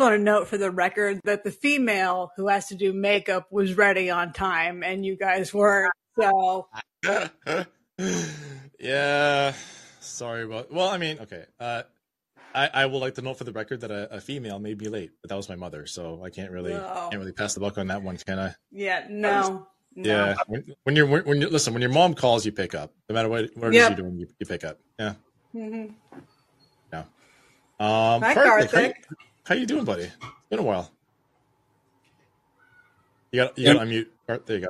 want to note for the record that the female who has to do makeup was ready on time and you guys weren't. So yeah. Sorry about. Well, I mean, okay. Uh, I, I would like to note for the record that a, a female may be late, but that was my mother, so I can't really No. can't really pass the buck on that one, can I? yeah, no. no. Yeah. When, when you're when, when you listen, when your mom calls, you pick up. No matter what what it is Yep. you're doing, you, you pick up. Yeah. Mhm. Yeah. Um, Hi, Karthik. How you doing, buddy? It's been a while. You got you got to unmute. Karth, There you go.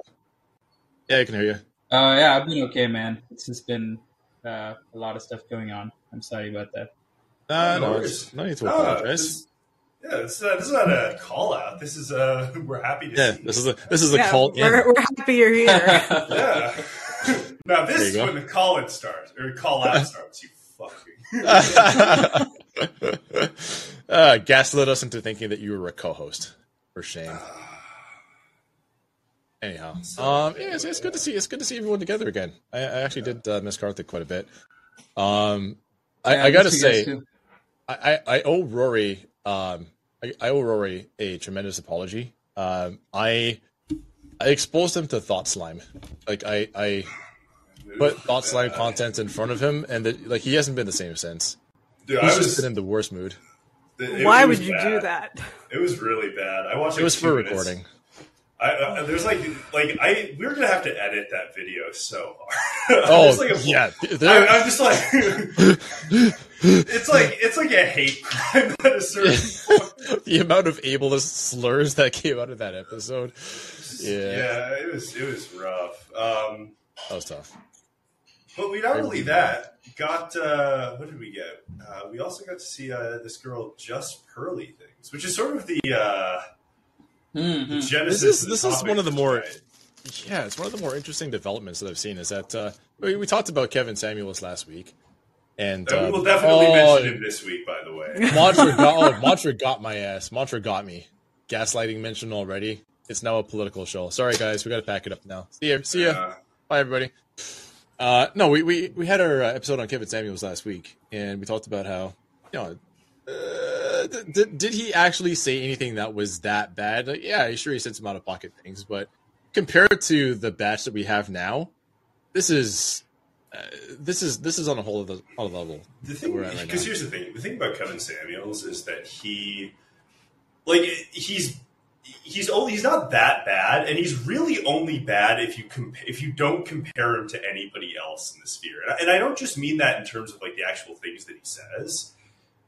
Yeah, I can hear you. Uh, yeah, I've been okay, man. It's just been uh, a lot of stuff going on. I'm sorry about that. Uh, No no, worries. it's, no need to No, apologize. this, yeah, this, uh, this is not a call out. This is uh, we're happy to Yeah, see. this is a this is a Yeah, call in. we're, we're happy you're here. yeah. now this There is you go. when the call in starts or call out starts. You fucking. uh, gaslit us into thinking that you were a co-host. For shame. Anyhow, um, yeah, it's, it's good to see. It's good to see everyone together again. I, I actually did uh, miss Karthik quite a bit. Um, I, Yeah, I gotta miss you guys say. I, I, I owe Rory, um, I, I owe Rory a tremendous apology. Um, I, I exposed him to thought slime. Like I, I put thought slime content in front of him, and the, like he hasn't been the same since. Dude, I was. just been in the worst mood. it- Why it would you bad. do that? It was really bad. I watched. It like, was for minutes. recording. I, uh, there's like like I we're gonna have to edit that video so hard. Oh like a- yeah, I, I'm just like it's like it's like a hate crime at a certain point. the amount of ableist slurs that came out of that episode. Yeah, Yeah, it was it was rough. Um, that was tough. But we not only that got uh, what did we get? Uh, we also got to see uh, this girl just pearly things, which is sort of the uh, Mhm. genesis. This is of the this is one of the more tonight. yeah, it's one of the more interesting developments that I've seen. Is that uh, we, we talked about Kevin Samuels last week, and Uh, we will definitely oh, mention him this week, by the way. Mantra got oh, Mantra got my ass. Mantra got me. Gaslighting mentioned already. It's now a political show. Sorry guys, we got to pack it up now. See ya. See ya. Bye everybody. Uh, no, we, we we had our uh, episode on Kevin Samuels last week, and we talked about how you know. Uh, th- did he actually say anything that was that bad? Like, yeah, sure, he said some out of pocket things, but compared to the batch that we have now, this is uh, this is this is on a whole other, other level. The thing, we're right because here's the thing: the thing about Kevin Samuels is that he, like, he's he's only he's not that bad, and he's really only bad if you comp- if you don't compare him to anybody else in the sphere. And I, and I don't just mean that in terms of like the actual things that he says,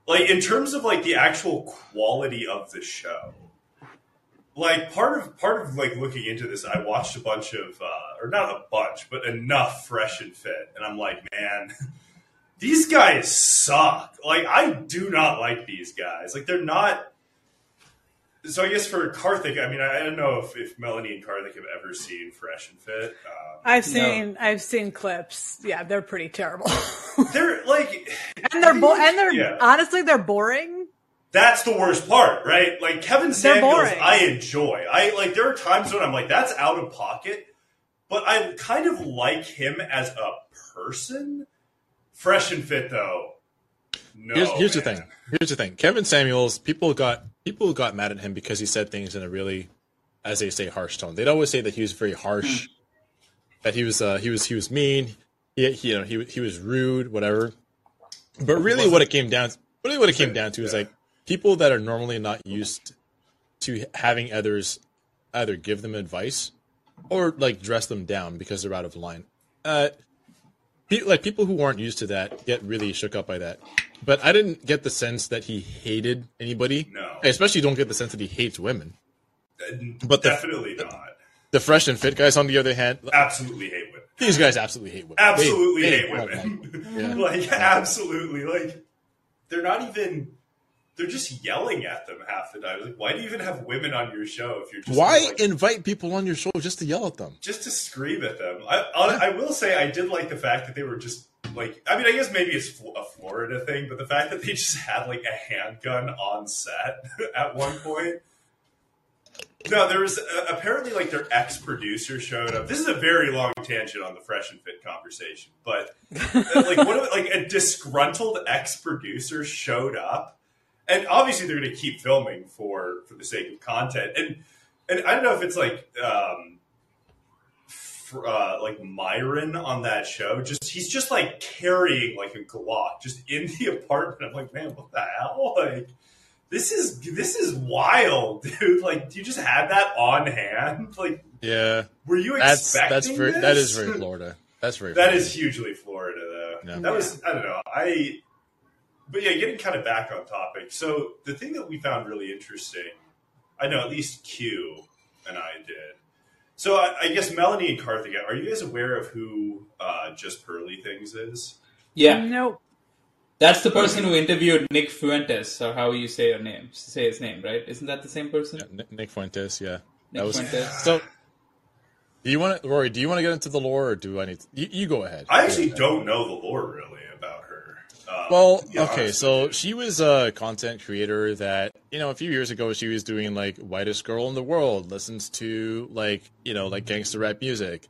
like in terms of like the actual quality of the show. Like part of part of like looking into this, I watched a bunch of, uh, or not a bunch, but enough Fresh and Fit, and I'm like, man, these guys suck. Like, I do not like these guys. Like, they're not. So I guess for Karthik, I mean, I I don't know if, if Melanie and Karthik have ever seen Fresh and Fit. Um, I've seen I've seen clips. Yeah, they're pretty terrible. they're like, and they're bo- and they're Yeah. honestly they're boring. that's the worst part, right? Like Kevin They're Samuels. I enjoy. I like. There are times when I'm like, that's out of pocket, but I kind of like him as a person. Fresh and Fit, though. No. here's, here's the thing. Here's the thing. Kevin Samuels, people got people got mad at him because he said things in a really, as they say, harsh tone. They'd always say that he was very harsh, that he was uh, he was he was mean, he, he you know he he was rude, whatever. But really, what it came down, really what it came down to is Yeah. like people that are normally not used to having others either give them advice or like dress them down because they're out of line. Uh, like people who aren't used to that get really shook up by that. But I didn't get the sense that he hated anybody. No. I especially don't get the sense that he hates women. Uh, but the- definitely not. The fresh and fit guys, on the other hand, Absolutely hate women. these guys absolutely hate women. Absolutely They- hate they- women. Yeah. like absolutely. Like they're not even they're just yelling at them half the time. Like, why do you even have women on your show if you're just Why like, invite people on your show just to yell at them? just to scream at them? I, I, I will say I did like the fact that they were just like I mean I guess maybe it's a Florida thing, but the fact that they just had like a handgun on set at one point. No, there was uh, apparently like their ex producer showed up. This is a very long tangent on the fresh and fit conversation, but uh, like what if, like a disgruntled ex producer showed up, and obviously they're going to keep filming for for the sake of content, and and I don't know if it's like um, uh, like Myron on that show. Just he's just like carrying like a Glock just in the apartment. I'm like, man, what the hell? Like this is this is wild, dude. Like you just had that on hand. Like Yeah, were you that's expecting that's very that is very Florida. That's very That Florida. is hugely Florida, though. Yeah. That was I don't know. I but yeah, getting kind of back on topic. So the thing that we found really interesting, I know at least Q and I did. So I, I guess Melanie and Karthik, are you guys aware of who uh, Just Pearly Things is? Yeah, Nope. that's the person who interviewed Nick Fuentes, or how you say your name, say his name, right? Isn't that the same person? Yeah, Nick- Nick Fuentes. Yeah, Nick that was Fuentes. so. Do you want to, Rory? Do you want to get into the lore, or do I need? To, you, you go ahead. I actually don't know the lore really about her. Well, okay, so she was a content creator that you know a few years ago she was doing like whitest girl in the world listens to like you know like gangster rap music.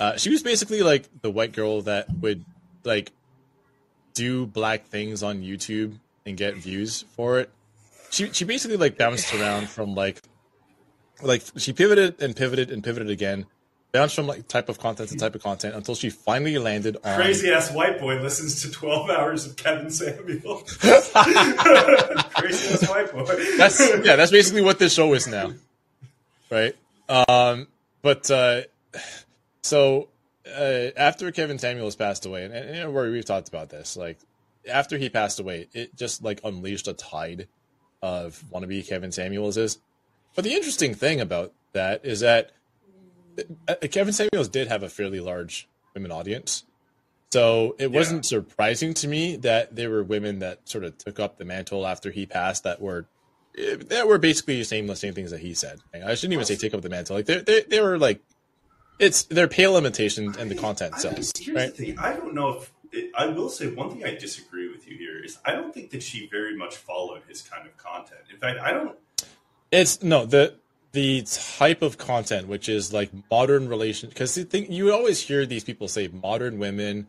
Uh, she was basically like the white girl that would like do black things on YouTube and get views for it. She she basically like bounced around from like like she pivoted and pivoted and pivoted again, bounced from like type of content to type of content until she finally landed on crazy ass white boy listens to twelve hours of Kevin Samuel. crazy ass white boy. that's yeah that's basically what this show is now right um but uh so uh, after kevin Samuel has passed away and, and you know where we've talked about this like after he passed away it just like unleashed a tide of wannabe kevin samuels is but the interesting thing about that is that kevin samuels did have a fairly large women audience so it Yeah. wasn't surprising to me that there were women that sort of took up the mantle after he passed that were eh, that were basically saying the same things that he said. I shouldn't even say take up the mantle. Like they they they were like it's they're pale imitations and the content I- sells, Here's right? the thing. I don't know if it, I will say one thing. I disagree with you here is I don't think that she very much followed his kind of content. In fact, I don't. It's no the the type of content which is like modern relation because you always hear these people say modern women,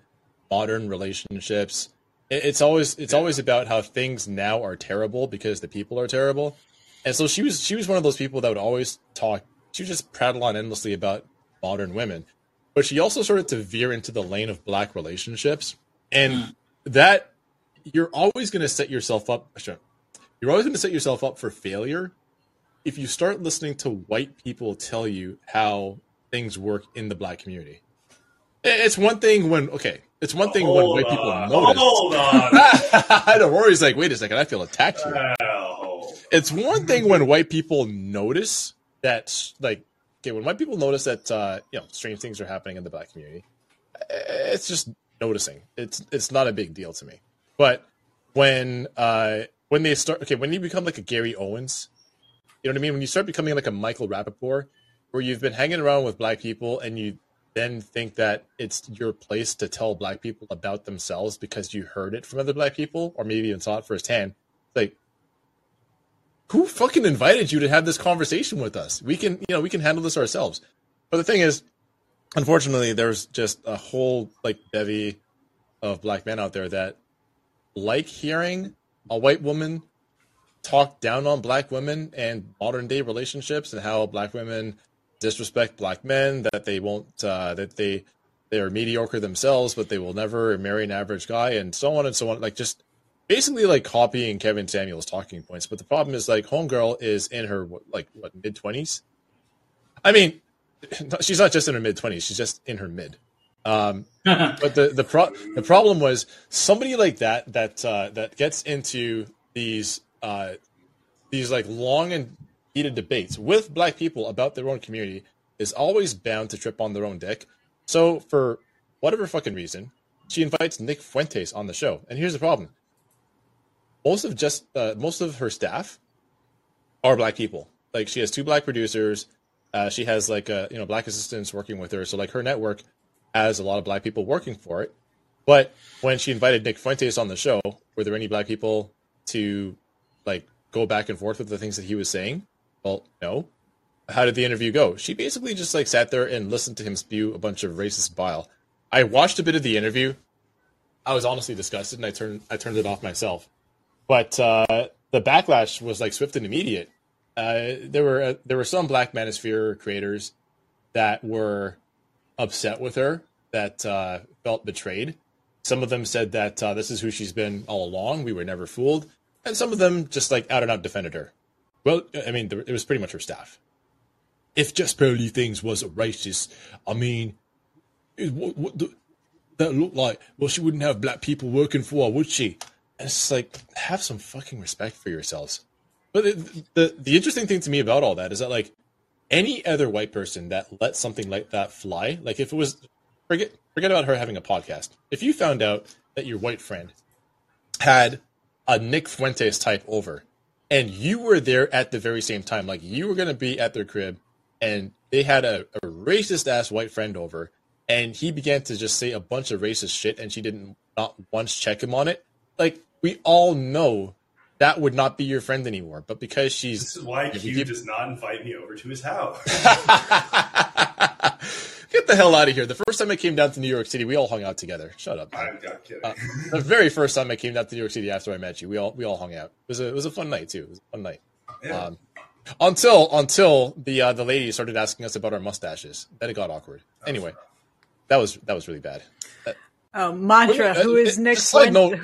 modern relationships. It- It's always it's always about how things now are terrible because the people are terrible, and so she was she was one of those people that would always talk. She would just prattle on endlessly about modern women, but she also started to veer into the lane of black relationships, and hmm. that you're always going to set yourself up. You're always going to set yourself up for failure if you start listening to white people tell you how things work in the black community. It's one thing when okay, it's one thing when Hold white people notice. Hold on. I know Rory's like, wait a second, I feel attacked here. It's one thing when white people notice that, like, okay, when white people notice that uh, you know strange things are happening in the black community, it's just noticing. It's it's not a big deal to me. But when uh, when they start, okay, when you become like a Gary Owens, you know what I mean. When you start becoming like a Michael Rappaport, where you've been hanging around with black people and you then think that it's your place to tell black people about themselves because you heard it from other black people or maybe even saw it firsthand. Like, who fucking invited you to have this conversation with us? We can, you know, we can handle this ourselves. But the thing is, unfortunately, there's just a whole like bevy of black men out there that like hearing a white woman talk down on black women and modern day relationships and how black women disrespect black men that they won't uh, that they they are mediocre themselves but they will never marry an average guy and so on and so on. Like just basically like copying kevin samuel's talking points. But the problem is like homegirl is in her like what mid 20s i mean she's not just in her mid 20s she's just in her mid. Um but the the pro- the problem was somebody like that that uh, that gets into these uh, these like long and heated debates with black people about their own community is always bound to trip on their own dick. So for whatever fucking reason, she invites Nick Fuentes on the show, and here's the problem: most of just uh, most of her staff are black people. Like she has two black producers. Uh, she has like uh, you know black assistants working with her. So like her network has a lot of black people working for it. But when she invited Nick Fuentes on the show, were there any black people to like go back and forth with the things that he was saying? Well, no. How did the interview go? She basically just like sat there and listened to him spew a bunch of racist bile. I watched a bit of the interview. I was honestly disgusted, and I turned I turned it off myself. But uh, the backlash was like swift and immediate. Uh, there were uh, there were some Black Manosphere creators that were upset with her, that uh, felt betrayed. Some of them said that uh, this is who she's been all along. We were never fooled, and some of them just like out and out defended her. Well, I mean, it was pretty much her staff. If just Pearly things was a racist, I mean, it, what, what the, that looked like? Well, she wouldn't have black people working for her, would she? And it's like, have some fucking respect for yourselves. But the, the the interesting thing to me about all that is that like any other white person that let something like that fly, like if it was forget forget about her having a podcast. If you found out that your white friend had a Nick Fuentes type over and you were there at the very same time, like you were going to be at their crib and they had a, a racist ass white friend over and he began to just say a bunch of racist shit and she didn't not once check him on it. Like we all know that would not be your friend anymore. But because she's This is why Q does not invite me over to his house. Get the hell out of here. The first time I came down to New York City, we all hung out together. Shut up. I'm not kidding. Uh, the very first time I came down to New York City after I met you, we all we all hung out. It was a it was a fun night too. It was a fun night. Yeah. Um, until until the uh, the lady started asking us about our mustaches. Then it got awkward. Anyway, that was that was really bad. Oh, Mantra, Wait, who uh, uh, Nick side Fuentes? note-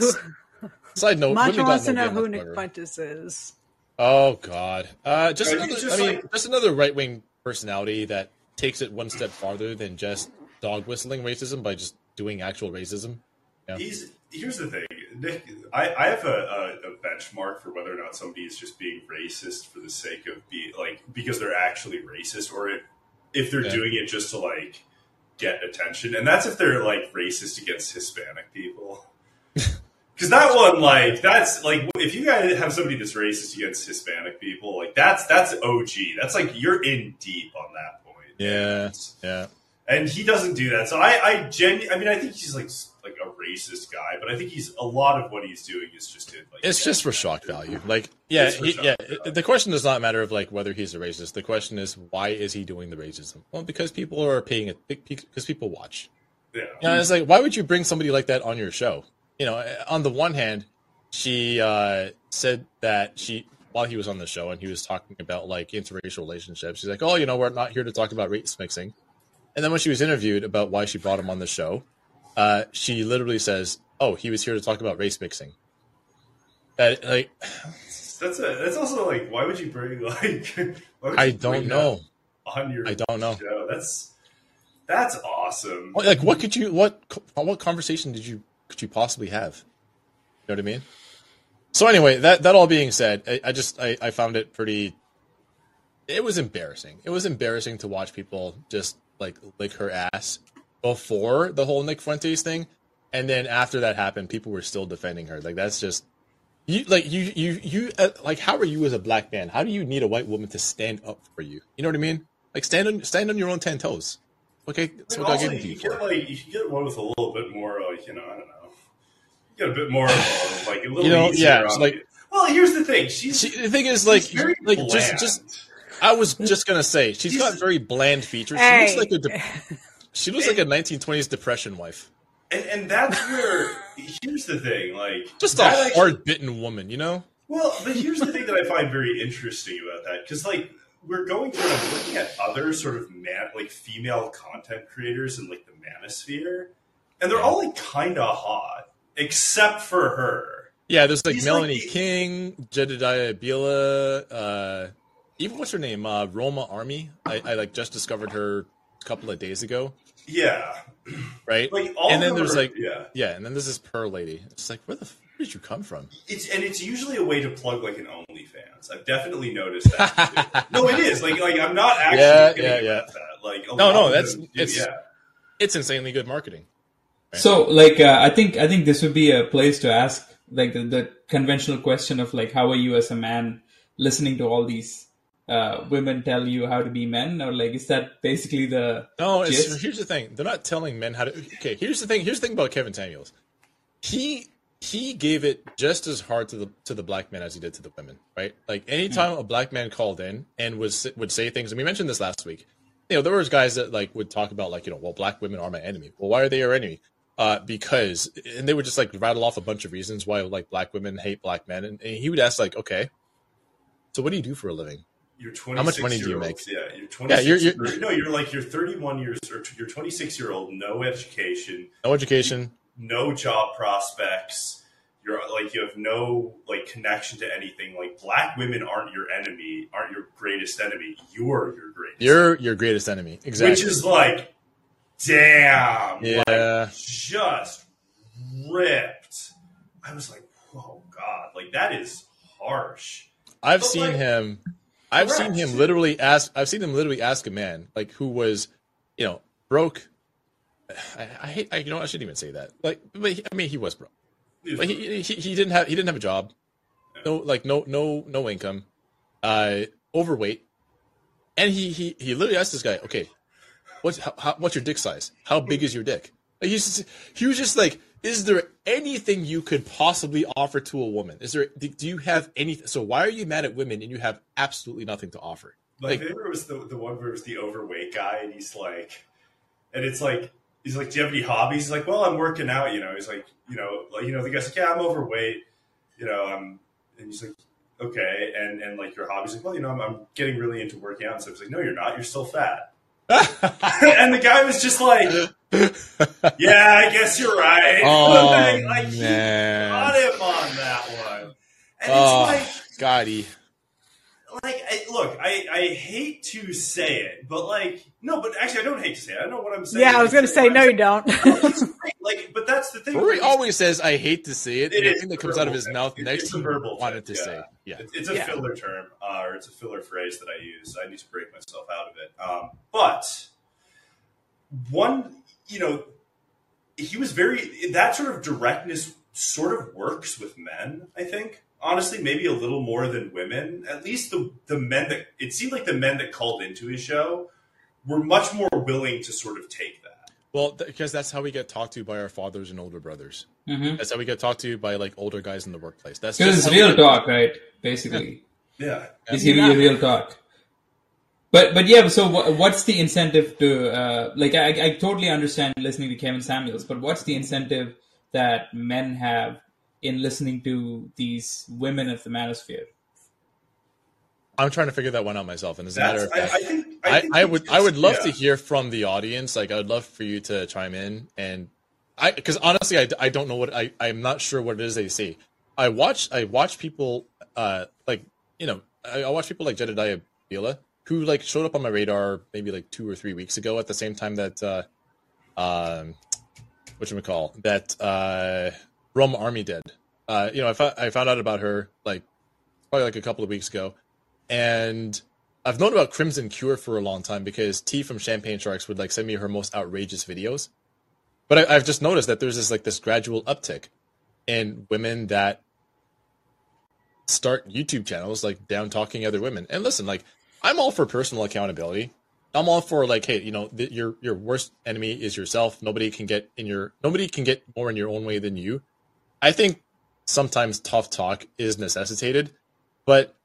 Who, Side note, Mantra women wants got to know who Nick whatsoever. Fuentes is. Oh God! Uh, just Uh, another. just I mean, like- just another right wing personality that takes it one step farther than just dog whistling racism by just doing actual racism. Yeah. He's here's the thing, Nick. I, I have a, a, a benchmark for whether or not somebody is just being racist for the sake of being like because they're actually racist, or if, if they're Yeah. doing it just to like get attention, and that's if they're like racist against Hispanic people. Because that one, like, that's like if you guys have somebody that's racist against Hispanic people, like that's that's OG. That's like you're in deep on that. Yeah, yeah. and he doesn't do that. So I, I genu- I mean, I think he's like like a racist guy, but I think he's a lot of what he's doing is just to, like It's just for shock value. Like, yeah, he, yeah. value. The question does not matter of like whether he's a racist. The question is why is he doing the racism? Well, because people are paying it. Because people watch. yeah. You know, it's like, why would you bring somebody like that on your show? You know, on the one hand, she uh, said that she, while he was on the show and he was talking about like interracial relationships, she's like, oh, you know, we're not here to talk about race mixing. And then when she was interviewed about why she brought him on the show, uh, she literally says, oh, he was here to talk about race mixing. Uh, like, That's a, that's also like why would you bring like why would I don't bring know. on your I don't know. show? That's that's awesome. Like, what could you, what, what conversation did you, could you possibly have? You know what I mean? So anyway, that that all being said, I, I just I, I found it pretty. It was embarrassing. It was embarrassing to watch people just like lick her ass before the whole Nick Fuentes thing, and then after that happened, people were still defending her. Like that's just you. Like you you you uh, like how are you as a black man? How do you need a white woman to stand up for you? You know what I mean? Like stand on stand on your own ten toes. Okay, that's And what I it you you get like you should get one with a little bit more like you know I don't know. You get a bit more of, like a little You know, easier yeah, on like- Well, here's the thing. She's See, the thing is, like, very like just bland. just I was just gonna say she's got very bland features. She looks like a de- she looks like a 1920s depression wife. and, and that's where here's the thing. Like Just a that actually- hard bitten woman, you know. Well, but here's the thing that I find very interesting about that because, like, we're going through and I'm looking at other sort of man, like female content creators in like the manosphere, and they're all like kind of hot, except for her. Yeah, there's like He's Melanie like- King, Jedediah Bila, uh, even what's her name, uh, Roma Army. I, I like just discovered her a couple of days ago, Yeah, right? like all and then them there's like yeah, yeah, and then there's this Pearl lady. It's like where the f- where did you come from? it's and it's usually a way to plug like an OnlyFans. I've definitely noticed that. no, it is like like I'm not actually Yeah, yeah, yeah. that. Like No, no, that's- them it's- yeah. It's insanely good marketing. So, like, uh, I think I think this would be a place to ask like the, the conventional question of like how are you as a man listening to all these uh, women tell you how to be men, or like is that basically the No, it's, here's the thing. They're not telling men how to. Okay, here's the thing. Here's the thing about Kevin Samuels. He he gave it just as hard to the to the black men as he did to the women, right? Like anytime a black man called in and was would say things, and we mentioned this last week. You know, there was guys that like would talk about like you know, well, black women are my enemy. Well, why are they your enemy? Uh, because and they would just like rattle off a bunch of reasons why like black women hate black men, and, and he would ask like, okay, so what do you do for a living? You're 26 How much money do you make? Yeah, you're 26. Yeah, you're- you're- no, you're like you're 31 years or you're 26 year old, no education, No education. no job prospects. You're like you have no like connection to anything. Like black women aren't your enemy, aren't your greatest enemy. You're your greatest. You're your greatest enemy. Exactly. which is like, damn, Yeah. like, just ripped. I was like, oh god, like that is harsh. I've But, seen like- him. I've seen him literally ask. I've seen him literally ask a man like who was, you know, broke. I, I hate. I, you know, I shouldn't even say that. Like, but he, I mean, he was broke. Like he, he he didn't have he didn't have a job. No, like no no no income. Uh, overweight, and he he he literally asked this guy, okay, what's how, what's your dick size? How big is your dick? Like he's just, he was just like, is there anything you could possibly offer to a woman? Is there do do you have anything? So why are you mad at women and you have absolutely nothing to offer? My Like- favorite was the the one where it was the overweight guy, and he's like, and it's like, he's like, do you have any hobbies? He's like, well, I'm working out. You know, he's like, you know, like you know, the guy's like, yeah, I'm overweight. You know, I'm, and he's like, okay, and and like your hobbies, like, well, you know, I'm, I'm getting really into working out. And so he's like, no, you're not. You're still fat. And the guy was just like, yeah, I guess you're right. Oh, like, like, man. got him on that one. And oh, it's like, Gotti. Like I, look I, I hate to say it but like no but actually i don't hate to say it i know what i'm saying Yeah, I was going to say, no, you don't. Like but that's the thing Rory always says, "I hate to say it." It and the thing that comes out of his verbal. mouth It- next it's to a you verbal wanted to thing, say, yeah. "Yeah." It's- it's a Yeah. filler term uh, or it's a filler phrase that i use i need to break myself out of it um, but one you know he was very that sort of directness sort of works with men i think honestly maybe a little more than women at least the the men that it seemed like the men that called into his show were much more willing to sort of take that Well, th- because that's how we get talked to by our fathers and older brothers. Mhm. That's how we get talked to by like older guys in the workplace. That's just it's how we real get- talk, right? Basically, yeah he's giving you real talk. But but yeah, so wha- what's the incentive to uh, like? I, I totally understand listening to Kevin Samuels, but what's the incentive that men have in listening to these women of the manosphere? I'm trying to figure that one out myself, and as a matter That's, of I, I fact, think I, think I it's would just- I would love yeah. to hear from the audience. Like I would love for you to chime in, and I because honestly I, I don't know what I I'm not sure what it is they see. I watch I watch people uh like you know I, I watch people like Jedediah Bila who like showed up on my radar maybe like two or three weeks ago at the same time that uh um what you call that uh Rome Army did. Uh you know I found I found out about her like probably like a couple of weeks ago, and I've known about Crimson Cure for a long time because T from Champagne Sharks would like send me her most outrageous videos. But I, I've just noticed that there's this like this gradual uptick in women that start YouTube channels like down talking other women. And listen, like I'm all for personal accountability. I'm all for like, hey, you know, th- your your worst enemy is yourself. Nobody can get in your nobody can get more in your own way than you. I think sometimes tough talk is necessitated, but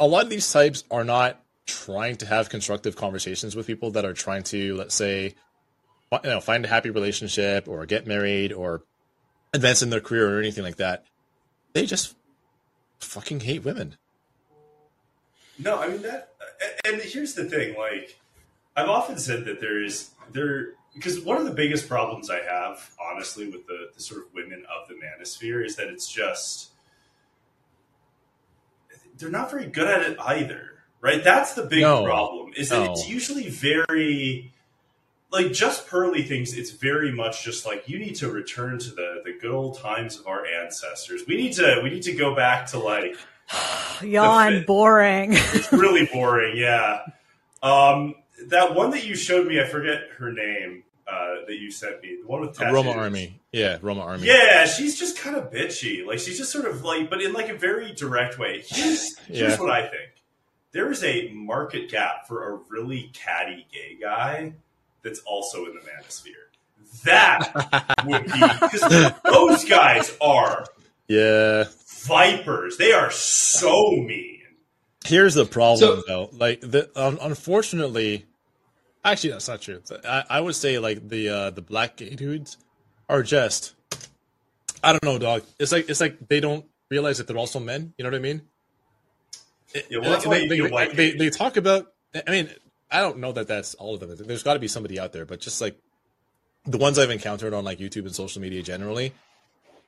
a lot of these types are not trying to have constructive conversations with people that are trying to, let's say, you know, find a happy relationship or get married or advance in their career or anything like that. They just fucking hate women. No, I mean that. And here's the thing: like, I've often said that there is there because one of the biggest problems I have, honestly, with the, the sort of women of the manosphere is that it's just they're not very good at it either. Right? That's the big No. problem. Is that No. it's usually very like just pearly things. It's very much just like you need to return to the the good old times of our ancestors. We need to we need to go back to like Yawn, fit. boring. it's really boring. Yeah. Um, that one that you showed me, I forget her name. Uh, that you sent me, the one with tattoos. Roma Army. Yeah, Roma Army. Yeah, she's just kind of bitchy. Like she's just sort of like, but in like a very direct way. Here's here's what I think. There is a market gap for a really catty gay guy that's also in the manosphere. That would be because those guys are Yeah. vipers. They are so mean. Here's the problem, So- though. Like, the um, unfortunately, actually, that's not true. I, I would say like the uh, the black gay dudes are just, I don't know, dog. It's like it's like they don't realize that they're also men. You know what I mean? Yeah, well, they, they, they, white they, they talk about. I mean, I don't know that that's all of them. There's got to be somebody out there, but just like the ones I've encountered on like YouTube and social media generally,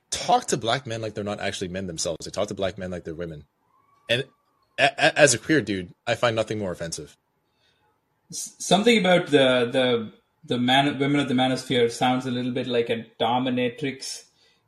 talk to black men like they're not actually men themselves. They talk to black men like they're women, and a, a, as a queer dude, I find nothing more offensive. Something about the the the man women of the manosphere sounds a little bit like a dominatrix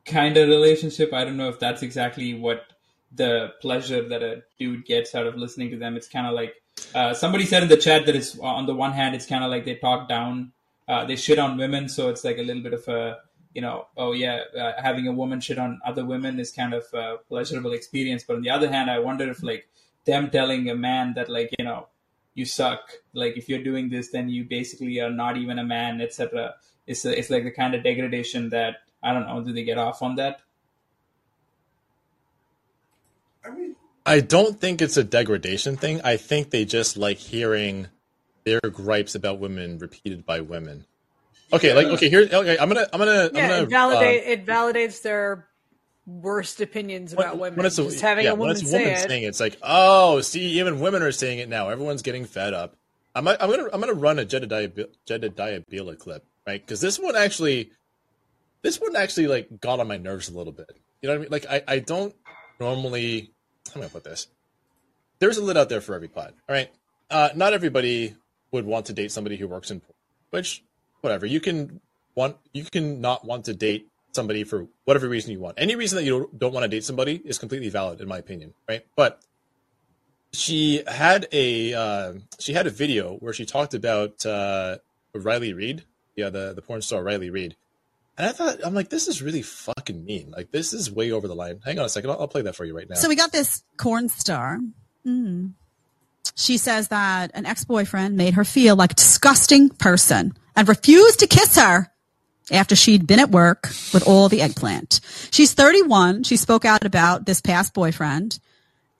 kind of relationship. I don't know if that's exactly what the pleasure that a dude gets out of listening to them. It's kind of like uh, somebody said in the chat that it's on the one hand, it's kind of like they talk down, uh, they shit on women, so it's like a little bit of a you know, oh yeah, uh, having a woman shit on other women is kind of a pleasurable experience. But on the other hand, I wonder if like them telling a man that like you know you suck like if you're doing this then you basically are not even a man etc it's it's like the kind of degradation that i don't know do they get off on that I mean, I don't think it's a degradation thing. I think they just like hearing their gripes about women repeated by women. Okay, like okay, here. Okay, I'm gonna, I'm gonna, I'm Yeah, gonna it validate uh, it validates their worst opinions about women. when it's a, Just having yeah, a when woman say it. saying it, it's like, oh, see, even women are saying it now. Everyone's getting fed up. I'm, I'm gonna, I'm gonna run a Jedediah, Jedediah Bila clip, right? Because this one actually, this one actually like got on my nerves a little bit. You know what I mean? Like, I, I don't normally. How am I gonna put this? There's a lid out there for every pot. All right, uh, not everybody would want to date somebody who works in, porn, which, whatever. You can want, you can not want to date somebody for whatever reason you want. Any reason that you don't, want to date somebody is completely valid, in my opinion, right? But she had a uh, she had a video where she talked about uh, Riley Reid, yeah, the the porn star Riley Reid, and I thought I'm like, this is really fucking mean. Like, this is way over the line. Hang on a second, I'll, I'll play that for you right now. So we got this corn star. Mm. She says that an ex boyfriend made her feel like a disgusting person and refused to kiss her after she'd been at work with all the eggplant. She's 31. She spoke out about this past boyfriend.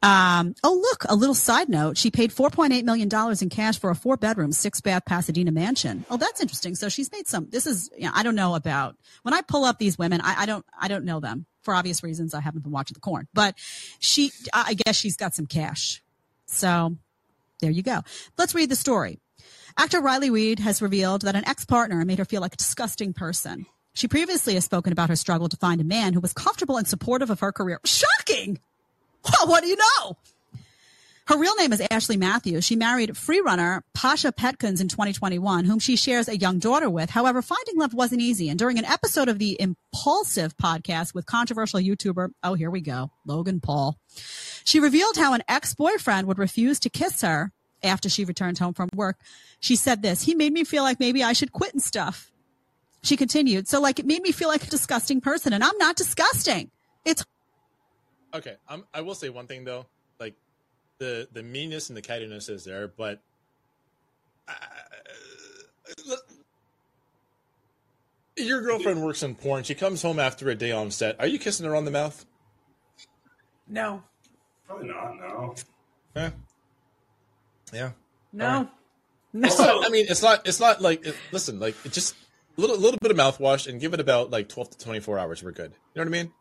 Um, oh, look, a little side note. She paid $4.8 million in cash for a four bedroom, six bath Pasadena mansion. Oh, that's interesting. So she's made some, this is, you know, I don't know about when I pull up these women, I, I don't, I don't know them for obvious reasons. I haven't been watching the corn, but she, I I guess she's got some cash. So there you go. Let's read the story. Actor Riley Reid has revealed that an ex-partner made her feel like a disgusting person. She previously has spoken about her struggle to find a man who was comfortable and supportive of her career. Shocking! Well, what do you know? Her real name is Ashley Matthews. She married freerunner Pasha Petkins in 2021, whom she shares a young daughter with. However, finding love wasn't easy. And during an episode of the Impulsive podcast with controversial YouTuber, oh, here we go, Logan Paul, she revealed how an ex-boyfriend would refuse to kiss her after she returned home from work. She said this, he made me feel like maybe I should quit and stuff. She continued, so like it made me feel like a disgusting person and I'm not disgusting. It's Okay, I'm, I will say one thing though, like the the meanness and the cattiness is there, but uh, your girlfriend works in porn. She comes home after a day on set. Are you kissing her on the mouth? No, probably not. No. Yeah, yeah. no, no. Not, I mean, it's not. It's not like. It, listen, like it just a little, little bit of mouthwash and give it about like twelve to twenty four hours. We're good. You know what I mean?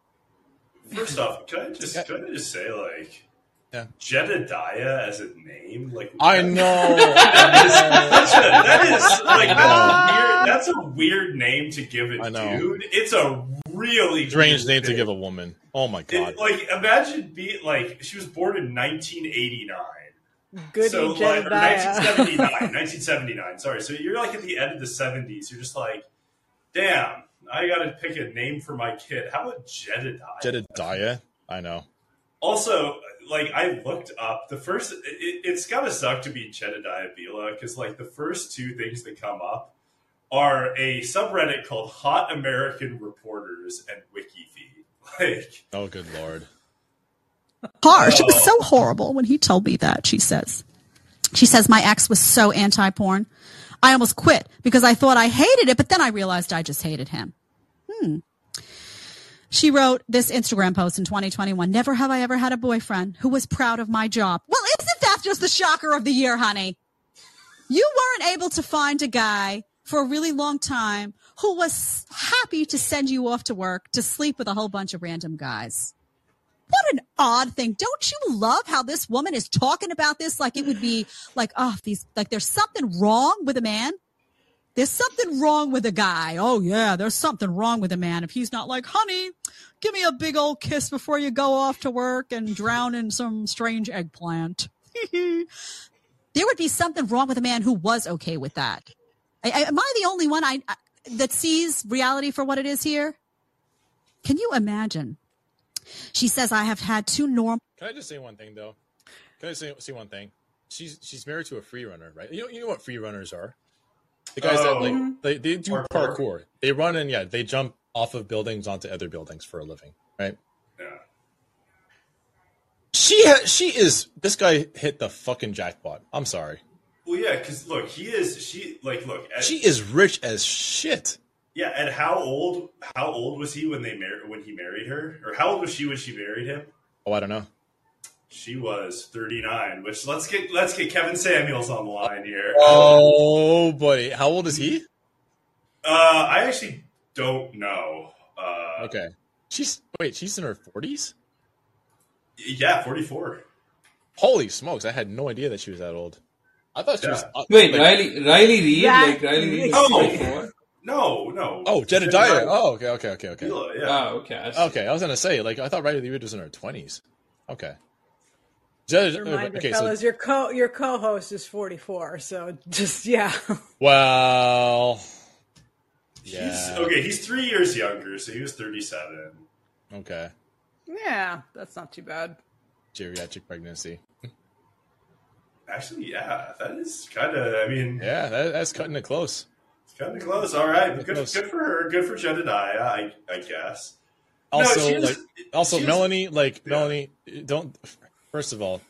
First off, can I just Yeah. can I just say like, Yeah. Jedediah as a name, like I know. That is, that's a, that is like that's a, weird, that's a weird name to give a I know. dude. It's a really Strange weird name to give a woman. Oh my god. It, like imagine be like she was born in 1989. Goody so like, 1979, 1979. Sorry, so you're like at the end of the 70s. You're just like, damn, I got to pick a name for my kid. How about Jedediah? Jedediah. I know. Also, like I looked up the first. It, it's gotta suck to be Jedediah Bila because like the first two things that come up are a subreddit called Hot American Reporters and Wiki WikiFeed. Like, Oh, good lord. Harsh. It was so horrible when he told me that, she says. She says, my ex was so anti porn. I almost quit because I thought I hated it, but then I realized I just hated him. Hmm. She wrote this Instagram post in 2021. Never have I ever had a boyfriend who was proud of my job. Well, isn't that just the shocker of the year, honey? You weren't able to find a guy for a really long time who was happy to send you off to work to sleep with a whole bunch of random guys. What an odd thing. Don't you love how this woman is talking about this like it would be like, oh, these, like there's something wrong with a man? There's something wrong with a guy. Oh, yeah, there's something wrong with a man if he's not like, honey, give me a big old kiss before you go off to work and drown in some strange eggplant. there would be something wrong with a man who was okay with that. I, I, am I the only one I, I that sees reality for what it is here? Can you imagine? She says, I have had two normal. Can I just say one thing though? Can I say say one thing? She's she's married to a free runner, right? You know you know what free runners are? The guys that Oh. like they, they do Parkour. parkour. They run and yeah, they jump off of buildings onto other buildings for a living, right? yeah. She ha- she is this guy hit the fucking jackpot. I'm sorry. Well, yeah, because look, he is. She like look. At, She is rich as shit. Yeah, and how old? How old was he when they mar- when he married her, or how old was she when she married him? Oh, I don't know. She was thirty nine. Which let's get let's get Kevin Samuels on the line here. Oh, buddy, how old is he? Uh, I actually don't know. Uh, Okay, she's wait, she's in her 40s. Yeah, forty four. Holy smokes! I had no idea that she was that old. I thought she was. Yeah. uh, Wait, like- Riley, Riley Reid, That like Riley Reid. is Oh. 24? No, no. Oh, Jedediah. Oh, okay, okay, okay, okay. Bila, yeah. Oh, okay. I. Okay, I was gonna say like I thought Riley Reid was in her twenties. Okay. Jed, Reminder, uh, okay, so fellas, your co your co-host is 44, so just yeah. well, He's yeah, okay. He's three years younger, so he was thirty seven. okay. yeah, that's not too bad. Geriatric pregnancy. Actually, yeah, that is kind of. I mean, Yeah, that, that's cutting it close. It's kind of close. All right, good, Close. good for her. Good for Jedediah, I, I guess. Also, was- like, also was- Melanie, like Yeah. Melanie, don't. First of all,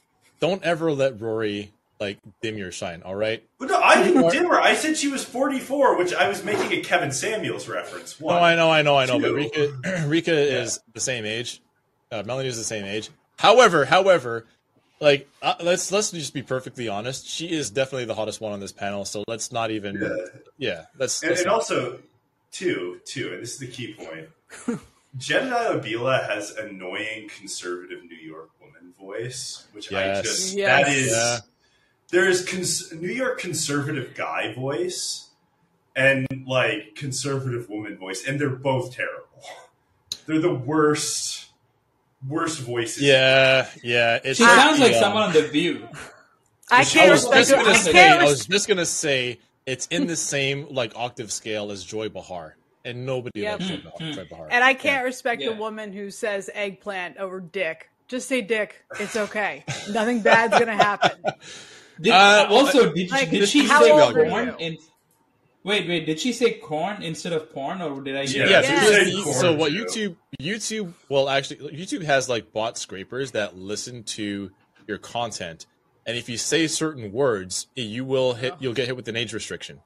don't ever let Rory like dim your shine. All right. But no, I didn't dim her. I said she was forty four, which I was making a Kevin Samuels reference. No, One. I know, I know, I know. But Two. Rika, Rika is the same age. Uh, Melanie is the same age. However, however, like uh, let's let's just be perfectly honest. She is definitely the hottest one on this panel. So let's not even. Yeah. Yeah, let's. And, let's and not- also, two, two, and this is the key point. Jedediah Bila has annoying conservative New York woman voice, which I just Yes. that is Yeah. there's cons- New York conservative guy voice and like conservative woman voice, and they're both terrible. They're the worst, worst voices. yeah, yeah. It's She sounds like yeah. someone on The View. I I can't was respect just gonna I say. can't I was just gonna say it's in the same like octave scale as Joy Behar, and nobody Yep. likes Joy Mm, Behar. mm. Joy Behar. and I can't Yeah. respect Yeah. a woman who says eggplant over dick. Just say dick. It's okay. Nothing bad's gonna happen. Did, Uh, also, did, like, did she say old are corn? you? In, wait, wait. Did she say corn instead of porn, or did I hear? Yeah, Yeah. so, Yeah. so what YouTube YouTube well actually YouTube has like bot scrapers that listen to your content, and if you say certain words, you will hit you'll get hit with an age restriction.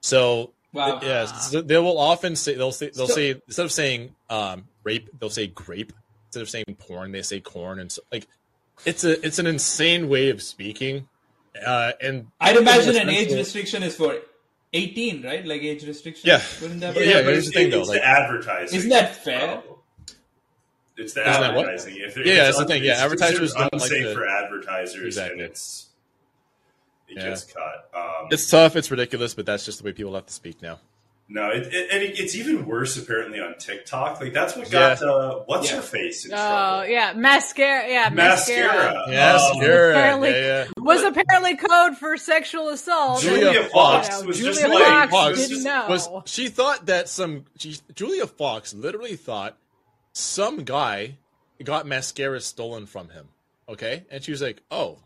So Wow. yeah, so they will often say they'll say they'll So- say instead of saying um, rape, they'll say grape. Instead of saying porn, they say corn, and so, like it's a it's an insane way of speaking. Uh, and I'd imagine an age restriction is for 18, right? Like age restriction. Yeah. Wouldn't that Yeah, be? Yeah, but here's it's, the thing, though, it's like- the advertising. Isn't that fair? It's the Isn't that what? advertising. If Yeah, it's that's the thing, yeah, it's advertisers considered don't like unsafe to- for advertisers, Exactly. and it's it Yeah. gets cut. Um, it's tough, it's ridiculous, but that's just the way people have to speak now. No, it, it, and it, it's even worse apparently on TikTok. Like that's what got uh, what's Yeah. her face in Oh trouble. yeah, mascara. Yeah, mascara. Mascara. Yes, Um, you're apparently- yeah, yeah. Was apparently code for sexual assault. Julia and, Fox you know, was Julia just like- Fox Fox didn't know. was she thought that some she, Julia Fox literally thought some guy got mascara stolen from him. Okay, and she was like, "Oh,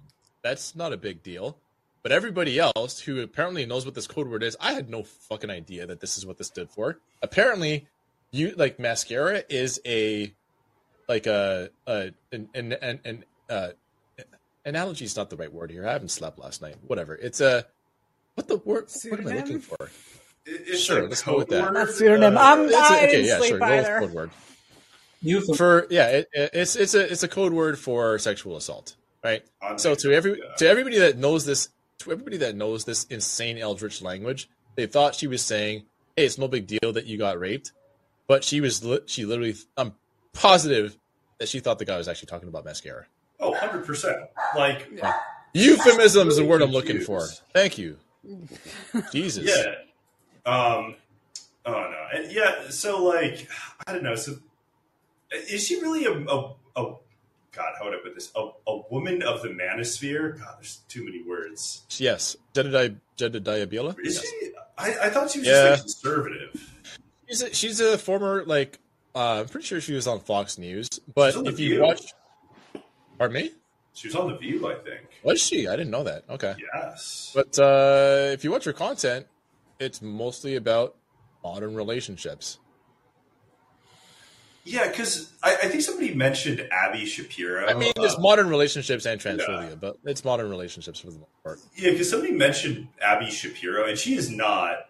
that's not a big deal." But everybody else who apparently knows what this code word is, I had no fucking idea that this is what this stood for. Apparently, you like mascara is a like a, a an an an, an uh, analogy is not the right word here. I haven't slept last night. Whatever. It's a what the word? What am I looking for? It- It's Sure, let's go with that. code Not word, pseudonym. uh, I'm- It's a, I okay, didn't yeah, sleep sure. Go with either. code word. Euphemism. For yeah, it, it- it's it's a it's a code word for sexual assault, right? on So to every yeah. to everybody that knows this to everybody that knows this insane eldritch language, they thought she was saying, "Hey, it's no big deal that you got raped," but she was li- she literally I'm positive that she thought the guy was actually talking about mascara. Oh, 100%. Like, Euphemism is the word I'm looking for. Thank you. Jesus. yeah. Um, oh, no. And yeah, so, like, I don't know. So, is she really a, a, a God, how would I put this? A, a woman of the manosphere? God, there's too many words. Yes. Jedediah Jedediah? Is Yes. she? I, I thought she was Yeah. just like conservative. She's a, she's a former like uh, I'm pretty sure she was on Fox News, but She's on The if you View. watch, pardon me, She was on The View, I think. was she? I didn't know that. Okay, Yes. but uh, if you watch her content, it's mostly about modern relationships. Yeah, because I, I think somebody mentioned Abby Shapiro. I mean, uh, it's modern relationships and transphobia, Yeah. but it's modern relationships for the most part. Yeah, because somebody mentioned Abby Shapiro, and she is not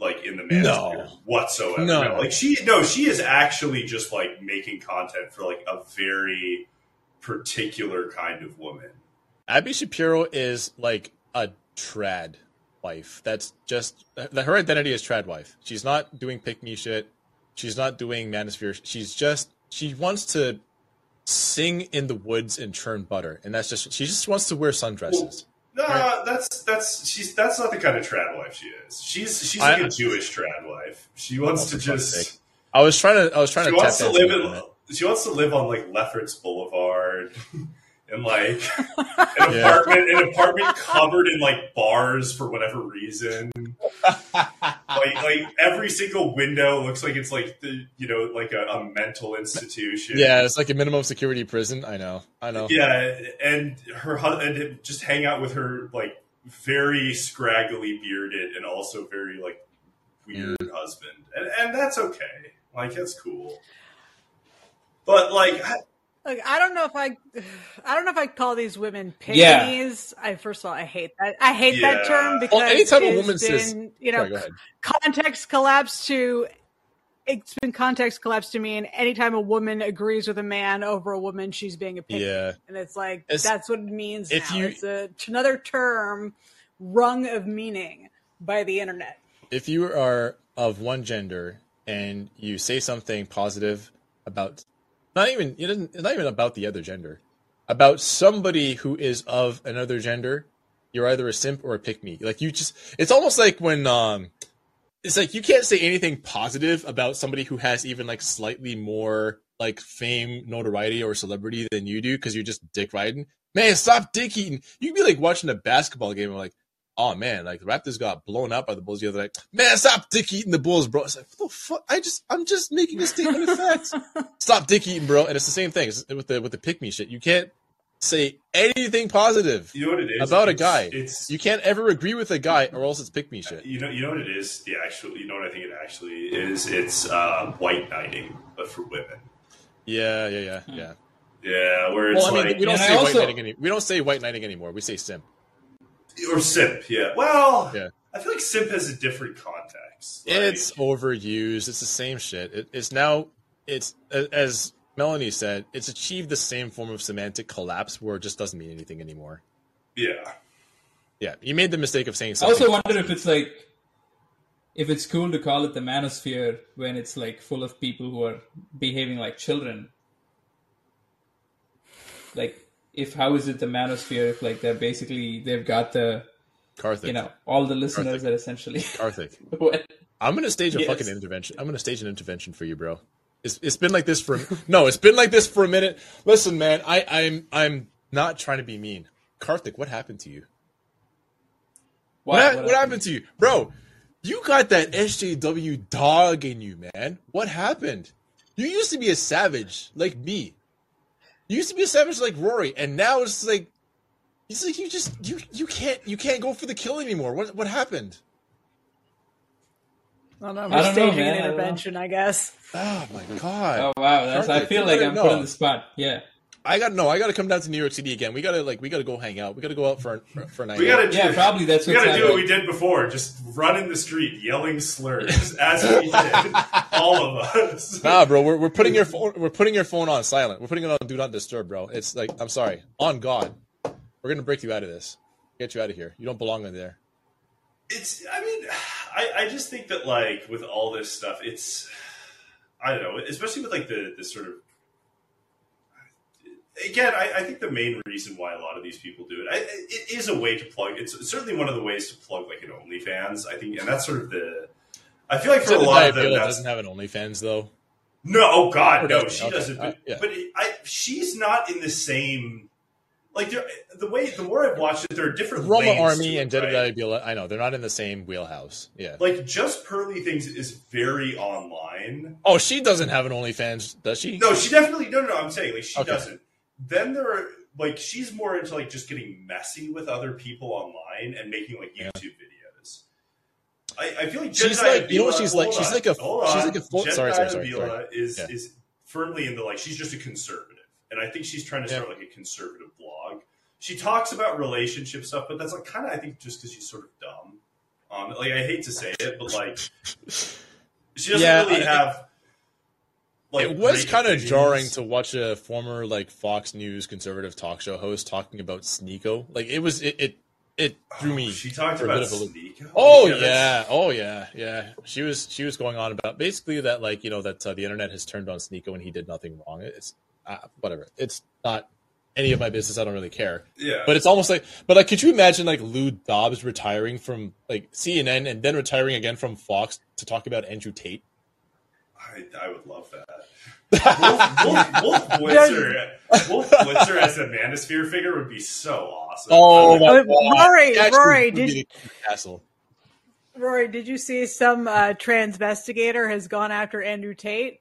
like in the No. manosphere whatsoever. No. like she no, she is actually just like making content for like a very particular kind of woman. Abby Shapiro is like a trad wife. That's just that her identity is trad wife. She's not doing pick me shit. She's not doing manosphere. She's just she wants to sing in the woods and churn butter, and that's just she just wants to wear sundresses. No, Right. that's that's she's that's not the kind of trad wife she is. She's she's like a Jewish trad wife. She oh, wants Oh, to just. I was trying to I was trying she to wants to live in she wants to live on like Lefferts Boulevard and like an Yeah. apartment an apartment covered in like bars for whatever reason. like like every single window looks like it's like the you know like a, a mental institution. Yeah, it's like a minimum security prison. I know. I know. Yeah, and her husband just hang out with her like very scraggly bearded and also very like weird husband, and and that's okay. Like that's cool. But like, I, Like I don't know if I, I don't know if I call these women Yeah. I first of all, I hate that. I hate Yeah. that term because Well, anytime a it's woman says- you know, Sorry, context collapse to. It's been context collapse to mean anytime a woman agrees with a man over a woman, she's being a pygmy. Yeah. And it's like It's- that's what it means if now. you- it's a, another term rung of meaning by the internet. if you are of one gender and you say something positive about not even it isn't it's not even about the other gender. About somebody who is of another gender. You're either a simp or a pick me. Like you just it's almost like when um it's like you can't say anything positive about somebody who has even like slightly more like fame notoriety or celebrity than you do because you're just dick riding. Man stop dick eating. You'd be like watching a basketball game and like oh man, like the Raptors got blown up by the Bulls the other night. Man, stop dick eating the Bulls, bro. It's like, what the fuck? I just, I'm just making a statement of facts. stop dick eating, bro. And it's the same thing It's with the with the pick me shit. You can't say anything positive you know what it is about a guy. It's You can't ever agree with a guy, or else it's pick me shit. you know you know what it is. The actual you know what I think it actually is. It's uh, white knighting, but for women. Yeah, yeah, yeah, yeah. Yeah, where it's Well, I mean, like we don't And I say white also- knighting any, We don't say white knighting anymore. We say simp. Or simp. Yeah. Well, Yeah. I feel like simp has a different context. Like, It's overused. It's the same shit. It, it's now. It's as Melanie said. It's achieved the same form of semantic collapse where it just doesn't mean anything anymore. yeah. Yeah, you made the mistake of saying something. I also wonder if it's like if it's cool to call it the manosphere when it's like full of people who are behaving like children. Like if how is it the manosphere if like they're basically they've got the Karthik. you know all the listeners Karthik. that essentially Karthik. what I'm gonna stage a Yes. fucking intervention. I'm gonna stage an intervention for you, bro. It's it's been like this for no, it's been like this for a minute. Listen, man, I I'm I'm not trying to be mean. Karthik, what happened to you? What, hap- what, happened to you, bro? You got that SJW dog in you, man. What happened? You used to be a savage like me. You used to be a savage like Rory, and now it's like He's like, you just you you can't you can't go for the kill anymore. What what happened? I don't know. I We're don't know, staging an intervention, I guess. Oh my god! Oh wow, that's, I feel like I'm know. put on the spot. Yeah, I got no. I got to come down to New York City again. We gotta like we gotta go hang out. We gotta go out for for, for a night. We gotta do, yeah, probably that's we what's gotta do what we did before. Just run in the street yelling slurs as we did, all of us. Nah, bro, we're, we're putting your phone we're putting your phone on silent. We're putting it on do not disturb, bro. It's like I'm sorry, on God, we're gonna break you out of this, get you out of here. You don't belong in there. It's. I mean, I, I just think that like with all this stuff, it's. I don't know, especially with like the the sort of. Again, I, I think the main reason why a lot of these people do it, I, it is a way to plug. It's certainly one of the ways to plug like an OnlyFans. I think, and that's sort of the. I feel like for a lot of them, that's doesn't have an OnlyFans though. No, oh God, no, she? Okay, doesn't. uh, But, yeah. but it, I, she's not in the same. Like the way the more I've watched it, there are different. Roma Armee to and it, right? I know they're not in the same wheelhouse. Yeah. Like just Pearly things is very online. Oh, she doesn't have an OnlyFans, does she? No, she definitely no, no. no I'm saying like she Okay. doesn't. Then there are like she's more into like just getting messy with other people online and making like Yeah. YouTube videos. I, I feel like She's Jedediah like- you know what she's like? hold She's like a- she's like a full- sorry, sorry, sorry, Jedediah sorry. Is Yeah. is firmly in the like she's just a conservative, and I think she's trying to Yeah. start like a conservative blog. She talks about relationship stuff, but that's like kind of I think just because she's sort of dumb. Um, like I hate to say it, but like she doesn't Yeah, really I- have. Like, it was kind of jarring to watch a former like Fox News conservative talk show host talking about Sneako. Like it was it it, it drew me. Oh, She talked about bit of a loop. Sneako. Oh that's- yeah, oh yeah, yeah. She was she was going on about basically that like you know that uh, the internet has turned on Sneako and he did nothing wrong. It's uh, whatever. It's not any of my business. I don't really care. yeah. But it's almost like, but like, could you imagine like Lou Dobbs retiring from like CNN and then retiring again from Fox to talk about Andrew Tate? I, I would love that. Wolf, Wolf, Wolf Blitzer, Wolf Blitzer as a Manosphere figure would be so awesome. Oh my Uh, Rory, Rory, did you- castle? Rory, did you see some uh, transvestigator has gone after Andrew Tate?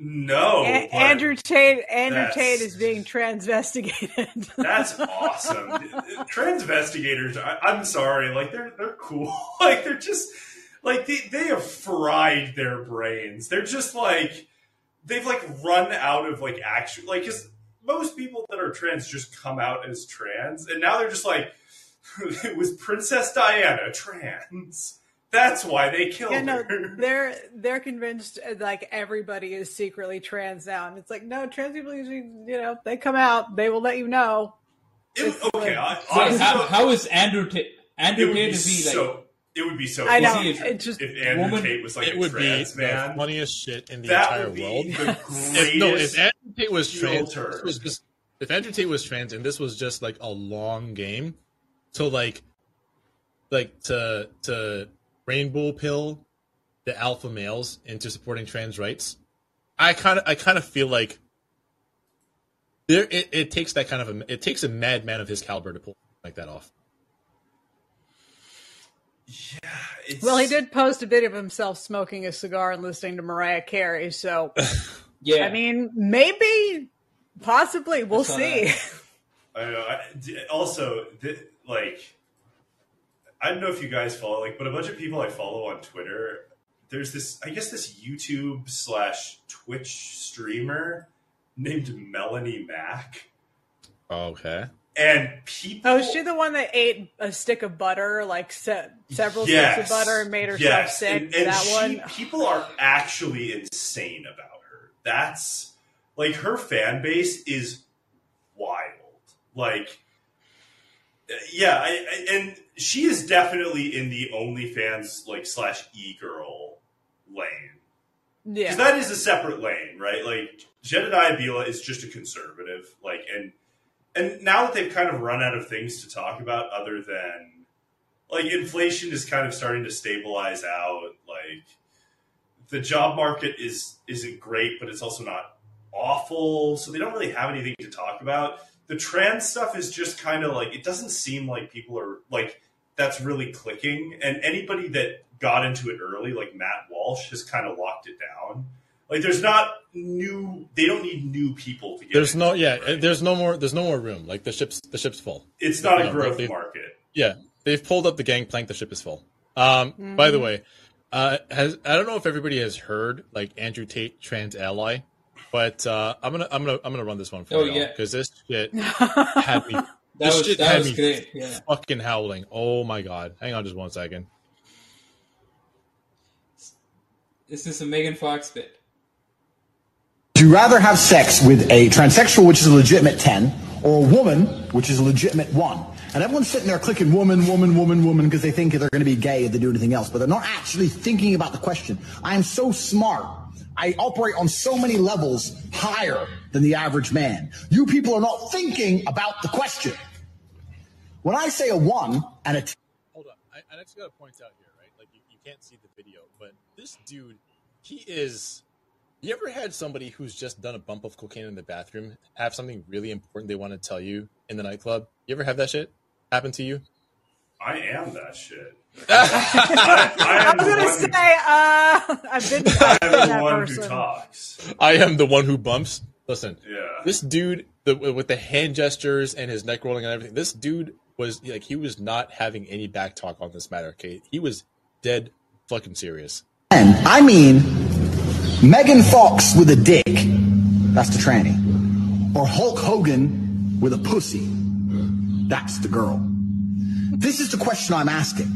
no, A- Andrew Tate, Andrew Tate is being transvestigated. That's awesome. Transvestigators, I, I'm sorry, like they're they're cool. like they're just like they they have fried their brains. They're just like they've like run out of like action. Like because most people that are trans just come out as trans, and now they're just like it was Princess Diana trans. That's why they killed yeah, no, her. they're they're convinced uh, like everybody is secretly trans now, and it's like no, trans people usually, you know, they come out, they will let you know. It was- okay, I, Wait, honestly, how, how is Andrew Tate? it Andrew would be Tate is he like? So. It would be so. I know he a- just if Andrew woman- Tate was like it a would be trans the man. funniest shit in the that entire would be world. the. If, no, if Andrew Tate was trans, this was just, if Andrew Tate was trans and this was just like a long game to like, like to to rainbow pill the alpha males into supporting trans rights, I kind of I kind of feel like there it, it takes that kind of a it takes a madman of his caliber to pull like that off. Yeah, it's, well, he did post a video of himself smoking a cigar and listening to Mariah Carey. So yeah, I mean, maybe, possibly, we'll I saw see. I don't know. I, d- also, th- like, I don't know if you guys follow, like, but a bunch of people I follow on Twitter. There's this, I guess, this YouTube slash Twitch streamer named Melonie Mac, Okay. And people. Oh, is she the one that ate a stick of butter, like se- several Yes. sticks of butter, and made herself Yes. sick? And, and that she- one. People are actually insane about her. That's like her fan base is wild. Like, yeah, I, I, and she is definitely in the OnlyFans like slash e girl lane Yeah. because that is a separate lane, right? Like Jedediah Bila is just a conservative, like and and now that they've kind of run out of things to talk about other than like inflation is kind of starting to stabilize out, like the job market is isn't great, but it's also not awful, so they don't really have anything to talk about. The trans stuff is just kind of like it doesn't seem like people are like that's really clicking, and anybody that got into it early, like Matt Walsh, has kind of locked it down. Like there's not new. They don't need new people to get. There's into no yeah. right? There's no more. There's no more room. Like the ship's the ship's full. It's not you a know, growth they- market. Yeah, they've pulled up the gangplank. The ship is full. Um, by the way, uh, has I don't know if everybody has heard like Andrew Tate trans ally, but uh, I'm gonna I'm gonna I'm gonna run this one for Oh, you yeah. because this shit had me That This was shit that had was me great. Yeah. fucking howling. Oh my god! Hang on, just one second. Is this a Megan Fox bit? Would you rather have sex with a transsexual, which is a legitimate 10, or a woman, which is a legitimate 1? And everyone's sitting there clicking woman, woman, woman, woman, because they think they're going to be gay if they do anything else, but they're not actually thinking about the question. I am so smart. I operate on so many levels higher than the average man. You people are not thinking about the question. When I say a 1 and a 10, Hold on, I, I just gotta point out here, right? Like you, you can't see the video, but this dude, he is. You ever had somebody who's just done a bump of cocaine in the bathroom have something really important they want to tell you in the nightclub? You ever have that shit happen to you? I am that shit. I, I I am was the gonna one say, who- uh, I've been, I've I been am the one person. who talks. I am the one who bumps. Listen, Yeah. this dude the, with the hand gestures and his neck rolling and everything. This dude was like he was not having any back talk on this matter. Okay, he was dead fucking serious. And I mean Megan Fox with a dick. That's the tranny. Or Hulk Hogan with a pussy. That's the girl. This is the question I'm asking.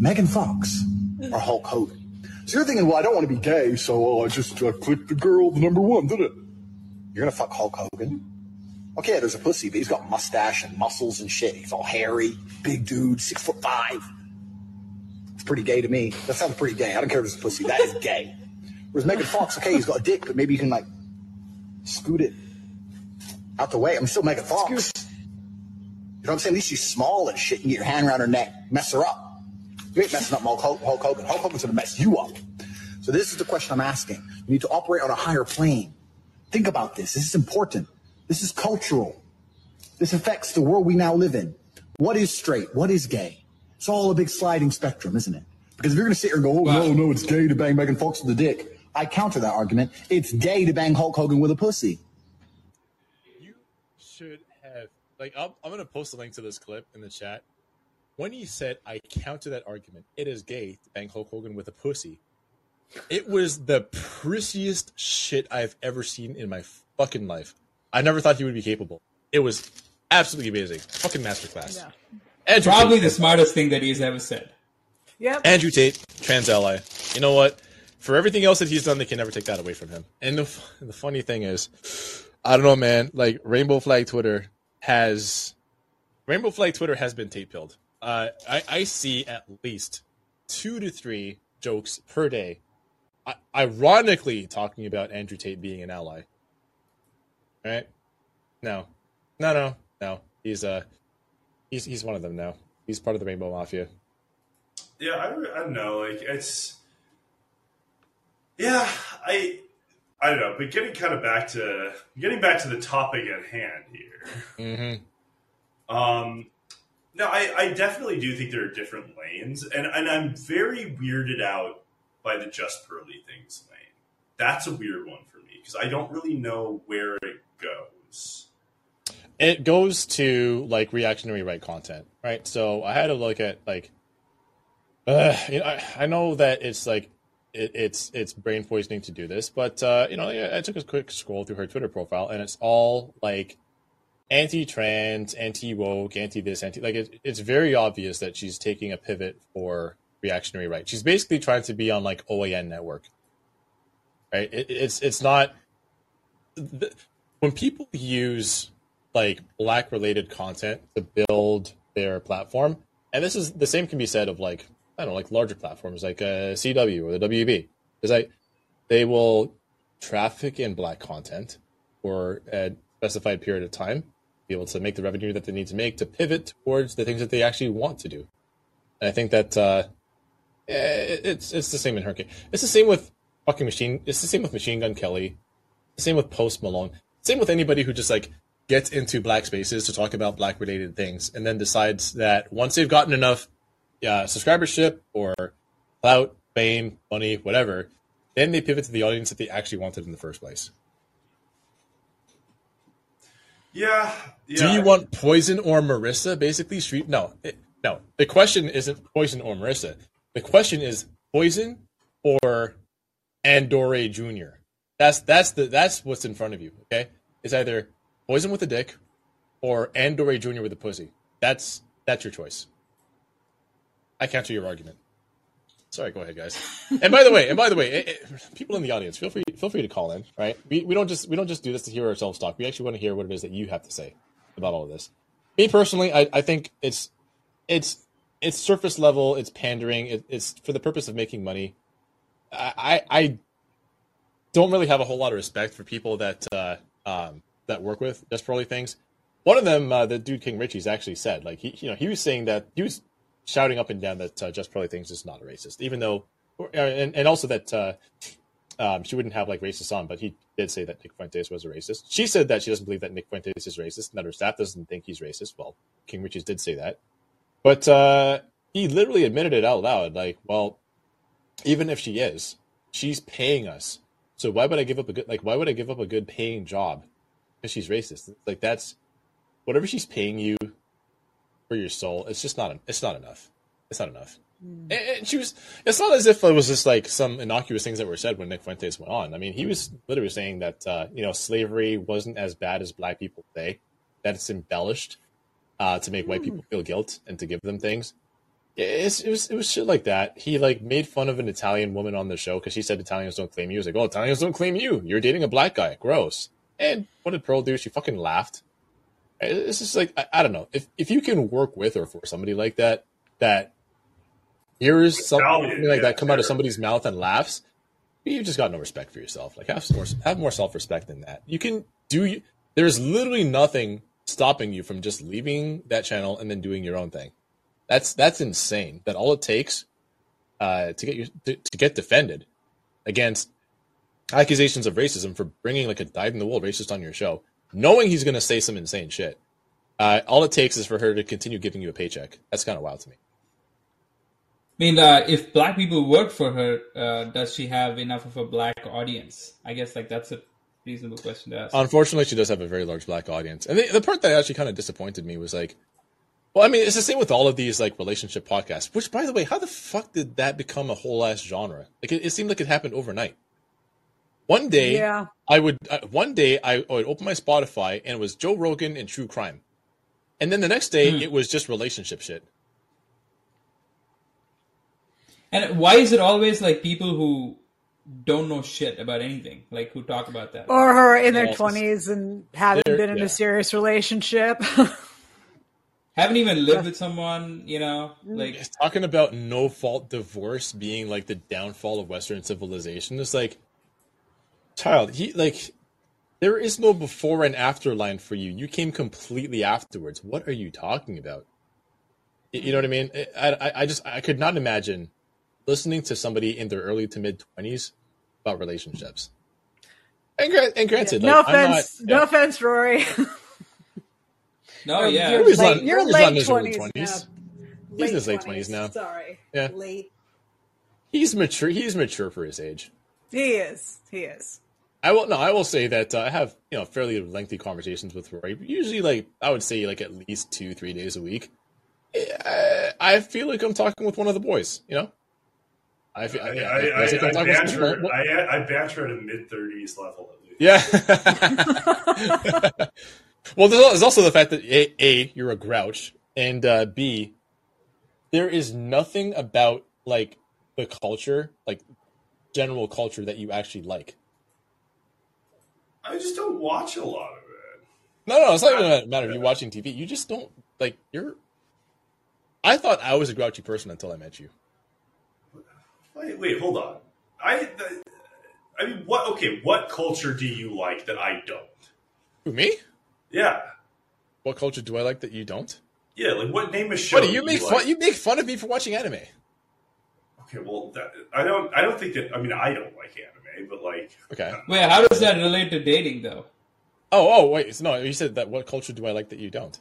Megan Fox or Hulk Hogan? So you're thinking, well, I don't want to be gay, so uh, I just uh, click the girl, the number one, did it? You're gonna fuck Hulk Hogan? Okay, there's a pussy, but he's got mustache and muscles and shit. He's all hairy, big dude, six foot five. It's pretty gay to me. That sounds pretty gay. I don't care if it's a pussy. That is gay. Whereas Megan Fox, okay, he's got a dick, but maybe you can like scoot it out the way. I'm still Megan Fox. You know what I'm saying? At least she's small and shit. You get your hand around her neck, mess her up. You ain't messing up Hulk, Hulk Hogan. Hulk Hogan's gonna mess you up. So this is the question I'm asking. You need to operate on a higher plane. Think about this. This is important. This is cultural. This affects the world we now live in. What is straight? What is gay? It's all a big sliding spectrum, isn't it? Because if you're going to sit here and go, oh, Wow. no, no, it's gay to bang Megan Fox with a dick, I counter that argument. It's gay to bang Hulk Hogan with a pussy. You should have like I'm, I'm gonna post a link to this clip in the chat. When he said I counter that argument, it is gay to bang Hulk Hogan with a pussy. It was the prissiest shit I've ever seen in my fucking life. I never thought he would be capable. It was absolutely amazing. Fucking masterclass. Yeah. Andrew Probably Tate, the smartest thing that he's ever said. Yep. Andrew Tate, trans ally. You know what? For everything else that he's done, they can never take that away from him. And the the funny thing is, I don't know, man. Like Rainbow Flag Twitter has Rainbow Flag Twitter has been Tate pilled. Uh, I, I see at least two to three jokes per day, I, ironically talking about Andrew Tate being an ally. Right? No, no, no, no. He's uh, he's he's one of them now. He's part of the Rainbow Mafia. Yeah, I, I don't know. Like it's, yeah, I, I don't know. But getting kind of back to getting back to the topic at hand here. Mm-hmm. Um, no, I, I definitely do think there are different lanes, and and I'm very weirded out by the just pearly things lane. That's a weird one for me because I don't really know where it goes. it goes to like reactionary right content, right? So I had to look at like, uh, you know, I, I know that it's like it, it's it's brain poisoning to do this, but uh, you know, I, I took a quick scroll through her Twitter profile, and it's all like anti-trans, anti-woke, anti-this, anti like it, it's very obvious that she's taking a pivot for reactionary right. She's basically trying to be on like OAN network, right? It, it's it's not the, when people use like black related content to build their platform, and this is the same can be said of like I don't know, like larger platforms like uh, CW or the WB, is like they will traffic in black content for a specified period of time, be able to make the revenue that they need to make to pivot towards the things that they actually want to do. And I think that uh, eh, it's it's the same in her case. It's the same with fucking machine. It's the same with Machine Gun Kelly. Same with Post Malone. Same with anybody who just like gets into black spaces to talk about black related things and then decides that once they've gotten enough uh, subscribership or clout, fame, money, whatever, then they pivot to the audience that they actually wanted in the first place. Yeah. yeah. Do you want Poison or Marissa? Basically, street. No, it, no. The question isn't Poison or Marissa. The question is Poison or Andore Jr. That's that's the that's what's in front of you. Okay, it's either Poison with a dick or Andore Jr. with a pussy. That's that's your choice. I cancel your argument. Sorry, go ahead, guys. And by the way, and by the way, it, it, people in the audience, feel free feel free to call in. Right? We, we don't just we don't just do this to hear ourselves talk. We actually want to hear what it is that you have to say about all of this. Me personally, I, I think it's it's it's surface level. It's pandering. It, it's for the purpose of making money. I, I I don't really have a whole lot of respect for people that uh, um, that work with Pearly Things. One of them, uh, the dude King Richie's actually said, like he, you know, he was saying that he was shouting up and down that uh, just Pearly Things is not a racist, even though, and, and also that uh, um, she wouldn't have like racist on, but he did say that Nick Fuentes was a racist. She said that she doesn't believe that Nick Fuentes is racist, and that her staff doesn't think he's racist. Well, King Richie's did say that, but uh, he literally admitted it out loud. Like, well, even if she is, she's paying us, so why would I give up a good like? Why would I give up a good paying job because she's racist? Like that's whatever she's paying you for your soul. It's just not. It's not enough. It's not enough. And, and she was. It's not as if it was just like some innocuous things that were said when Nick Fuentes went on. I mean, he was literally saying that uh, you know slavery wasn't as bad as black people say. That it's embellished uh, to make white people feel guilt and to give them things. It's, it was it was shit like that. He like made fun of an Italian woman on the show because she said Italians don't claim you. He was like, "Oh, Italians don't claim you. You're dating a black guy. Gross." And what did Pearl do? She fucking laughed. It's just like I, I don't know if if you can work with or for somebody like that that hears something like yeah, that come out of somebody's mouth and laughs, you've just got no respect for yourself. Like have more have more self respect than that. You can do. There's literally nothing stopping you from just leaving that channel and then doing your own thing. That's that's insane. That all it takes uh, to get you to, to get defended against accusations of racism for bringing like a dyed in the wool racist on your show, knowing he's going to say some insane shit. Uh, all it takes is for her to continue giving you a paycheck. That's kind of wild to me. I mean, uh, if black people work for her, uh, does she have enough of a black audience? I guess like that's a reasonable question to ask. Unfortunately, she does have a very large black audience. And the, the part that actually kind of disappointed me was like, well, I mean, it's the same with all of these like relationship podcasts. Which, by the way, how the fuck did that become a whole ass genre? Like, it, it seemed like it happened overnight. One day, Yeah. I would uh, one day I would open my Spotify and it was Joe Rogan and true crime, and then the next day Hmm. it was just relationship shit. and why is it always like people who don't know shit about anything, like who talk about that? Or who are in their twenties and haven't been in yeah. a serious relationship. Haven't even lived with someone, you know, like It's talking about no fault divorce being like the downfall of Western civilization. It's like, child, he like, there is no before and after line for you. You came completely afterwards. What are you talking about? You know what I mean? I, I, I just I could not imagine listening to somebody in their early to mid twenties about relationships. And, gra- and granted, no like, I'm offense, not- no offense, Rory. no, You're- yeah. you're He's late, not- you're he's not in late his early twenties now. He's in his late 20s now. Sorry. Yeah. Late. He's mature. He's mature for his age. He is. He is. I will no. I will say that uh, I have you know fairly lengthy conversations with Rory. Usually, like I would say, like at least two, three days a week. I, I feel like I'm talking with one of the boys. You know, I feel. I, I, I, I, I, I'm talking banter, I, I banter at a mid thirties level at least. Yeah. well, there's there's also the fact that a, a you're a grouch, and uh, b there is nothing about like the culture, like general culture, that you actually like. I just don't watch a lot of it. No, no, it's not even a matter of you watching TV. You just don't like you're. I thought I was a grouchy person until I met you. Wait, wait, hold on. I, I mean, what? Okay, what culture do you like that I don't? Who me? Yeah, What culture do I like that you don't? yeah. Like, what name a show? Buddy, you make like? fun. You make fun of me for watching anime. Okay, well, that, I don't. I don't think that. I mean, I don't like anime, but like, Okay. Wait, how does that relate to dating though? Oh, oh, wait. So no, you said that. What culture do I like that you don't?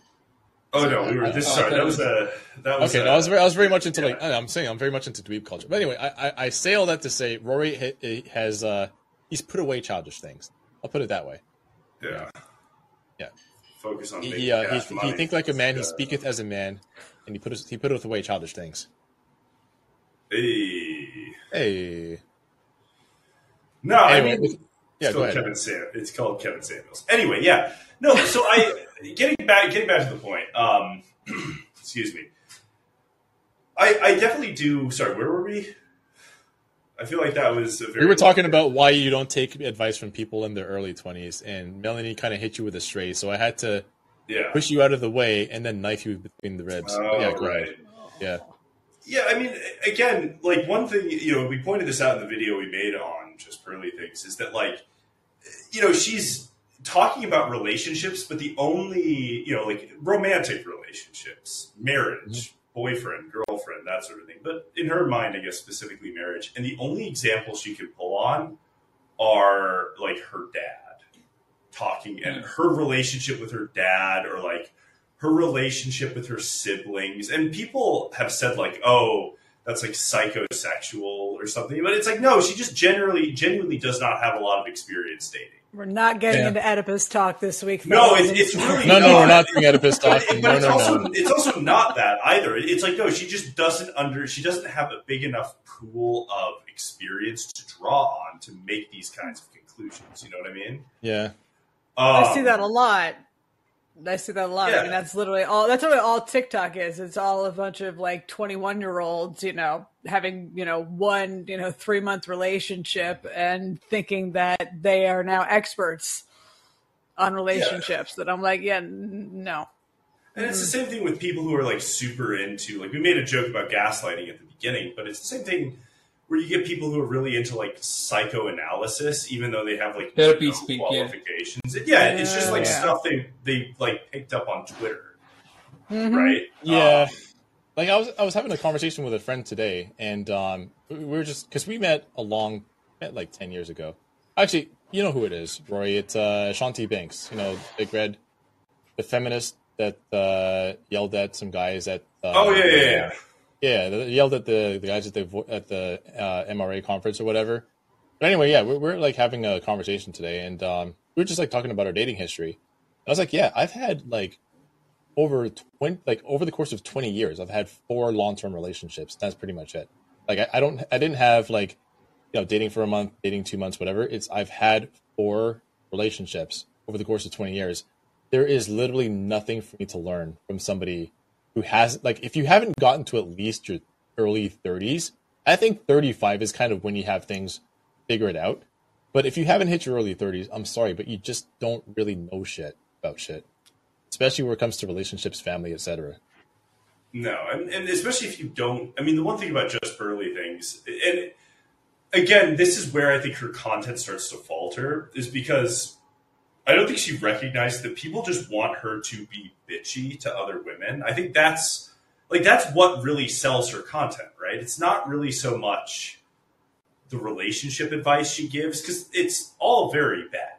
Oh no, we were this. Oh, Sorry, that was a that was. Okay, a, no, I was very, I was very much into yeah. like I'm saying I'm very much into dweeb culture. But anyway, I, I, I say all that to say Rory ha- has uh he's put away childish things. I'll put it that way. yeah, Yeah. Focus on He he, uh, cash he, he think like a man. He Uh, speaketh as a man, and he put he putteth away childish things. Hey. Hey, No, I Anyway, mean, yeah, it's go called ahead. Kevin Sam. It's called Kevin Samuels. Anyway, yeah. No, so I getting back getting back to the point. Um, excuse me. I I definitely do. Sorry, where were we? I feel like that was a very. we were talking about why you don't take advice from people in their early twenties, and Melanie kind of hit you with a stray, so I had to yeah. push you out of the way and then knife you between the ribs. Oh, yeah, right. ahead. Yeah, Yeah, I mean, again, like one thing, you know, we pointed this out in the video we made on just Pearly Things is that, like, you know, she's talking about relationships, but the only, you know, like romantic relationships, marriage, mm-hmm. boyfriend, girlfriend, that sort of thing. But in her mind, I guess specifically marriage. And the only examples she can pull on are like her dad talking and mm. her relationship with her dad or like her relationship with her siblings. And people have said like, oh, that's like psychosexual or something. But it's like, no, she just generally genuinely does not have a lot of experience dating. We're not getting Yeah. into Oedipus talk this week. No, it's, it's really no, no, not. we're not doing Oedipus talk. But, No, it's no, also no. it's also not that either. It's like no, she just doesn't under she doesn't have a big enough pool of experience to draw on to make these kinds of conclusions. You know what I mean? Yeah, I Um, see that a lot. I see that a lot. Yeah. I mean, that's literally all. That's really all TikTok is. It's all a bunch of like twenty-one-year-olds, you know, having you know one you know three-month relationship and thinking that they are now experts on relationships. That I'm like, yeah, n- no. And it's the mm. same thing with people who are like super into like we made a joke about gaslighting at the beginning, but it's the same thing where you get people who are really into like psychoanalysis, even though they have like Therapy no speak, yeah. qualifications. Yeah, it's just like Yeah. stuff they they like picked up on Twitter, Mhm. right? yeah. Um, like I was, I was having a conversation with a friend today, and um, we we were just because we met a long, met like ten years ago. Actually, you know who it is, Rory. It's uh, Chanty Binx. You know, Big Red, the feminist that uh, yelled at some guys at. Uh, oh yeah, yeah, yeah. Yeah, they yelled at the, the guys at the at the uh, MRA conference or whatever. But anyway, yeah, we're, we're like having a conversation today, and um, we were just like talking about our dating history. And I was like, yeah, I've had like over twenty, like over the course of twenty years, I've had four long term relationships. That's pretty much it. Like I, I don't, I didn't have like, you know, dating for a month, dating two months, whatever. It's I've had four relationships over the course of twenty years. There is literally nothing for me to learn from somebody who has like if you haven't gotten to at least your early 30s i think 35 is kind of when you have things figured out but if you haven't hit your early 30s i'm sorry but you just don't really know shit about shit especially where it comes to relationships family etc No, and, and especially if you don't. I mean, the one thing about just Pearly Things, and again, this is where I think her content starts to falter, is because I don't think she recognized that people just want her to be bitchy to other women. I think that's like that's what really sells her content, right? It's not really so much the relationship advice she gives because it's all very bad,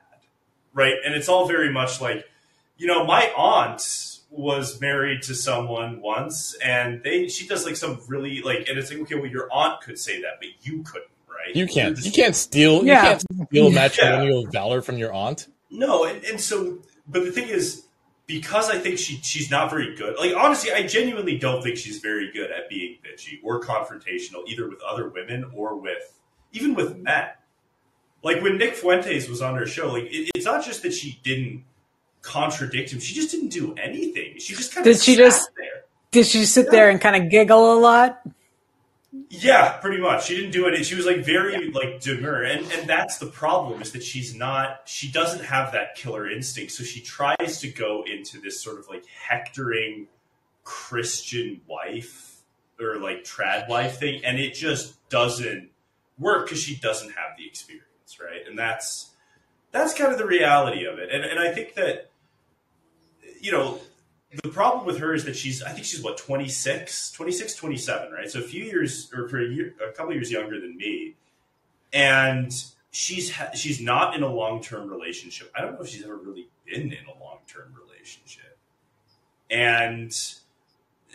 right? And it's all very much like, you know, my aunt was married to someone once and they she does like some really like and it's like okay well your aunt could say that but you couldn't right you can't just- you can't steal Yeah. you can't steal matrimonial valor from your aunt no and, and so but the thing is because i think she she's not very good like honestly i genuinely don't think she's very good at being bitchy or confrontational either with other women or with even with men. Like when nick fuentes was on her show like it, it's not just that she didn't contradict him she just didn't do anything. She just kind of Did she sat just- there. Did she sit there and kind of giggle a lot? Yeah, pretty much. She didn't do it. And she was like very like demure, and and that's the problem is that she's not. She doesn't have that killer instinct, so she tries to go into this sort of like hectoring Christian wife or like trad wife thing, and it just doesn't work because she doesn't have the experience, right? And that's that's kind of the reality of it. And and I think that you know the problem with her is that she's i think she's what 26 26 27 right so a few years or for a year a couple years younger than me and she's ha- she's not in a long-term relationship i don't know if she's ever really been in a long-term relationship and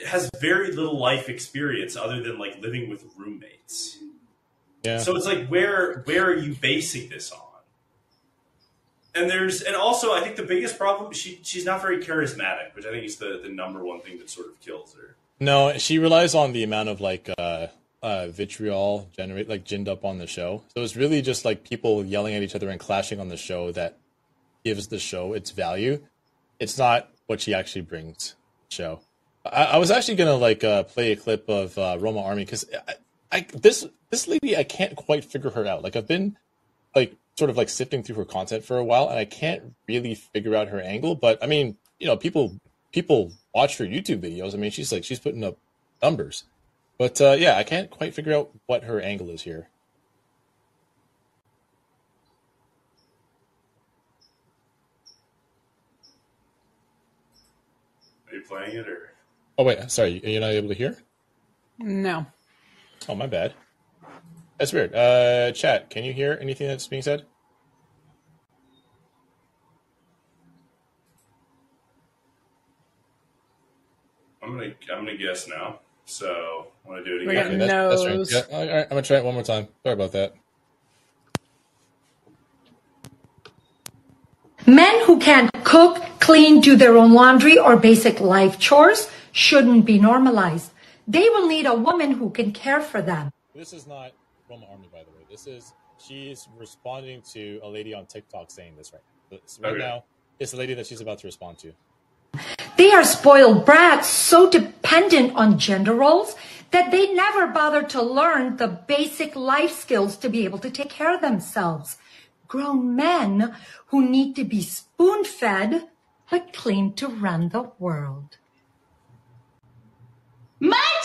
has very little life experience other than like living with roommates. Yeah. So it's like where where are you basing this on? And there's and also I think the biggest problem she she's not very charismatic, which I think is the the number one thing that sort of kills her. No, she relies on the amount of like uh, uh, vitriol generate like ginned up on the show. So it's really just like people yelling at each other and clashing on the show that gives the show its value. It's not what she actually brings show. I, I was actually gonna like uh, play a clip of uh, Roma Armee because I, I this this lady I can't quite figure her out. Like I've been like sort of like sifting through her content for a while and I can't really figure out her angle. But I mean, you know, people people watch her YouTube videos. I mean, she's like she's putting up numbers. But uh, yeah, I can't quite figure out what her angle is here. Are you playing it or Oh wait, sorry, are you're not able to hear? No. Oh my bad. That's weird. Uh, chat, can you hear anything that's being said? I'm gonna I'm gonna guess now. So I want to do it We again. got that's, that's Nose. right. Yeah, all right, I'm gonna try it one more time. Sorry about that. Men who can't cook, clean, do their own laundry, or basic life chores shouldn't be normalized. They will need a woman who can care for them. This is not Roma Armee, by the way. This is she's responding to a lady on TikTok saying this right. This, right Okay. now, it's the lady that she's about to respond to. They are spoiled brats, so dependent on gender roles that they never bother to learn the basic life skills to be able to take care of themselves. Grown men who need to be spoon fed but claim to run the world. Turn!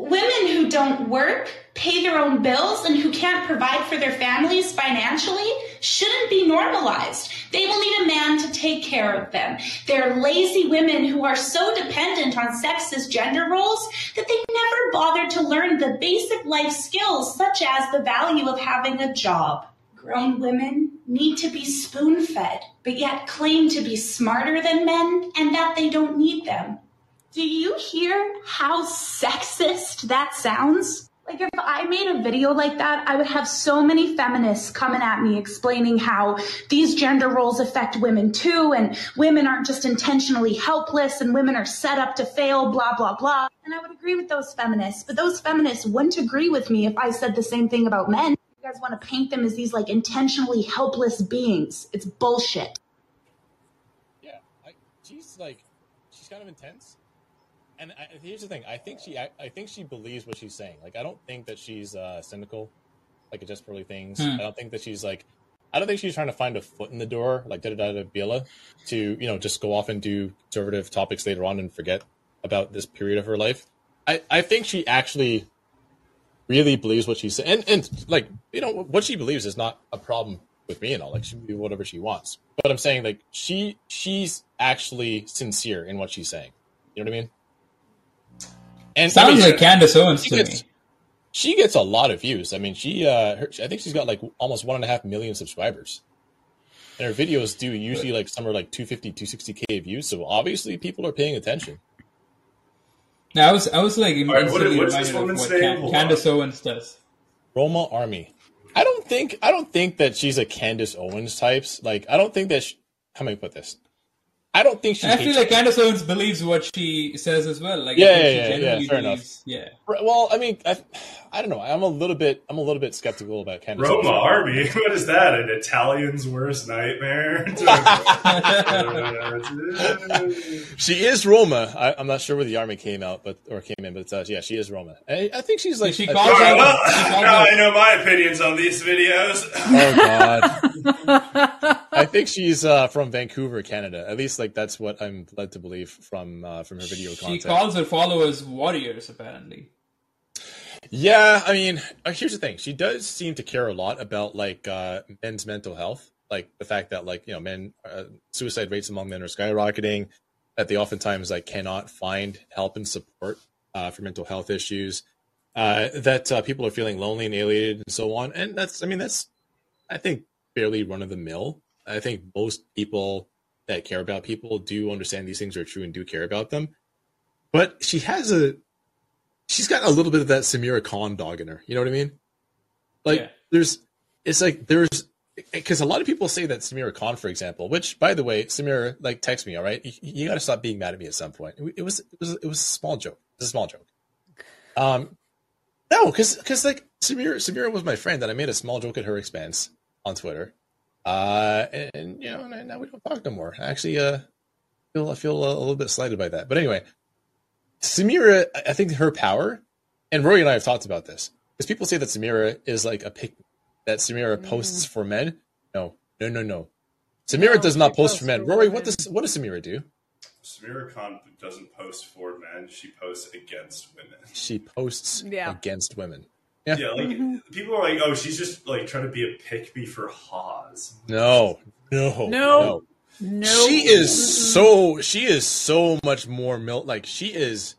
Women who don't work, pay their own bills, and who can't provide for their families financially shouldn't be normalized. They will need a man to take care of them. They're lazy women who are so dependent on sexist gender roles that they never bothered to learn the basic life skills such as the value of having a job. Grown women need to be spoon fed, but yet claim to be smarter than men and that they don't need them. Do you hear how sexist that sounds? Like, if I made a video like that, I would have so many feminists coming at me explaining how these gender roles affect women too, and women aren't just intentionally helpless, and women are set up to fail, blah, blah, blah. And I would agree with those feminists, but those feminists wouldn't agree with me if I said the same thing about men. You guys want to paint them as these like intentionally helpless beings. It's bullshit. Yeah, I, she's like, she's kind of intense. And I, here's the thing: I think she, I, I think she believes what she's saying. Like, I don't think that she's uh, cynical, like just Pearly Things. Hmm. I don't think that she's like, I don't think she's trying to find a foot in the door, like da da da Bila, to you know just go off and do conservative topics later on and forget about this period of her life. I, I think she actually really believes what she's saying, and and like you know what she believes is not a problem with me and all. Like she can do whatever she wants. But I'm saying like she she's actually sincere in what she's saying. You know what I mean? And I Sounds mean, like Candace Owens she to gets, me. she gets a lot of views. I mean, she uh, her, I think she's got like almost one and a half million subscribers. And her videos do usually like somewhere like 250, 260k views. So obviously people are paying attention. Now, I was I was like right, what- instantly what's this reminded of what name? Can- Hold on. Candace Owens does. Roma Armee. I don't think I don't think that she's a Candace Owens types. Like I don't think that. She, how may I put this? I don't think she. I feel like Candace Owens believes what she says as well. Like, I Yeah, think yeah, she yeah, yeah, genuinely fair enough. Yeah. Well, I mean, I, I don't know. I'm a little bit. I'm a little bit skeptical about Candace. Roma Owens. Army? What is that? An Italian's worst nightmare? She is Roma. I, I'm not sure where the army came out, but or came in, but uh, yeah, she is Roma. I, I think she's like. She I- calls Alright, her- well, she calls now her- I know my opinions on these videos. Oh God. I think she's uh, from Vancouver, Canada. At least, like that's what I'm led to believe from uh, from her video content. She content. calls her followers warriors, apparently. Yeah, I mean, uh, here's the thing. She does seem to care a lot about like uh, men's mental health, like the fact that like you know men uh, suicide rates among men are skyrocketing, that they oftentimes like cannot find help and support uh, for mental health issues, uh, that uh, people are feeling lonely and alienated and so on. And that's, I mean, that's I think fairly run of the mill. I think most people that care about people do understand these things are true and do care about them. But she has a she's got a little bit of that Samira Khan dog in her. You know what I mean? Like Yeah. there's it's like there's because a lot of people say that Samira Khan, for example, which by the way, Samira, like text me, all right? You, you got to stop being mad at me at some point. It, it was it was it was a small joke. It was a small joke. Um, no, because because like Samira Samira was my friend, and I made a small joke at her expense on Twitter. Uh, and you know, and now we don't talk no more. I actually, uh, feel I feel a, a little bit slighted by that. But anyway, Samira, I- I think her power, and Rory and I have talked about this because people say that Samira is like a pick that Samira posts for men. No, no, no, no. Samira No, does not post for men. for Rory, what does what does Samira do? Samira Khan doesn't post for men; she posts against women. She posts Yeah. against women. Yeah, like mm-hmm. people are like, "Oh, she's just like trying to be a pick me for Hawes." No, no, No. No, She is so she is so much more mil like she is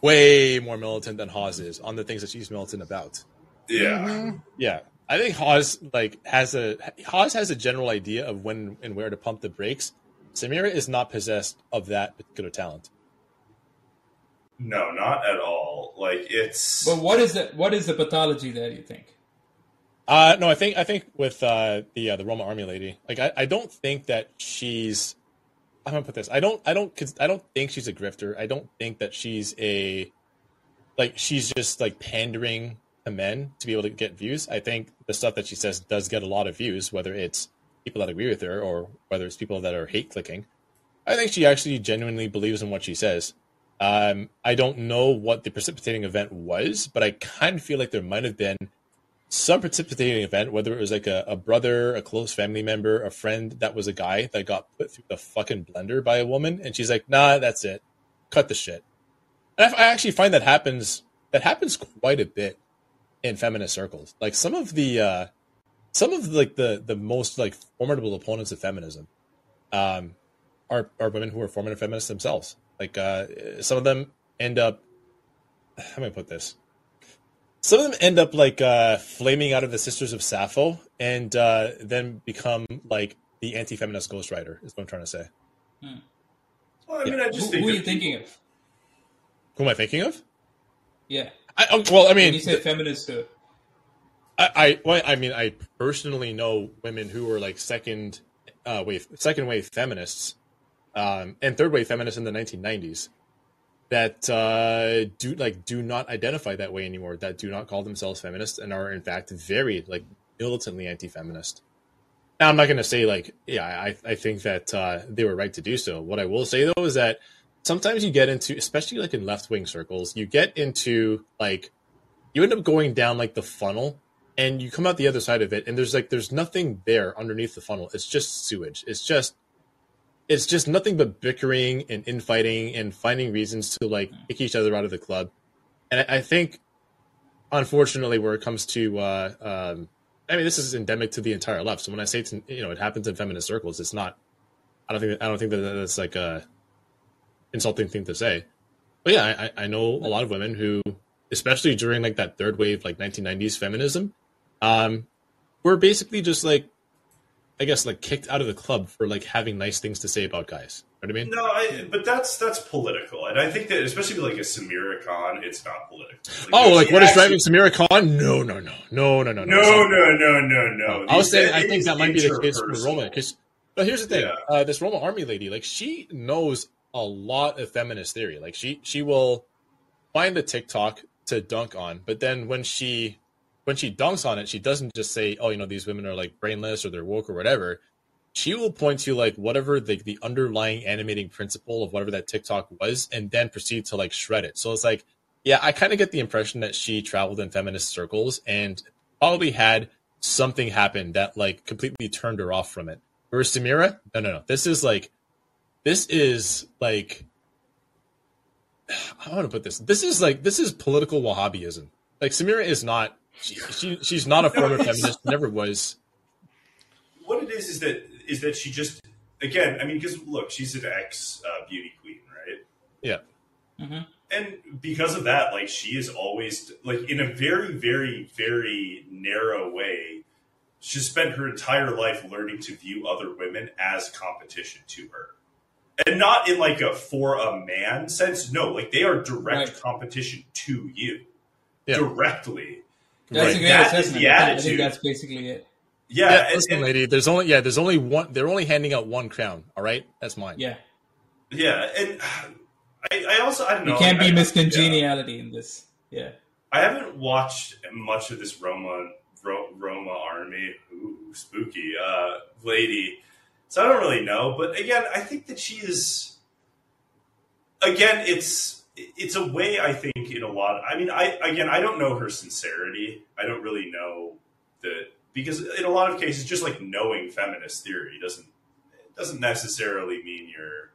way more militant than Hawes is on the things that she's militant about. Yeah, mm-hmm. Yeah. I think Hawes like has a Hawes has a general idea of when and where to pump the brakes. Samira is not possessed of that particular talent. no, not at all. Like it's But what is the what is the pathology there? You think? Uh no, I think I think with uh the uh, the Roma Armee lady, like I, I don't think that she's I'm gonna put this. I don't I don't cons- I don't think she's a grifter. I don't think that she's a like she's just like pandering to men to be able to get views. I think the stuff that she says does get a lot of views, whether it's people that agree with her or whether it's people that are hate clicking. I think she actually genuinely believes in what she says. Um, I don't know what the precipitating event was, but I kind of feel like there might have been some precipitating event, whether it was like a, a brother, a close family member, a friend that was a guy that got put through the fucking blender by a woman, and she's like, "Nah, that's it, cut the shit." And I, I actually find that happens that happens quite a bit in feminist circles. Like some of the uh, some of like the the most like formidable opponents of feminism um, are are women who are formative feminists themselves. Like uh, some of them end up. How do I put this? Some of them end up like uh, flaming out of the Sisters of Sappho, and uh, then become like the anti-feminist ghostwriter. Is what I'm trying to say. Well, I mean, I Who, just who think are you thinking of? Who am I thinking of? Yeah. I, oh, well, I When mean, you say feminist, uh, I, I, well, I mean, I personally know women who were like second uh, wave, second wave feminists, um, and third wave feminists in the 1990s that uh, do like do not identify that way anymore. That do not call themselves feminists and are in fact very like militantly anti-feminist. Now, I'm not going to say like, yeah, I, I think that uh, they were right to do so. What I will say though is that sometimes you get into, especially like in left wing circles, you get into like you end up going down like the funnel and you come out the other side of it and there's like there's nothing there underneath the funnel it's just sewage it's just it's just nothing but bickering and infighting and finding reasons to like kick each other out of the club. And i, I think unfortunately where it comes to uh um i mean this is endemic to the entire left. So when i say it's you know it happens in feminist circles it's not i don't think i don't think that that's like a insulting thing to say. But yeah i i know a lot of women who especially during like that third wave like 1990s feminism um were basically just like i guess like kicked out of the club for like having nice things to say about guys you know what i mean No, I, but that's that's political, and I think that especially with like a Samira Khan, it's not political. oh like what is actually- driving samira khan no no no no no no No, no, no, no, no. I was saying, I think that might be the case for. Roma. Because, but here's the thing: Yeah. uh, this Roma Armee lady, like, she knows a lot of feminist theory. Like, she she will find the TikTok to dunk on, but then when she when she dunks on it, she doesn't just say, "Oh, you know, these women are like brainless or they're woke or whatever." She will point to like whatever the the underlying animating principle of whatever that TikTok was, and then proceed to like shred it. So it's like, yeah, I kind of get the impression that she traveled in feminist circles and probably had something happen that like completely turned her off from it. Whereas Samira, no, no, no. This is like, this is like, I want to put this. This is like, this is political Wahhabism. Like Samira is not. She, she she's not a former it's- feminist. Never was. What it is is that is that she just again. I mean, because look, she's an ex uh, beauty queen, right? Yeah. and because of that, like she is always like in a very, very, very narrow way. She spent her entire life learning to view other women as competition to her. And not in like a for a man sense. No, like they are direct Right. competition to you. Yeah. Directly. That's Right. a great That is assessment. the I think- I think attitude. that's basically it. Yeah. Yeah, and- listen, and- lady. There's only yeah. There's only one. They're only handing out one crown. All right, that's mine. Yeah. yeah. And I, I also I don't know. You can't I- be Miss Congeniality yeah. In this. Yeah. I haven't watched much of this Roma Ro, Roma Armee, ooh, spooky uh, lady, so I don't really know. But again, I think that she is. Again, it's it's a way I think in a lot. I mean, I again, I don't know her sincerity. I don't really know that because in a lot of cases, just like knowing feminist theory doesn't doesn't necessarily mean you're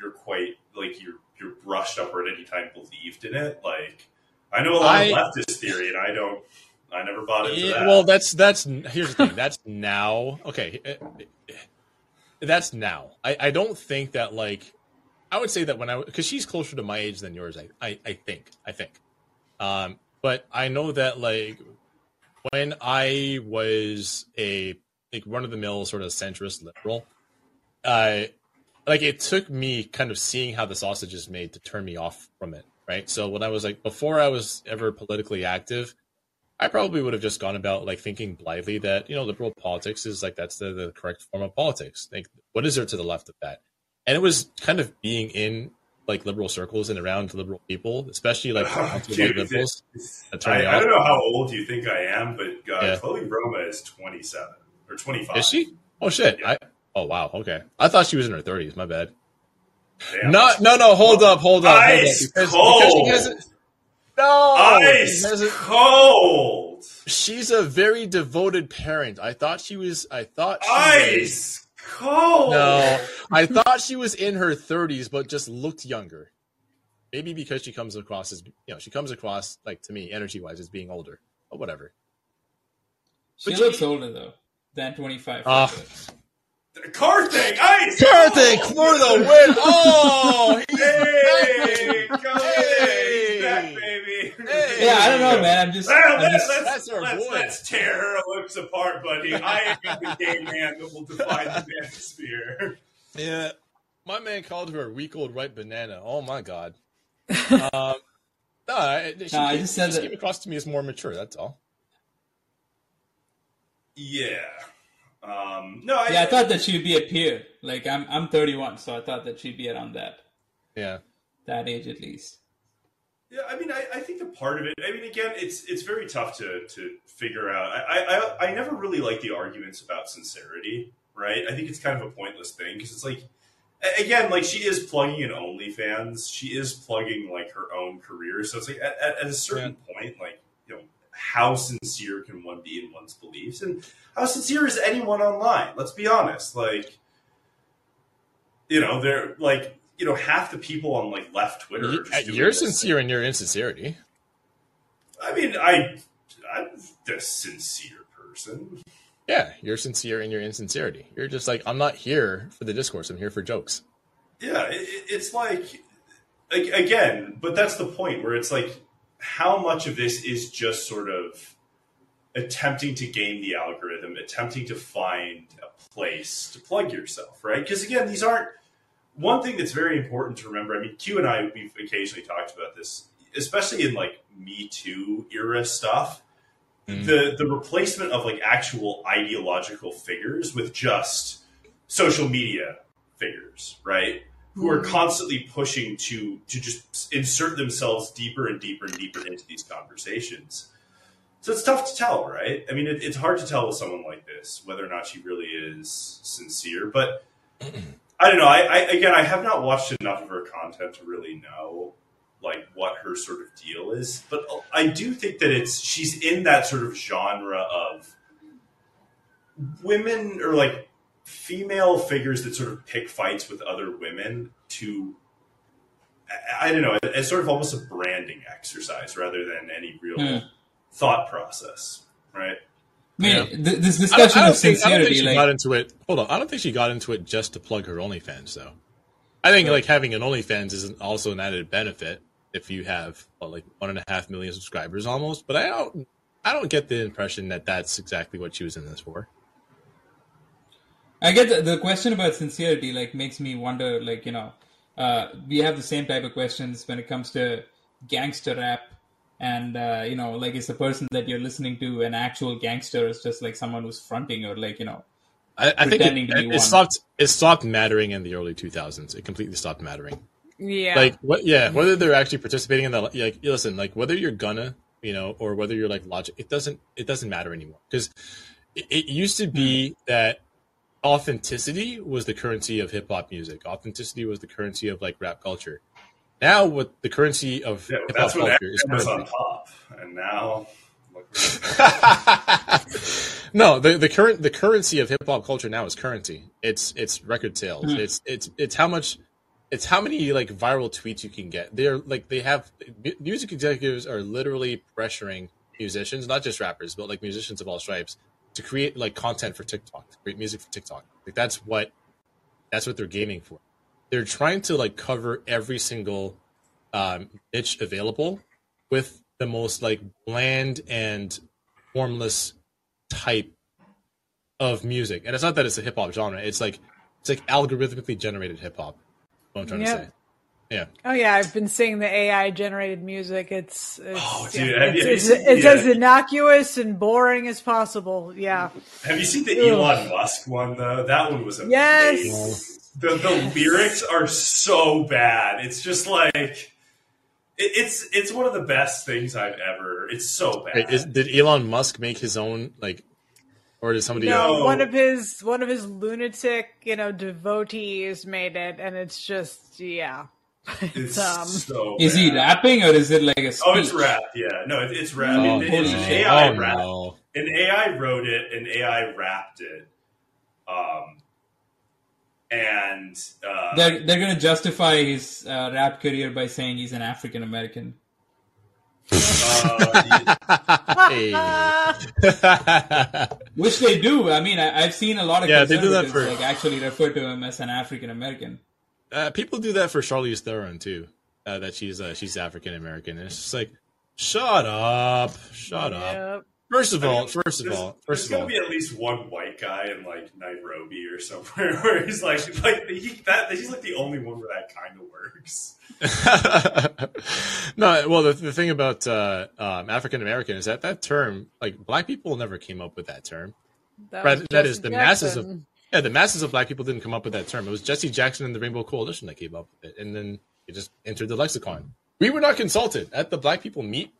you're quite like you're you're brushed up or at any time believed in it. Like I know a lot I- of leftist theory, and I don't. I never bought into Yeah, that. well, that's that's here's the thing. That's now. Okay, eh, eh, that's now. I I don't think that like I would say that when I because she's closer to my age than yours. I I, I think I think, um, but I know that like when I was a like run of the mill sort of centrist liberal, uh, like it took me kind of seeing how the sausage is made to turn me off from it. Right. So when I was like before I was ever politically active. I probably would have just gone about like thinking blithely that you know liberal politics is like that's the, the correct form of politics. Like, what is there to the left of that? And it was kind of being in like liberal circles and around liberal people, especially like white Dude, liberals. it's- I, I don't know how old you think I am, but uh, Yeah. Chloe Roma is twenty seven or twenty five. Is she? Oh shit! I oh wow. Okay, I thought she was in her thirties. My bad. Damn. No, no, no. Hold up, hold up, hold up. Ice Because, cold. because she. No, Ice cold. she's a very devoted parent. I thought she was. I thought she was, Ice cold. No, I thought she was in her 30s, but just looked younger. Maybe because she comes across as you know, she comes across like to me, energy wise, as being older. But whatever. She But looks you- older though than 25. Ah. Car thing. Ice. Karthik cold. for the win! Oh, he's Hey, back. go Hey. He's back, baby. Hey. Yeah, I don't know, man. I'm just, Well, I'm let's, just let's, That's our let's, boy. let's tear her lips apart, buddy. I am the gay man that will define the atmosphere. Yeah, my man called her a week old ripe banana. Oh my god. um, no, I, she, No, I just said she that- came across to me as more mature. That's all. Yeah. Um, no, I, yeah, I thought that she'd be a peer. Like I'm, I'm 31, so I thought that she'd be around that, Yeah. that age at least. Yeah, I mean, I, I think a part of it. I mean, again, it's it's very tough to to figure out. I I, I never really like the arguments about sincerity, right? I think it's kind of a pointless thing because it's like, again, like she is plugging in OnlyFans. She is plugging like her own career. So it's like at, at, at a certain point, like you know, how sincere can one be in one's beliefs, and how sincere is anyone online? Let's be honest. Like, you know, they're like. You know, half the people on like left Twitter. Are You, just doing you're sincere in your insincerity. I mean, I I'm the sincere person. Yeah, you're sincere in your insincerity. You're just like, I'm not here for the discourse. I'm here for jokes. Yeah, it- it's like, like again, but that's the point where it's like, how much of this is just sort of attempting to game the algorithm, attempting to find a place to plug yourself, right? Because again, these aren't one thing that's very important to remember. I mean, Q and I we've occasionally talked about this, especially in like Me Too era stuff. Mhm. The the replacement of like actual ideological figures with just social media figures, right? Who are constantly pushing to to just insert themselves deeper and deeper and deeper into these conversations. So it's tough to tell, right? I mean, it, it's hard to tell with someone like this whether or not she really is sincere. But I don't know. I, I again, I have not watched enough of her content to really know like what her sort of deal is. But I do think that it's she's in that sort of genre of women or like female figures that sort of pick fights with other women to I, don't know it's sort of almost a branding exercise rather than any real Hmm. thought process right mean, Yeah. th- this I don't, discussion I don't of think, I sincerity, think she like, got into it. Hold on. I don't think she got into it just to plug her OnlyFans, though. I think like having an OnlyFans is also an added benefit if you have what, like one and a half million subscribers almost. But I don't. I don't get the impression that that's exactly what she was in this for. I get the, the question about sincerity. Like makes me wonder. Like you know, uh, we have the same type of questions when it comes to gangster rap, and uh, you know, like is the person that you're listening to an actual gangster, is just like someone who's fronting, or like you know, I, I think Pretending it, to be it, one. it stopped. It stopped mattering in the early 2000s. It completely stopped mattering. Yeah. Like what? Yeah, whether they're actually participating in the like, listen, like whether you're gonna, you know, or whether you're like logic, it doesn't. It doesn't matter anymore because it, it used to be that authenticity was the currency of hip hop music. Authenticity was the currency of like rap culture. Now, what the currency of Yeah, hip hop that's when culture is Eminem on currency. top, and now no, the the current the currency of hip hop culture now is currency. It's it's record sales. Hmm. It's it's it's how much it's how many like viral tweets you can get. They're like they have music executives are literally pressuring musicians, not just rappers, but like musicians of all stripes, to create like content for TikTok, to create music for TikTok. Like that's what that's what they're gaming for. They're trying to like cover every single um, niche available with the most like bland and formless type of music. And it's not that it's a hip hop genre. It's like it's like algorithmically generated hip hop. What I'm trying Yep. to say. Yeah. Oh yeah, I've been seeing the AI generated music. It's, it's Oh, dude, have you- it's, have it's, you it's seen- as innocuous and boring as possible. Yeah. Have you seen the Elon Musk one though? That one was amazing. Yes. The the lyrics are so bad. It's just like it, it's it's one of the best things I've ever. It's so bad. Wait, is, did Elon Musk make his own like, or did somebody? No, No. one of his one of his lunatic, you know, devotees made it, and it's just yeah. it's um, so. is he rapping or is it like a speech? Oh, it's rap. Yeah, no, it, it's rap. Oh, It- it's an. AI oh, rap. no. An AI wrote it, and AI rapped it. Um, and uh, They're they're gonna justify his uh, rap career by saying he's an African American. uh, Hey. Which they do. I mean, I, I've seen a lot of Yeah, they do that for- like actually refer to him as an African American. uh, people do that for Charlize Theron too. Uh, that she's uh, she's African American. And it's just like, shut up, shut up. Yep. First of I all, mean, first of there's, all, there's first of gonna be at least one white guy in like Nairobi or somewhere where he's like, like he, that, he's like the only one where that kind of works. no, well, the, the thing about uh, um, African American is that that term, like black people, never came up with that term. That, Right, was that Jesse is the masses of yeah, the masses of black people didn't come up with that term. It was Jesse Jackson and the Rainbow Coalition that came up with it, and then it just entered the lexicon. We were not consulted at the Black People Meet,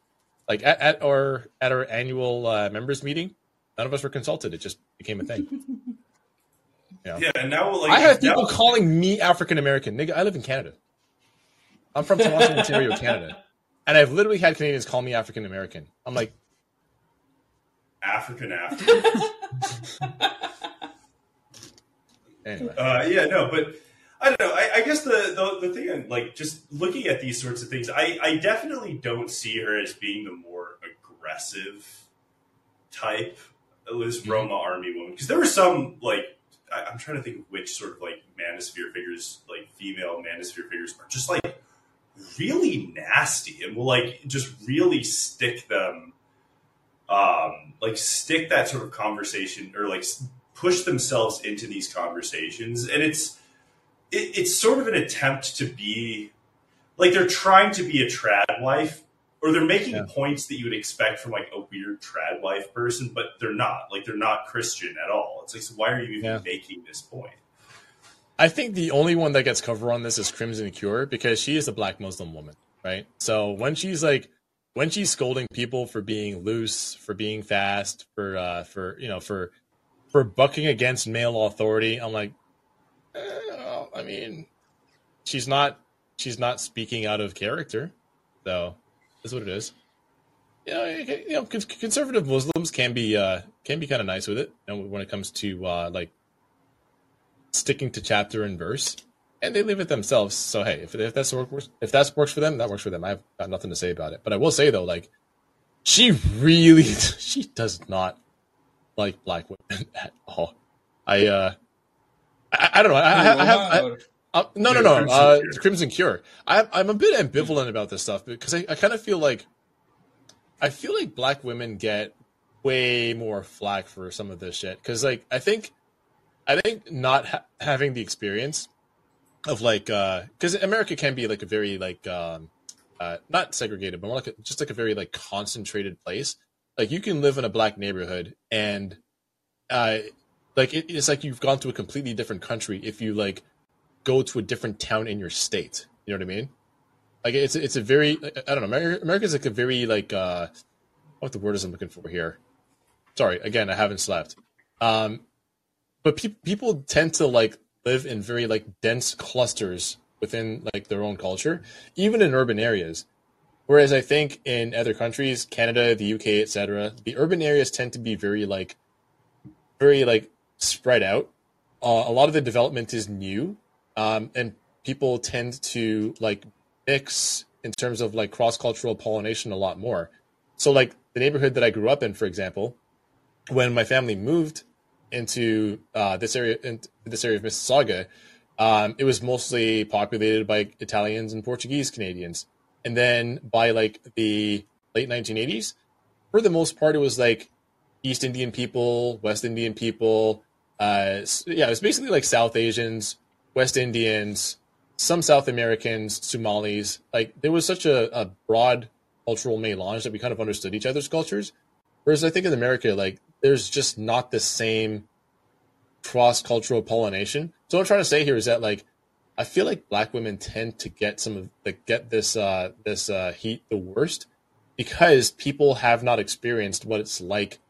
like at, at our at our annual uh, members meeting. None of us were consulted. It just became a thing. Yeah, and now like I have now- people calling me African American. Nigga, I live in Canada. I'm from Toronto, Ontario, Canada. And I've literally had Canadians call me African American. I'm like, African African. anyway. Uh, yeah, no, but I don't know. I, I guess the, the the thing, I'm, like, just looking at these sorts of things, I, I definitely don't see her as being the more aggressive type, this Mm-hmm. Roma Armee woman. Because there were some like I, I'm trying to think of which sort of like manosphere figures, like female manosphere figures, are just like really nasty and will like just really stick them, um, like stick that sort of conversation or like push themselves into these conversations, and it's it, it's sort of an attempt to be like they're trying to be a trad wife or they're making Yeah. points that you would expect from like a weird trad wife person but they're not like they're not christian at all it's like so why are you even Yeah. making this point I think the only one that gets cover on this is Crimson Cure because she is a black Muslim woman, right? So when she's like, when she's scolding people for being loose, for being fast, for uh, for you know, for for bucking against male authority, I'm like, eh, well, I mean, she's not she's not speaking out of character, though. that's what it is. You know, you know, conservative Muslims can be uh, can be kind of nice with it, and when it comes to uh, like sticking to chapter and verse, and they leave it themselves. So hey, if, if that's if that works for them, that works for them. I've got nothing to say about it. But I will say though, like she really, she does not like black women at all. I uh, I, I don't know. I, I, I have. I, Or- uh, no, no, no. Crimson uh, Cure. Crimson Cure. I, I'm a bit ambivalent about this stuff because I, I kind of feel like I feel like black women get way more flack for some of this shit because, like, I think, I think not ha- having the experience of like, because America can be like a very like, um, uh, not segregated, but more like a, just like a very like concentrated place. Like you can live in a black neighborhood and, uh, like it, it's like you've gone to a completely different country if you like go to a different town in your state. You know what I mean? Like it's it's a very I don't know. America, America's like a very like uh, what the word is I'm looking for here. Sorry, again, I haven't slept. Um, but pe- people tend to like live in very like dense clusters within like their own culture, even in urban areas. Whereas I think in other countries, Canada, the UK, etc., the urban areas tend to be very like, very like spread out. Uh, a lot of the development is new, um, and people tend to like mix in terms of like cross cultural pollination a lot more. So like the neighborhood that I grew up in, for example, when my family moved into uh, this area, into this area of Mississauga, um, it was mostly populated by Italians and Portuguese Canadians. And then by like the late 1980s, for the most part, it was like East Indian people, West Indian people. Uh, yeah, it was basically like South Asians, West Indians, some South Americans, Somalis. Like there was such a, a broad cultural melange that we kind of understood each other's cultures. Whereas I think in America, like there's just not the same cross cultural pollination. So what I'm trying to say here is that like I feel like black women tend to get some of the get this uh this uh heat the worst because people have not experienced what it's like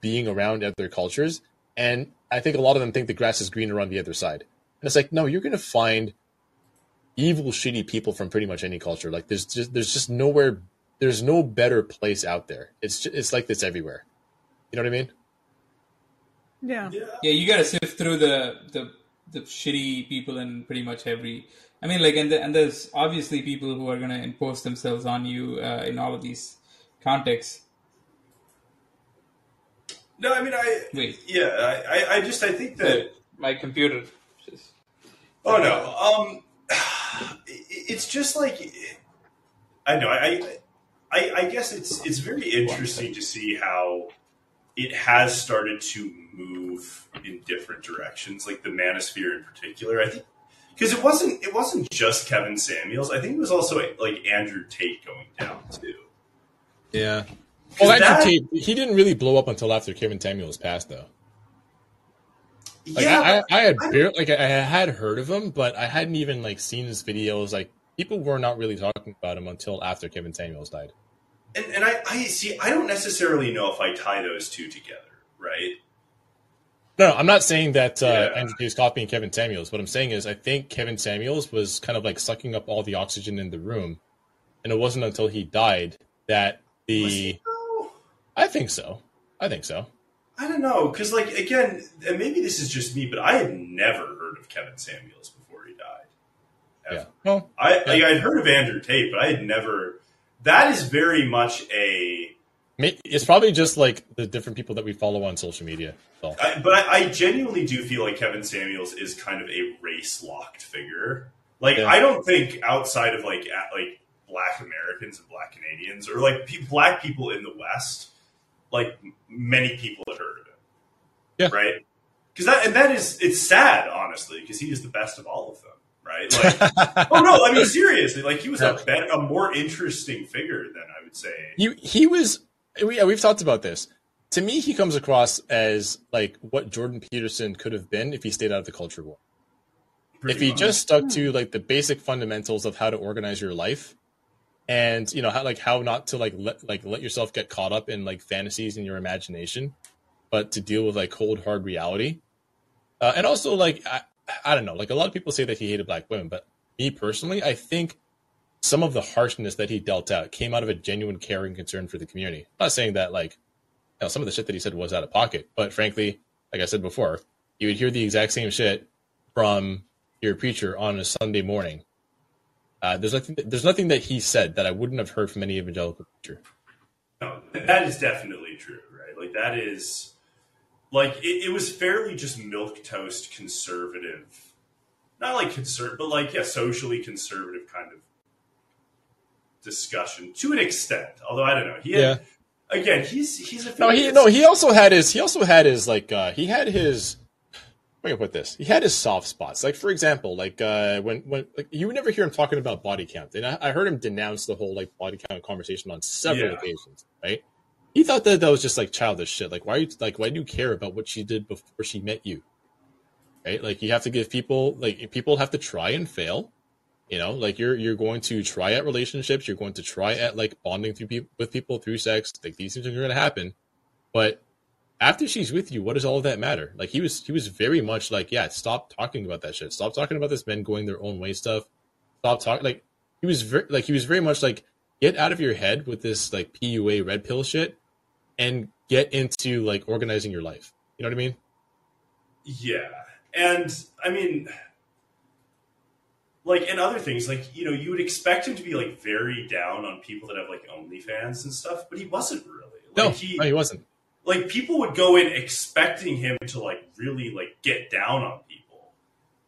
being around other cultures. And I think a lot of them think the grass is greener on the other side. And it's like, no, you're gonna find evil, shitty people from pretty much any culture. Like there's just there's just nowhere there's no better place out there. It's just, it's like this everywhere. You know what I mean? Yeah. Yeah, you gotta sift through the the the shitty people in pretty much every. I mean, like, and the, and there's obviously people who are gonna impose themselves on you uh, in all of these contexts. No, I mean, I Wait. yeah, I, I- I just I think that my computer. Just, Oh no. Um, it's just like I know. I, I I guess it's it's very interesting to see how it has started to move in different directions, like the Manosphere in particular. I think because it wasn't it wasn't just Kevin Samuels. I think it was also like Andrew Tate going down too. Yeah. Well, Andrew that- he didn't really blow up until after Kevin Samuels passed, though. Like yeah, I, I, I had I- barely, like I had heard of him, but I hadn't even like seen his videos. Like people were not really talking about him until after Kevin Samuels died. and, and I, I see. I don't necessarily know if I tie those two together, right? No, no, I'm not saying that uh, Yeah. Andrew Tate is copying Kevin Samuels. What I'm saying is, I think Kevin Samuels was kind of like sucking up all the oxygen in the room, and it wasn't until he died that the. I think so. I think so. I don't know, because like again, and maybe this is just me, but I had never heard of Kevin Samuels before he died. Yeah. Ever. Well, I Yeah. like I'd heard of Andrew Tate, but I had never. That is very much a. it's probably just like the different people that we follow on social media. So. I, but I, I genuinely do feel like Kevin Samuels is kind of a race locked figure. Like Yeah. I don't think outside of like at, like Black Americans and Black Canadians or like pe- Black people in the West, like many people had heard of him. Yeah. Right. Because that and that is it's sad honestly because he is the best of all of them. Right. Like oh no, I mean seriously, like he was a bet, a more interesting figure than I would say. he he was We, we've talked about this to me he comes across as like what jordan peterson could have been if he stayed out of the culture war pretty if he much. just stuck hmm. to like the basic fundamentals of how to organize your life and you know how like how not to like let like let yourself get caught up in like fantasies in your imagination but to deal with like cold hard reality uh, and also like I, I don't know like a lot of people say that he hated black women but me personally i think some of the harshness that he dealt out came out of a genuine care and concern for the community. I'm not saying that like you know, some of the shit that he said was out of pocket, but frankly, like I said before, you would hear the exact same shit from your preacher on a Sunday morning. Uh, there's nothing. There's nothing that he said that I wouldn't have heard from any evangelical preacher. No, that is definitely true, right? Like that is like it, it was fairly just milk toast conservative, not like conservative, but like yeah, socially conservative kind of discussion to an extent. Although I don't know, he had Yeah. again, he's he's a No, he no, he also had his he also had his like uh he had his I'm gonna put this. He had his soft spots. Like for example, like uh when when like you would never hear him talking about body count. And I, I heard him denounce the whole like body count conversation on several Yeah. occasions, right? He thought that that was just like childish shit. Like why are you like why do you care about what she did before she met you? Right? Like you have to give people like people have to try and fail. You know, like you're you're going to try at relationships, you're going to try at like bonding through people with people through sex. Like these things are going to happen, but after she's with you, what does all of that matter? Like he was he was very much like, yeah, stop talking about that shit. Stop talking about this men going their own way stuff. Stop talking like he was very like he was very much like get out of your head with this like PUA red pill shit and get into like organizing your life. You know what I mean? Yeah. And I mean like and other things, like, you know, you would expect him to be like very down on people that have like OnlyFans and stuff, but he wasn't really. Like No, he no, he wasn't. Like people would go in expecting him to like really like get down on people.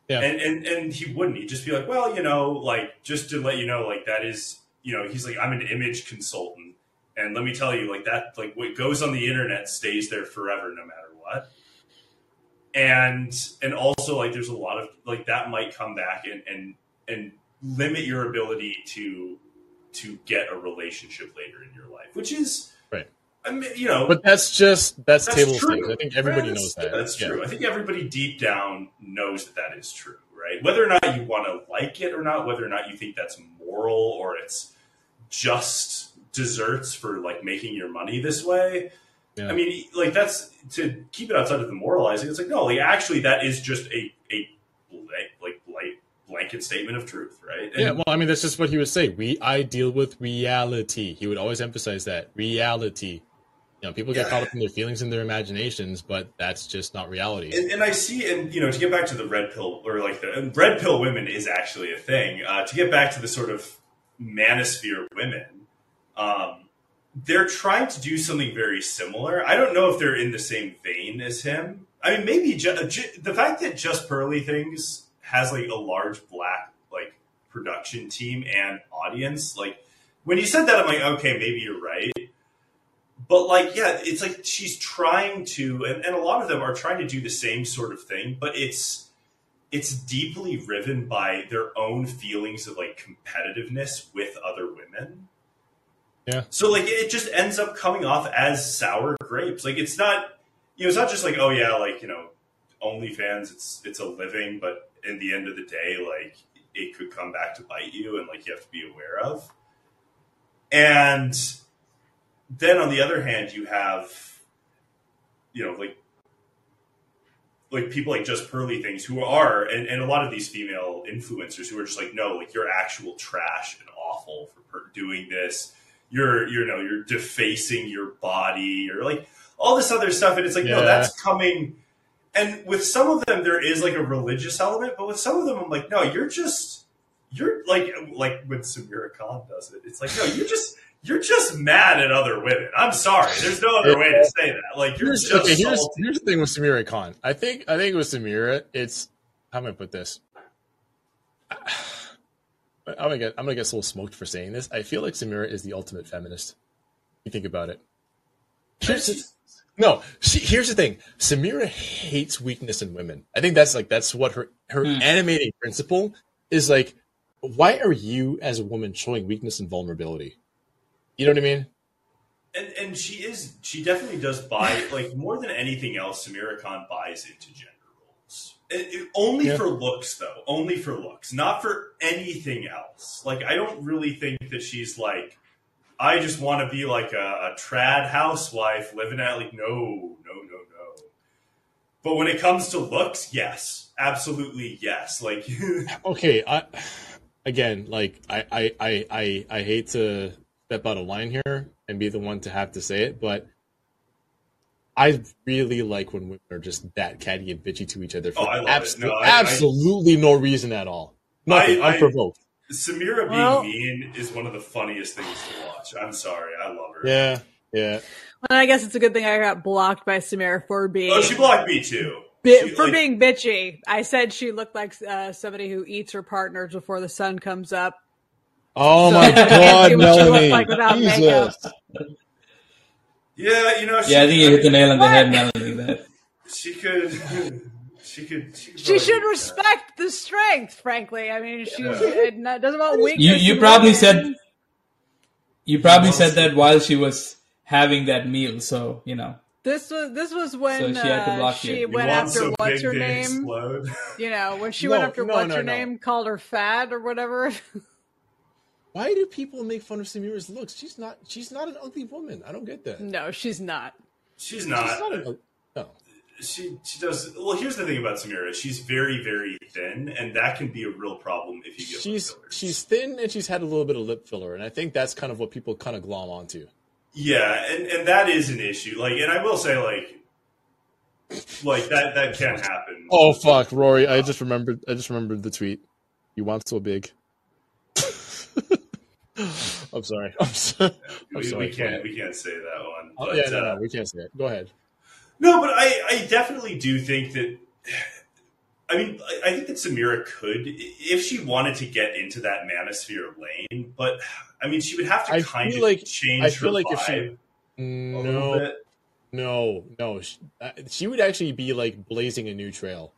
Yeah. And and and he wouldn't. He'd just be like, Well, you know, like just to let you know, like that is you know, he's like, I'm an image consultant. And let me tell you, like that like what goes on the internet stays there forever no matter what. And and also like there's a lot of like that might come back and and and limit your ability to to get a relationship later in your life, which is Right. I mean, you know, But that's just that's, that's table true. stakes. I think everybody Right, knows that. That's Yeah. true. I think everybody deep down knows that that is true, right? Whether or not you want to like it or not, whether or not you think that's moral or it's just desserts for like making your money this way. Yeah. I mean, like that's to keep it outside of the moralizing. It's like no, like actually, that is just a a like blank, blanket statement of truth, right? And- Yeah, well, I mean, that's just what he would say. We, I deal with reality. He would always emphasize that reality. You know, people get Yeah. caught up in their feelings and their imaginations, but that's just not reality. And, and I see, and you know, to get back to the red pill or like the red pill women is actually a thing. Uh, to get back to the sort of manosphere women, um, they're trying to do something very similar. I don't know if they're in the same vein as him. I mean, maybe ju- ju- the fact that Just Pearly Things has like a large black like production team and audience. Like when you said that, I'm like, okay, maybe you're right but like yeah it's like she's trying to and, and a lot of them are trying to do the same sort of thing but it's it's deeply riven by their own feelings of like competitiveness with other women. Yeah. so like it just ends up coming off as sour grapes. Like it's not you know it's not just like oh yeah like you know OnlyFans it's it's a living but in the end of the day like it could come back to bite you and like you have to be aware of. And then on the other hand, you have, you know, like, like people like just pearly things who are, and, and a lot of these female influencers who are just like, no, like you're actual trash and awful for per- doing this. You're, you know, you're defacing your body or like all this other stuff. And it's like, no, that's coming. And with some of them, there is like a religious element, but with some of them, I'm like, no, you're just, you're like, like when Samira Khan does it, it's like, no, you're just, you're just mad at other women. I'm sorry. There's no other way to say that. Like you're here's, just okay, here's, here's the thing with Samira Khan. I think I think with Samira, it's how am I put this? I'm gonna get I'm gonna get a little smoked for saying this. I feel like Samira is the ultimate feminist. You think about it. Here's the, no, she, here's the thing. Samira hates weakness in women. I think that's like that's what her her Hmm. animating principle is like. Why are you as a woman showing weakness and vulnerability? You know what I mean? and and she is she definitely does buy like more than anything else. Samira Khan buys into gender roles. It- it- only Yeah. for looks, though. Only for looks, not for anything else. Like I don't really think that she's like. I just want to be like a, a trad housewife living at like no, no, no, no. But when it comes to looks, yes, absolutely yes. Like okay i again like I, I i i i hate to step out of line here and be the one to have to say it but i really like when women are just that catty and bitchy to each other oh, for Oh, I love it. abso- No, I- I- absolutely no reason at all nothing I- I- unprovoked Samira being Well- mean is one of the funniest things to watch. I'm sorry, I love her. yeah yeah And I guess it's a good thing I got blocked by Samira for being Oh, she blocked me too. Bi- She, for like- being bitchy. I said she looked like uh, somebody who eats her partners before the sun comes up. oh So my god see she melanie like jesus Yeah, you know. She, Yeah, I think you hit the nail on the head, Melanie. That She could. She could. She, could She should do that. respect the strength, frankly. I mean, she Yeah. it doesn't want you weakness. you in probably women. said you probably said that while she was having that meal. So you know, this was this was when So she had to uh, she went after some what's her name. explode? You know, when she No, went after no, what's no, her no. name, called her fat or whatever. Why do people make fun of Samira's looks? She's not. She's not an ugly woman. I don't get that. no, she's not. She's She's not. not an ug- no. she she does well. Here's the thing about Samira: she's very very thin, and that can be a real problem if you get She's she's thin and she's had a little bit of lip filler, and I think that's kind of what people kind of glom onto. Yeah, and and that is an issue. Like, and I will say, like, like that that can happen. Oh fuck, Rory! I just remembered. I just remembered the tweet. You want so big. I'm sorry. I'm sorry. I'm we, sorry. we can't we can't say that one. Oh, But, yeah, no, uh, no, we can't say it. Go ahead. No, but I, I definitely do think that. I mean, I- think that Samira could, if she wanted to get into that manosphere lane. But I mean, she would have to I kind of like- change I feel her like if vibe she- No, no, no. She, uh, she would actually be like blazing a new trail.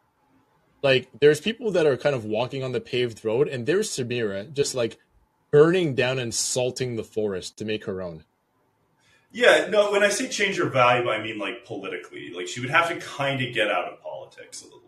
Like there's people that are kind of walking on the paved road, and there's Samira just like burning down and salting the forest to make her own. Yeah, no. When I say change her vibe, I mean like politically. Like she would have to kind of get out of politics a little bit.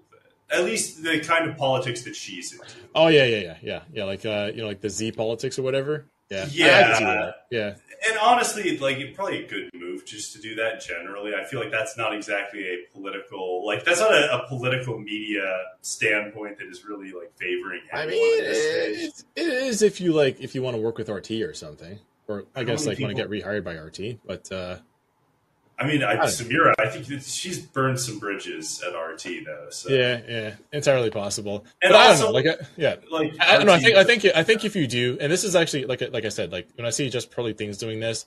At least the kind of politics that she's into. Oh yeah, yeah, yeah, yeah, yeah. Like uh, you know, like the Z politics or whatever. Yeah, Yeah. can see that. yeah. And honestly, like it's probably a good move just to do that. Generally, I feel like that's not exactly a political, like that's not a, a political media standpoint that is really like favoring. I mean, at this stage. it, it is if you like if you want to work with RT or something, or I How guess like want to get rehired by RT. But uh, I mean, I, Samira, I think that she's burned some bridges at RT though. So yeah, yeah, entirely possible. And but I don't also- know. Like, I, yeah, like I, don't know. I think I think I think if you do, and this is actually like like I said, like when I see just Pearly things doing this,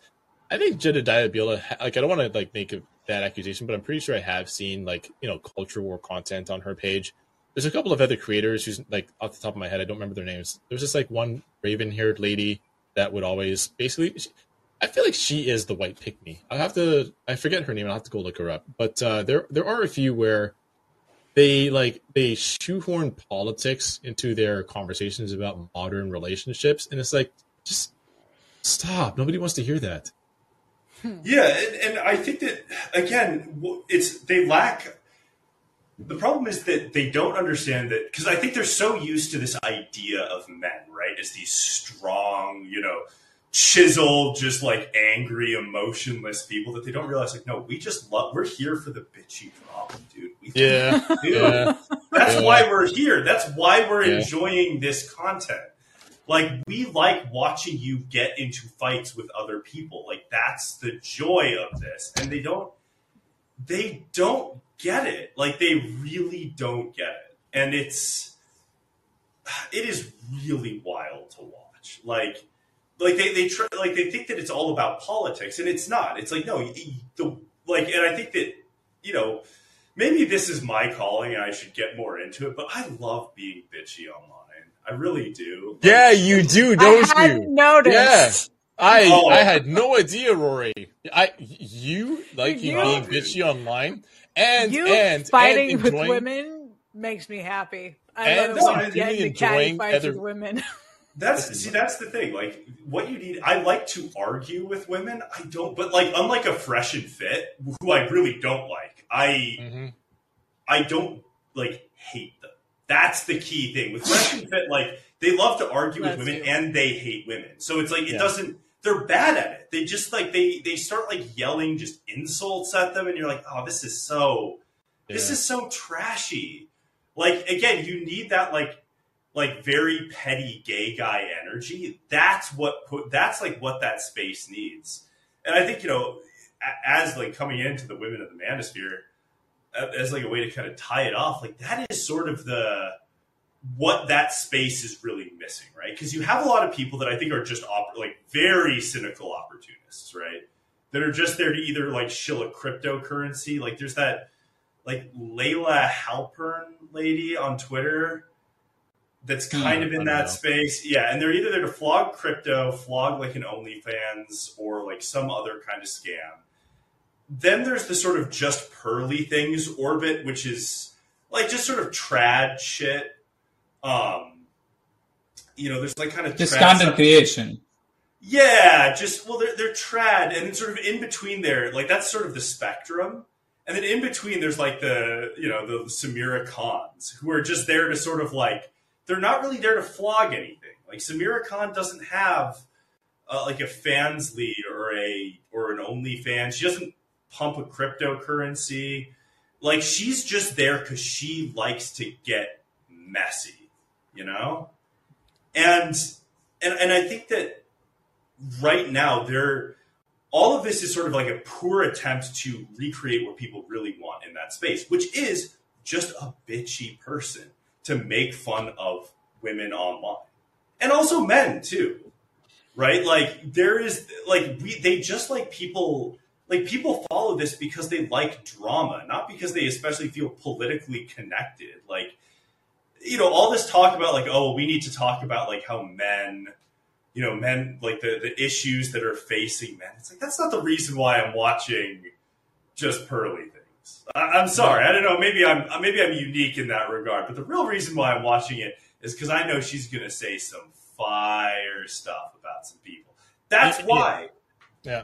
I think Jedediah Bila. Like I don't want to like make a bad accusation, but I'm pretty sure I have seen like you know culture war content on her page. There's a couple of other creators who's like off the top of my head, I don't remember their names. There's just like one raven haired lady that would always basically. She, I feel like she is the white pick me. I have to. I forget her name. I'll have to go look her up. But uh, there there are a few where they like they shoehorn politics into their conversations about modern relationships and it's like just stop nobody wants to hear that Yeah, and, and I think that again, it's they lack. The problem is that they don't understand that because I think they're so used to this idea of men, right? As these strong, you know, chiseled, just like angry, emotionless people that they don't realize, like, no, we just love. We're here for the bitchy drama, dude. We yeah Dude, yeah That's Yeah. why we're here. That's why we're Yeah. enjoying this content. Like we like watching you get into fights with other people. Like that's the joy of this. And they don't they don't get it. Like they really don't get it. And it's it is really wild to watch. Like like they they try, like they think that it's all about politics and it's not. It's like no, y- y- the like and I think that you know maybe this is my calling and I should get more into it, but I love being bitchy online. I really do. Like, yeah you do don't hadn't you noticed. i Oh. i had no idea rory i you like you You- being bitchy online and you and fighting and with women makes me happy. I And love it when no, you really enjoying fights other- with women. That's see, that's the thing. Like, what you need. I like to argue with women. I don't, but like, unlike a fresh and fit, who I really don't like. I Mhm. I don't like hate them. That's the key thing with fresh and fit. Like, they love to argue with women you. and they hate women. So it's like it Yeah. doesn't. They're bad at it. They just like they they start like yelling just insults at them, and you're like, oh, this is so this is so trashy. Like again, you need that like like very petty gay guy energy. That's what put that's like what that space needs. And I think you know, as like coming into the women of the manosphere, as like a way to kind of tie it off, like that is sort of the what that space is really missing, right? Because you have a lot of people that I think are just op- like very cynical opportunists, right? That are just there to either like shill a cryptocurrency. Like there's that like Layla Halpern lady on Twitter that's kind Hmm, of in that know. space. Yeah, and they're either there to flog crypto, flog like an OnlyFans, or like some other kind of scam. then there's the sort of just Pearly Things orbit, which is like just sort of trad shit. Um, you know, there's like kind of Just trad content stuff. creation. Yeah, just well, they're they're trad, and then sort of in between there, like that's sort of the spectrum, and then in between there's like the you know the Sameera Khans who are just there to sort of like they're not really there to flog anything. Like Sameera Khan doesn't have uh, like a fans lead or a or an OnlyFans. She doesn't pump a cryptocurrency. Like she's just there because she likes to get messy, you know, and and and I think that right now they're all of this is sort of like a poor attempt to recreate what people really want in that space, which is just a bitchy person to make fun of women online and also men too, right? Like there is like we they just like people like people follow this because they like drama, not because they especially feel politically connected. Like you know all this talk about like oh we need to talk about like how men you know, men like the the issues that are facing men. It's like that's not the reason why I'm watching just Pearly Things. I, I'm sorry, I don't know. Maybe I'm maybe I'm unique in that regard, but the real reason why I'm watching it is because I know she's gonna say some fire stuff about some people. That's Yeah. why. Yeah.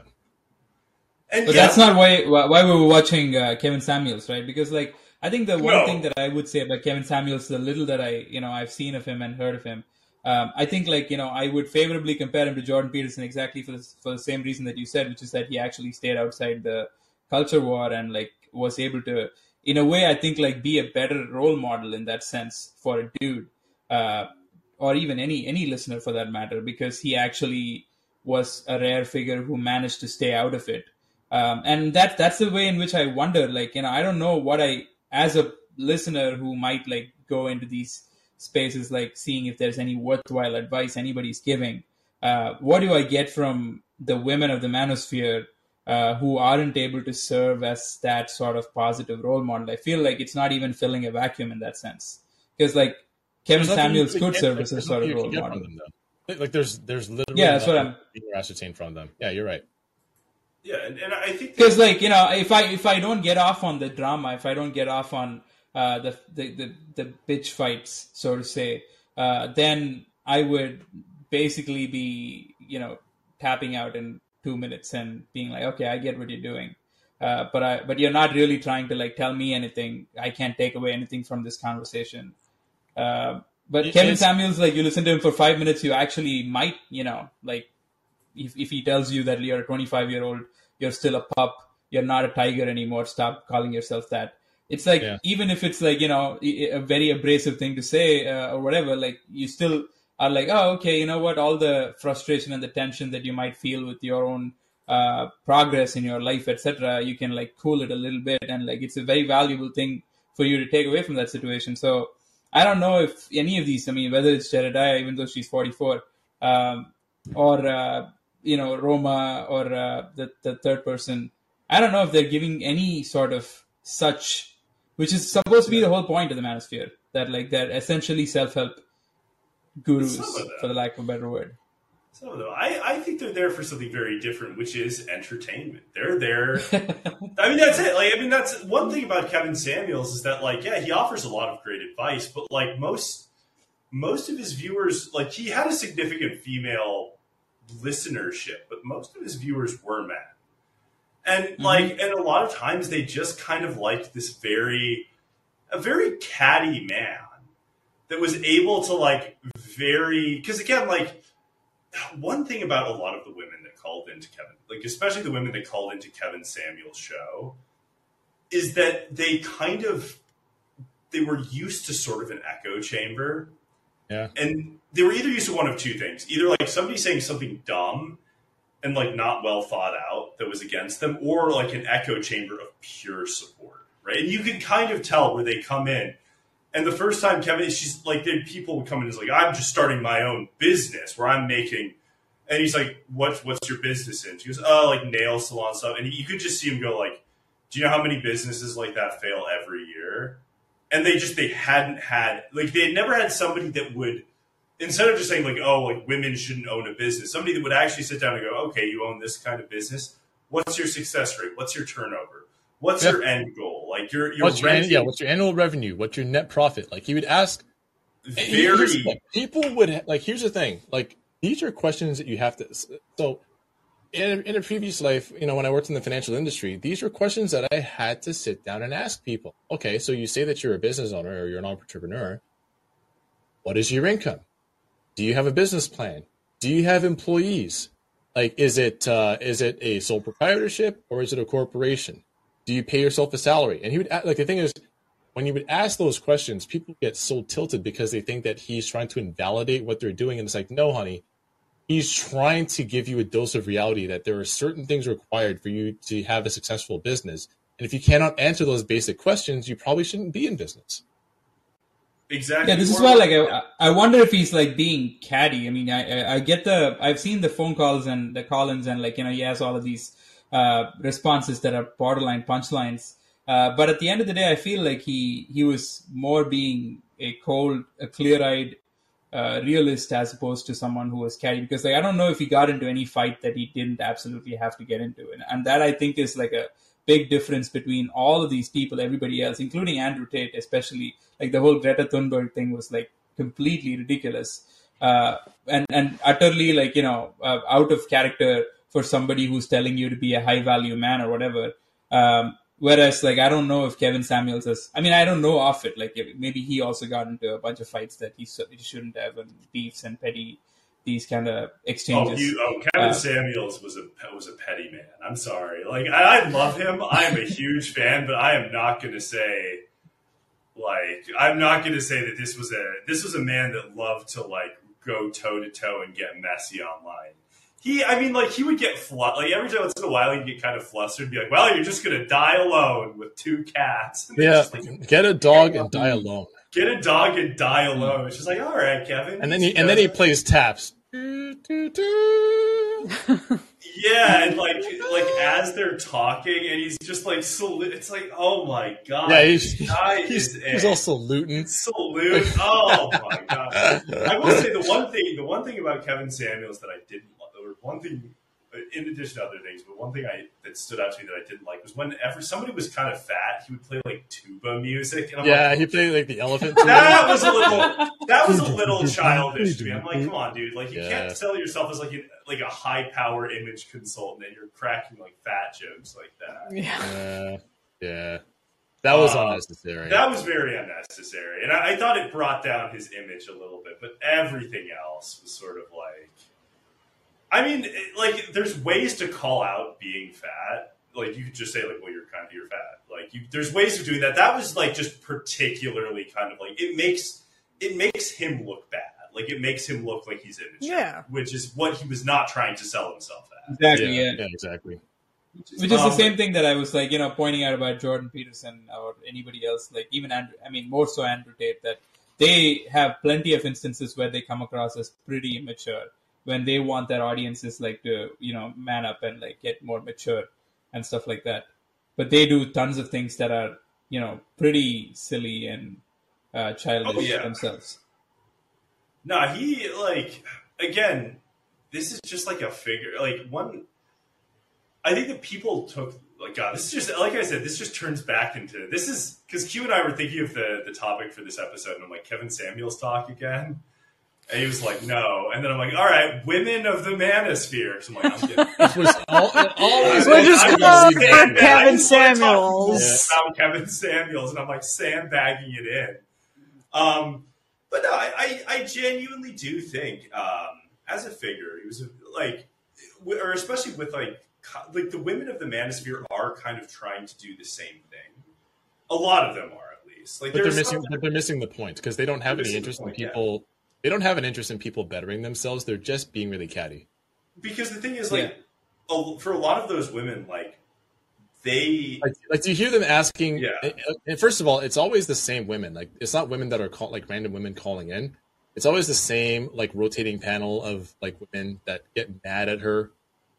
And But yeah, that's not why why why we were watching uh, Kevin Samuels, right? Because like I think the one No. thing that I would say about Kevin Samuels, the little that I you know I've seen of him and heard of him, um, I think like you know I would favorably compare him to Jordan Peterson exactly for the, for the same reason that you said, which is that he actually stayed outside the culture war and like was able to, in a way, I think like be a better role model in that sense for a dude, uh, or even any any listener for that matter, because he actually was a rare figure who managed to stay out of it um, and that that's the way in which I wonder. Like you know, I don't know what I as a listener who might like go into these spaces, like seeing if there's any worthwhile advice anybody's giving. Uh, what do I get from the women of the manosphere uh, who aren't able to serve as that sort of positive role model? I feel like it's not even filling a vacuum in that sense because like Kevin There's Samuels you could can- serve as a there's sort of role model. them, though. Like there's there's literally Yeah, that's what I'm- you can ascertain from them. Yeah, you're right. yeah, and, and I think because like you know if i if i don't get off on the drama if i don't get off on uh, the, the the the bitch fights so to say uh, then i would basically be you know tapping out in two minutes and being like okay i get what you're doing uh, but i but you're not really trying to like tell me anything i can't take away anything from this conversation uh, but It- Kevin Samuels like you listen to him for five minutes you actually might you know like if, if he tells you that you're a 25 year old, you're still a pup, you're not a tiger anymore, stop calling yourself that. It's like, Yeah. even if it's like, you know, a very abrasive thing to say uh, or whatever, like you still are like, oh, okay, you know what, all the frustration and the tension that you might feel with your own uh, progress in your life, etc., you can like cool it a little bit. And like, it's a very valuable thing for you to take away from that situation. So I don't know if any of these, I mean, whether it's Jedediah, even though she's 44, um, or uh, you know Roma or uh, the the third person. I don't know if they're giving any sort of such, which is supposed to be the whole point of the Manosphere. That like they're essentially self help gurus, Some of them. for the lack of a better word. Some of them. I, I think they're there for something very different, which is entertainment. They're there. I mean, that's it. Like, I mean, that's one thing about Kevin Samuels is that, like, yeah, he offers a lot of great advice, but like most most of his viewers, like, he had a significant female listenership, but most of his viewers were men, and mm-hmm. like, and a lot of times they just kind of liked this very a very catty man that was able to like very because again like one thing about a lot of the women that called into Kevin, like especially the women that called into Kevin Samuel's show, is that they kind of they were used to sort of an echo chamber. Yeah. And they were either used to one of two things. Either like somebody saying something dumb and like not well thought out that was against them, or like an echo chamber of pure support. Right. And you can kind of tell where they come in. And the first time Kevin, she's like, then people would come in and is like, I'm just starting my own business where I'm making, and he's like, what's what's your business in? She goes, oh, like nail salon stuff. And you could just see him go like, do you know how many businesses like that fail every year? And they just they hadn't had like they had never had somebody that would instead of just saying like, oh, like women shouldn't own a business, somebody that would actually sit down and go, okay, you own this kind of business. What's your success rate? What's your turnover? What's Yeah. your end goal? Like your your What's your yeah? What's your annual revenue? What's your net profit? Like he would ask. and here's the very people would like. Here's the thing. Like these are questions that you have to. So, in in a previous life, you know, when I worked in the financial industry, these were questions that I had to sit down and ask people. Okay, so you say that you're a business owner or you're an entrepreneur. What is your income? Do you have a business plan? Do you have employees? Like, is it uh, is it a sole proprietorship or is it a corporation? Do you pay yourself a salary? And he would like the thing is, when you would ask those questions, people get so tilted because they think that he's trying to invalidate what they're doing, and it's like, no, honey, he's trying to give you a dose of reality that there are certain things required for you to have a successful business, and if you cannot answer those basic questions, you probably shouldn't be in business. exactly. Yeah, this is why, like- like, I, I wonder if he's like being catty. I mean, I, I- I get the, I've seen the phone calls and the call-ins, and like, you know, he has all of these uh, responses that are borderline punchlines. Uh, but at the end of the day, I feel like he he was more being a cold, a clear-eyed uh, realist as opposed to someone who was catty. Because like, I don't know if he got into any fight that he didn't absolutely have to get into, and, and that I think is like a big difference between all of these people, everybody else, including Andrew Tate, especially. Like the whole Greta Thunberg thing was like completely ridiculous uh, and and utterly like you know uh, out of character for somebody who's telling you to be a high value man or whatever. Um, whereas like I don't know if Kevin Samuels has. I mean I don't know of it. Like maybe he also got into a bunch of fights that he, he shouldn't have and beefs and petty these kind of Oh, exchanges. you, oh, Kevin Uh, Samuels was a was a petty man. I'm sorry. Like I, I love him. I am a huge fan, but I am not going to say like I'm not going to say that this was a this was a man that loved to like go toe to toe and get messy online. He, I mean, like he would get flu- like every time once in a while he'd get kind of flustered, and be like, "Well, you're just going to die alone with two cats." And Yeah, just like, get a dog and die alone. get a dog and die alone. It's just like, all right, Kevin. And then he and then he plays taps. Yeah, and like like as they're talking, and he's just like salute. It's like, oh my god, Yeah, he's he's, he's a also looting. salute. Oh my god! I will say the one thing, the one thing about Kevin Samuels that I didn't, one thing, in addition to other things, but one thing I that stood out to me that I didn't like was whenever somebody was kind of fat, he would play like tuba music, and I'm Yeah, like, he played like the elephant. tune. that was a little that was a little childish to me. I'm like, come on, dude. Like you Yeah. can't sell yourself as like a, like a high power image consultant and you're cracking like fat jokes like that. Yeah. Yeah, yeah, that was Uh, unnecessary. That was very unnecessary, and I, I thought it brought down his image a little bit. But everything else was sort of like, I mean, like there's ways to call out being fat. Like you could just say like, well, you're kind of you're fat. Like you, there's ways of doing that. That was like just particularly kind of like it makes it makes him look bad. Like it makes him look like he's immature, Yeah. which is what he was not trying to sell himself as. exactly. yeah, yeah. yeah, exactly. Which is Um, the same thing that I was like, you know, pointing out about Jordan Peterson or anybody else, like even Andrew, I mean, more so Andrew Tate, that they have plenty of instances where they come across as pretty immature when they want their audiences like to, you know, man up and like get more mature and stuff like that. But they do tons of things that are, you know, pretty silly and uh, childish Oh, yeah. themselves. No, he like again. This is just like a figure. Like one, I think that people took like God. This is just like I said. This just turns back into this is because Q and I were thinking of the the topic for this episode, and I'm like Kevin Samuels talk again, and he was like no, and then I'm like all right, women of the manosphere. So I'm like I'm getting. It was all, always We'll was just gonna call be it that for. Kevin I just Samuels. About Kevin Samuels, and I'm like sandbagging it in. Um, but no, I, I, I genuinely do think, um, as a figure, he was a, like, or especially with like, like the women of the manosphere are kind of trying to do the same thing. A lot of them are, at least. Like, But they're missing. But they're missing the point because they don't have any missing the interest in point, yeah. People. They don't have an interest in people bettering themselves. They're just being really catty. because the thing is, like, a, for a lot of those women, like, they Like, like do you hear them asking? Yeah. and- And first of all, it's always the same women. Like, it's not women that are call, like random women calling in. It's always the same like rotating panel of like women that get mad at her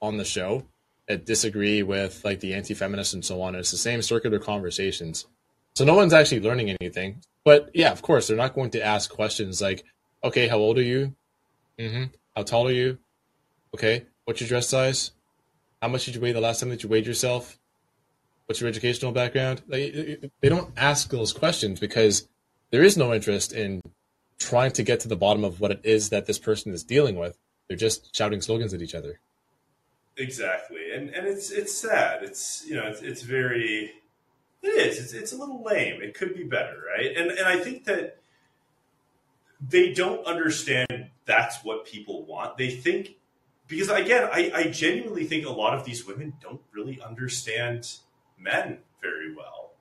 on the show that disagree with like the anti-feminists and so on. And it's the same circular conversations. So no one's actually learning anything. But yeah, of course, they're not going to ask questions like, "Okay, how old are you? Mm-hmm. How tall are you? Okay, what's your dress size? How much did you weigh the last time that you weighed yourself? What's your educational background? Like, they don't ask those questions because there is no interest in trying to get to the bottom of what it is that this person is dealing with. They're just shouting slogans at each other. Exactly, and and it's it's sad. It's you know it's it's very it is. It's it's a little lame. It could be better, right? And and I think that they don't understand that's what people want. They think because again, I, I genuinely think a lot of these women don't really understand men very well.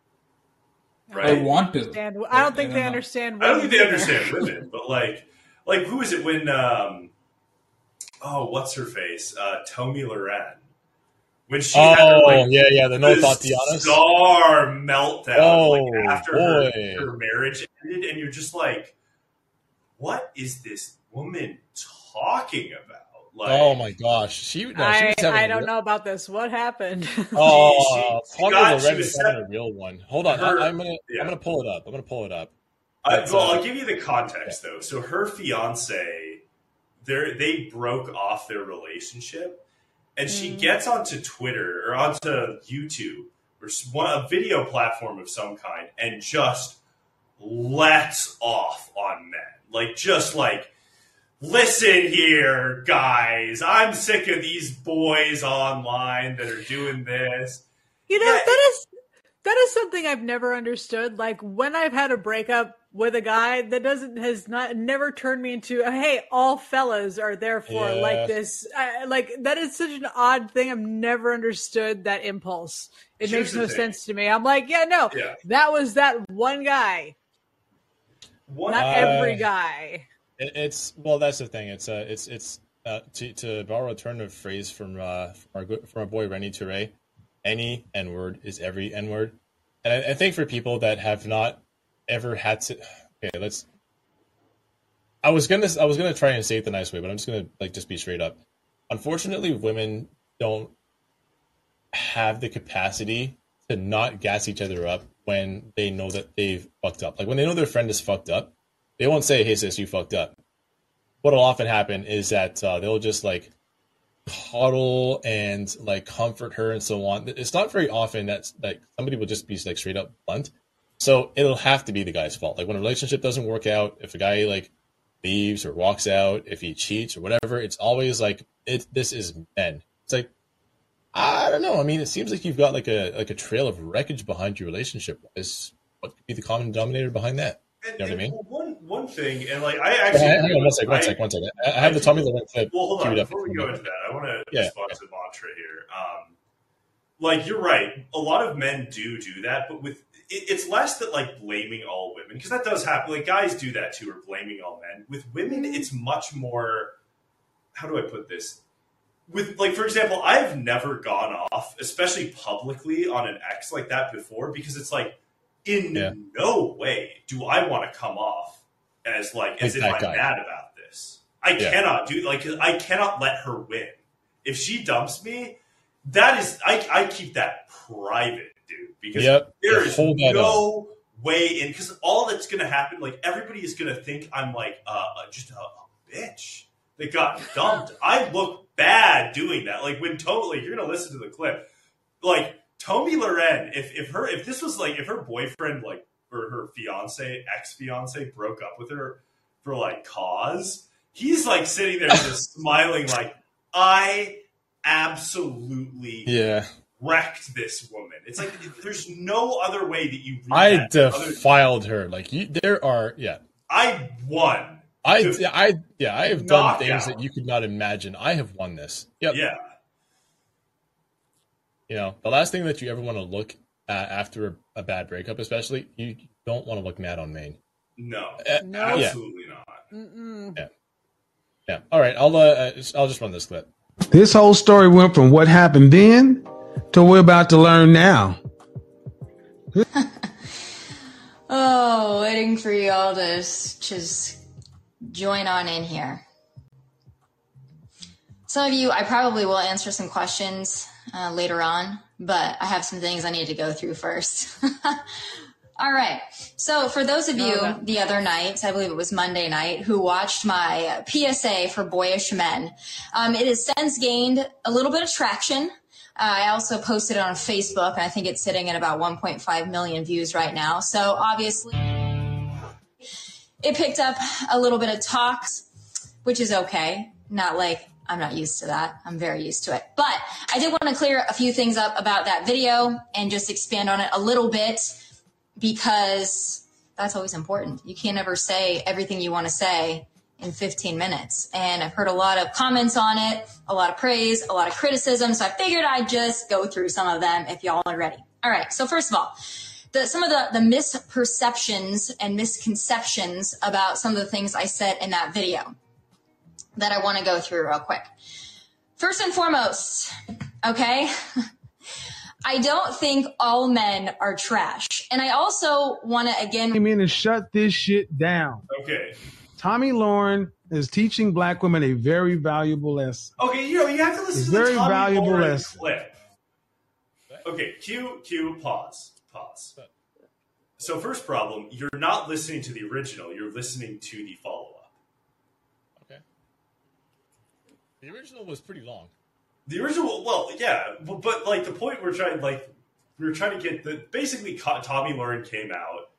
Right? Or want to. Understand- I don't think I they know. understand. I don't think they women understand women, but like, like who is it when? Um, oh, what's her face? Uh, Tomi Lahren. When she had her, Oh, like, yeah, yeah. The no the Tatiana. star meltdown Oh, like after her, her marriage ended, and you're just like, what is this woman talking about? Like, Oh my gosh, she. No, she I, was having I a don't real- know about this. What happened? Oh, She- she Tommy got- she was having a real one. Hold on, Her- I, am gonna yeah. I'm gonna pull it up. I'm gonna pull it up. I, well, uh, I'll give you the context though. So her fiance, they they broke off their relationship, and she Mm. gets onto Twitter or onto YouTube or one a video platform of some kind, and just lets off on men, like just like. Listen here, guys. I'm sick of these boys online that are doing this. You know, Yeah. that is that is something I've never understood. Like when I've had a breakup with a guy, that doesn't has not never turned me into hey, all fellas are therefore Yeah. like this. I, like that is such an odd thing. I've never understood that impulse. It Here's makes no thing. sense to me. I'm like, yeah, no, Yeah. that was that one guy, One, not Uh, every guy. It, it's well, that's the thing. It's uh, it's it's uh, to to borrow a turn of phrase from uh from our good- from our boy Rennie Toure, any N word is every N word, and I, I think for people that have not ever had to, okay, let's. I was gonna I was gonna try and say it the nice way, but I'm just gonna like just be straight up. Unfortunately, women don't have the capacity to not gas each other up when they know that they've fucked up. Like when they know their friend is fucked up, they won't say, "Hey sis, you fucked up." What'll often happen is that uh, they'll just like coddle and like comfort her and so on. It's not very often that like somebody will just be like straight up blunt. So it'll have to be the guy's fault. Like when a relationship doesn't work out, if a guy like leaves or walks out, if he cheats or whatever, it's always like it. This is men. It's like I don't know. I mean, it seems like you've got like a like a trail of wreckage behind your relationship. Is what could be the common denominator behind that? and, You know what I mean? One one thing, and like I actually, hang on one second, one I- second, one second. I I have the Tomi Lahren clip Well, hold on. Before we go into that, I want to Yeah. respond to the Mantra here. Um, like you're right, a lot of men do do that, but with it, it's less that like blaming all women because that does happen. Like guys do that too, or blaming all men. With women, it's much more. How do I put this? With like, for example, I've never gone off, especially publicly, on an ex like that before because it's like, in Yeah. no way do I want to come off as like as Like if I'm guy. mad about this. I Yeah. cannot do like I cannot let her win. If she dumps me, that is I, I keep that private, dude. Because Yep. there Yeah, is no way in because all that's gonna happen, like everybody is gonna think I'm like uh, uh, just a, a bitch that got dumped. I look bad doing that. Like when totally you're gonna listen to the clip, like Tomi Lahren, if if her if this was like if her boyfriend like or her fiance ex fiance broke up with her for like cause, he's like sitting there just smiling like I absolutely Yeah, wrecked this woman. It's like there's no other way that you I defiled her. Like you, there are. Yeah, I won. I, Dude. I, yeah, I have done Knockout. things that you could not imagine. I have won this. Yep. Yeah. You know, the last thing that you ever want to look at after a, a bad breakup, especially, you don't want to look mad on Maine. No. Uh, No. Absolutely not. Mm-mm. Yeah. All right. I'll. Uh, I'll just run this clip. This whole story went from what happened then to what we're about to learn now. Oh, waiting for you all to just join on in here. Some of you, I probably will answer some questions uh, later on, but I have some things I need to go through first. all right. So, for those of you the other night, I believe it was Monday night, who watched my PSA for boyish men, um, it has since gained a little bit of traction. I also posted it on Facebook, and I think it's sitting at about 1.5 million views right now. So obviously, it picked up a little bit of talks, which is okay. Not like I'm not used to that. I'm very used to it. But I did want to clear a few things up about that video and just expand on it a little bit because that's always important. You can't ever say everything you want to say in 15 minutes. And I've heard a lot of comments on it, a lot of praise, a lot of criticism. So I figured I'd just go through some of them if y'all are ready. All right. So first of all, the, some of the, the misperceptions and misconceptions about some of the things I said in that video that I want to go through real quick. First and foremost, okay, I don't think all men are trash. And I also want to again came in and shut this shit down. Okay. Tomi Lahren is teaching black women a very valuable lesson. Okay, you know, you have to listen It's to the Tommy valuable Lauren lesson. clip. Okay, cue, cue, pause, pause. So first problem, you're not listening to the original, you're listening to the follow-up. Okay. The original was pretty long. The original, well, yeah, but, but like the point we're trying, like we were trying to get the basically Tomi Lahren came out.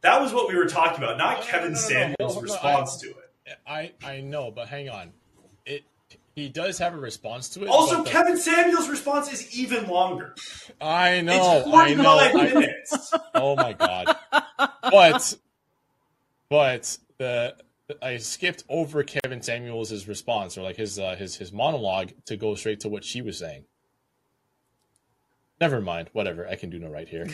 That was what we were talking about, not No, Kevin no, no, Samuels' response I- to it. I I know, but hang on. He does have a response to it. Also, the- Kevin Samuels' response is even longer. I know, it's I know. 45 I- minutes. oh my god! But but the I skipped over Kevin Samuels' response or like his uh, his his monologue to go straight to what she was saying. Never mind. Whatever. I can do no right here.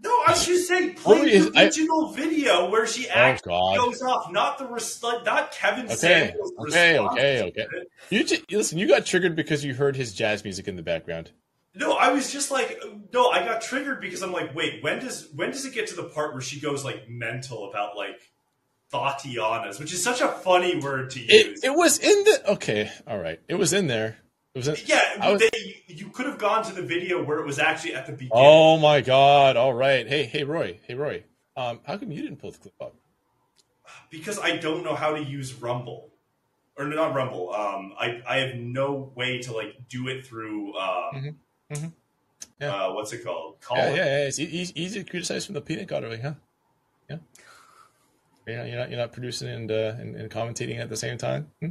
No, I should say play is- the I- original video where she oh, actually God. goes off, not the res- not Kevin Okay. Samuels. Okay. response Okay. Okay. You ju- listen. You got triggered because you heard his jazz music in the background. No, I was just like, no, I got triggered because I'm like, wait, when does when does it get to the part where she goes like mental about like Tatianas, which is such a funny word to use. It it was in the okay. All right. It was in there. It yeah, was- they, you could have gone to the video where it was actually at the beginning. Oh my god! All right. Hey, hey, Roy. Hey, Roy. Um, how come you didn't pull the clip up? because I don't know how to use Rumble, or not Rumble. Um, I I have no way to like do it through. Um, Mhm. Uh, what's it called? Call Yeah, it. yeah, yeah. It's easy, easy to criticize from the peanut gallery, huh? Yeah. You're not, you're not, you're not producing and, uh, and and commentating at the same time. Hmm?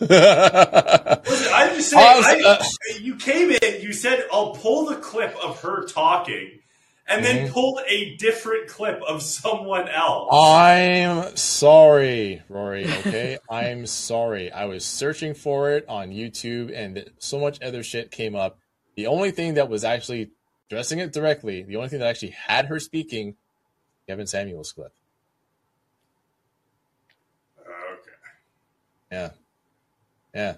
Listen, I'm just saying. I was, I, uh, you came in. You said, "I'll pull the clip of her talking," and then Mhm. pulled a different clip of someone else. I'm sorry, Rory. Okay, I'm sorry. I was searching for it on YouTube, and so much other shit came up. The only thing that was actually addressing it directly, the only thing that actually had her speaking, Kevin Samuels clip. okay. Yeah, yeah,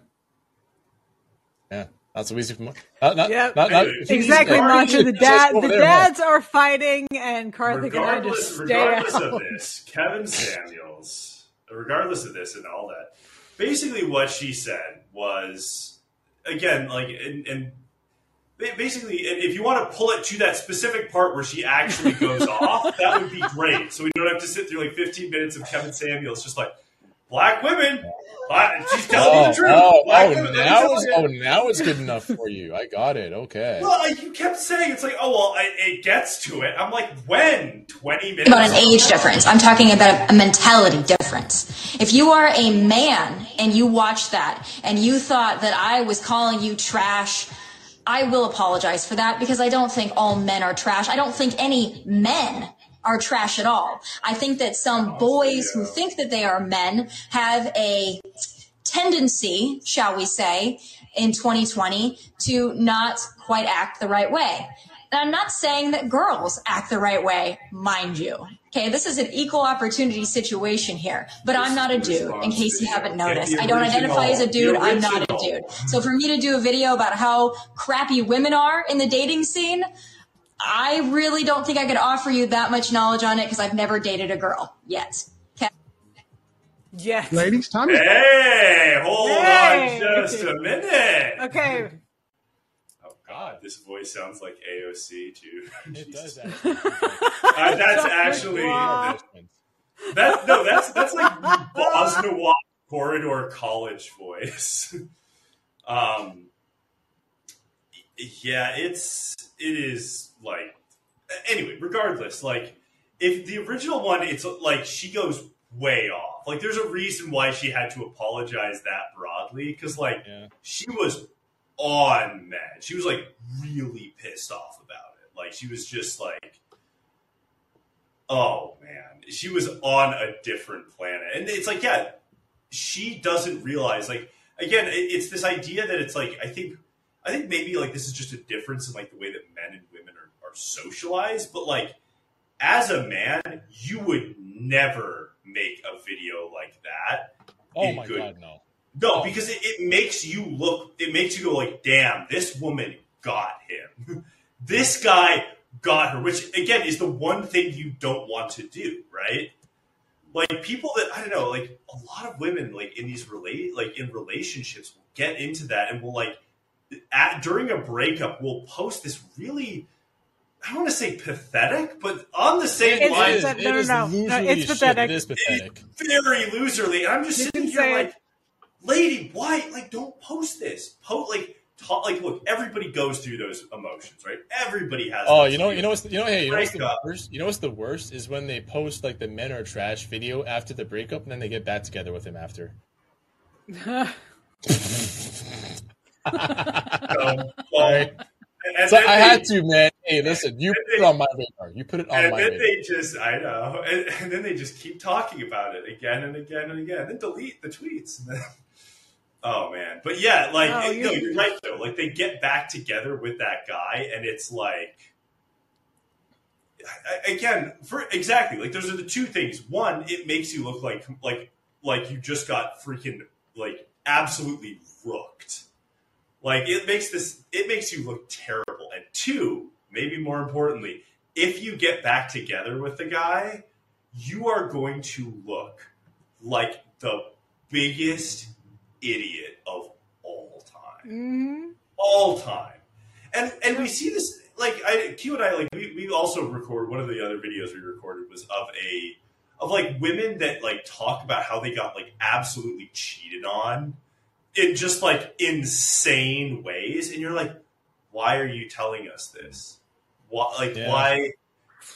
yeah. Not so easy for mo- uh, not, not, Yep. not, not, Exactly, Regardless- Mantra. The dad, the there, huh? dads are fighting, and Karthik and I regardless, just stay regardless out. of this, Kevin Samuels, regardless of this and all that, basically what she said was, again, like, and, and basically, and if you want to pull it to that specific part where she actually goes off, that would be great. So we don't have to sit through like 15 minutes of Kevin Samuels just like, black women, black, she's telling you Oh, the truth. oh, black oh, women, now tell it's, oh, now it's good enough for you. I got it. Okay. Well, like, you kept saying it's like, oh well, it, it gets to it. I'm like, when? Twenty minutes? about an age difference. I'm talking about a mentality difference. If you are a man and you watch that and you thought that I was calling you trash, I will apologize for that because I don't think all men are trash. I don't think any men are trash at all. I think that some boys who think that they are men have a tendency, shall we say, in 2020 to not quite act the right way. And I'm not saying that girls act the right way, mind you. Okay, this is an equal opportunity situation here, but I'm not a dude, in case you haven't noticed. I don't identify as a dude, I'm not a dude. So for me to do a video about how crappy women are in the dating scene, I really don't think I could offer you that much knowledge on it because I've never dated a girl yet. Okay. Yes. Ladies, Tommy. Hey, hold Hey. on just a minute. Okay. Oh God, this voice sounds like AOC too. It does. Jesus. Actually. Uh, that's actually Wow. that. No, that's that's like Boz Noir corridor college voice. um, yeah, it's it is like anyway. Regardless, like if the original one, it's like she goes way off. Like there's a reason why she had to apologize that broadly because like Yeah. she was on mad. She was like really pissed off about it. Like she was just like, oh man, she was on a different planet. And it's like, yeah, she doesn't realize. Like again, it's this idea that it's like I think I think maybe like this is just a difference in like the way that men and women are, are socialized. But like as a man, you would never make a video like that. Oh my good god, no. no, because it, it makes you look, it makes you go like, damn, this woman got him. this guy got her, which again is the one thing you don't want to do, right? Like people that, I don't know, like a lot of women like in these relate, like in relationships will get into that and will like, at, during a breakup, will post this really, I don't want to say pathetic, but on the same It's line, pathetic. No, It no, is no. No, it's as shit. pathetic. It is very loserly. And I'm just You sitting here say like, it. lady, why? Like, don't post this. Post like, talk, like, look, everybody goes through those emotions, right? Everybody has. Oh, you know, you know what's the, you know, hey, you know what's the worst? You know what's the worst is when they post like the men are trash video after the breakup, and then they get back together with him after. So, well, Right. And So then I they- had to, man. Hey, listen, you put it on my radar. You put it on And my then radar. they just, I know, and, and then they just keep talking about it again and again and again, And then delete the tweets. And then, oh man, but yeah, like, No, it- you- no, you're right though. Like they get back together with that guy, and it's like, I- I- again, for exactly like those are the two things. One, it makes you look like like like you just got freaking like absolutely rooked. Like it makes this it makes you look terrible. And two, maybe more importantly, if you get back together with the guy, you are going to look like the biggest idiot of all time hmm all time. And and we see this like I Q and I like we, we also record one of the other videos we recorded was of a of like women that like talk about how they got like absolutely cheated on in just like insane ways and you're like why are you telling us this? Why like Yeah. why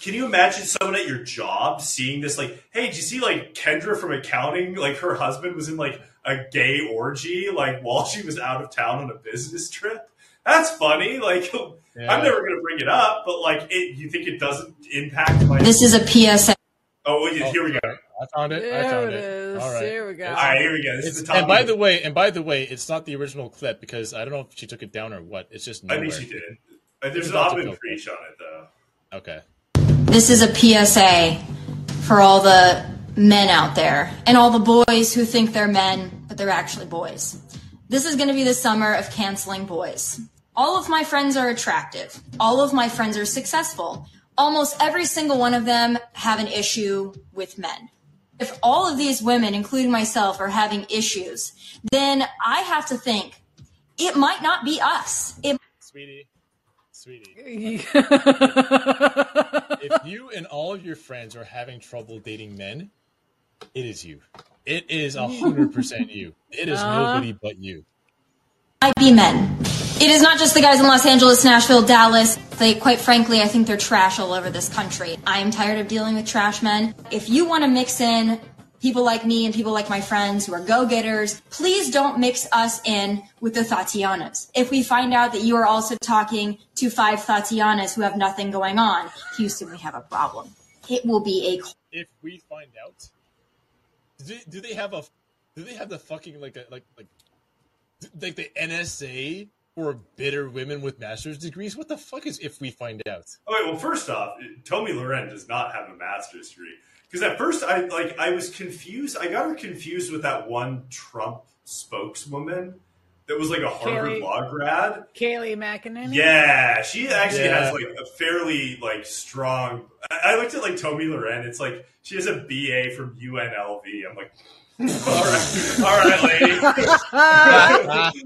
can you imagine someone at your job seeing this like hey did you see like Kendra from accounting like her husband was in like a gay orgy like while she was out of town on a business trip that's funny like Yeah. i'm never going to bring it up but like it you think it doesn't impact my This is a PSA. oh, oh wait, here we go I found it. I There found it it. is. All right. There we go. all right here we go this It's, is the top and by the way, and by the way, it's not the original clip because I don't know if she took it down or what. It's just i think she did Uh, there's an It's about to Aubin preach on it though Okay. This is a PSA for all the men out there and all the boys who think they're men, but they're actually boys. This is going to be the summer of canceling boys. All of my friends are attractive. All of my friends are successful. Almost every single one of them have an issue with men. If all of these women, including myself, are having issues, then I have to think it might not be us. It Sweetie, sweetie, if you and all of your friends are having trouble dating men, it is you. It is a hundred percent you. It is Uh-huh. nobody but you. might be men. It is not just the guys in Los Angeles, Nashville, Dallas. They, quite frankly, I think they're trash all over this country. I am tired of dealing with trash men. If you want to mix in people like me and people like my friends who are go-getters, please don't mix us in with the Tatianas. If we find out that you are also talking to five Tatianas who have nothing going on, Houston, we have a problem. It will be a If we find out, do, do they have a? Do they have the fucking like a like like like the NSA for bitter women with master's degrees? What the fuck is if we find out? Okay, well, first off, Tomi Lahren does not have a master's degree. Because at first, I like I was confused. I got her confused with that one Trump spokeswoman that was like a Harvard Kayleigh- law grad. Kayleigh McEnany. Yeah, she actually Yeah. has like a fairly like strong. I, I looked at like Tomi Lahren. It's like she has a BA from UNLV. I'm like, all right, all right, lady.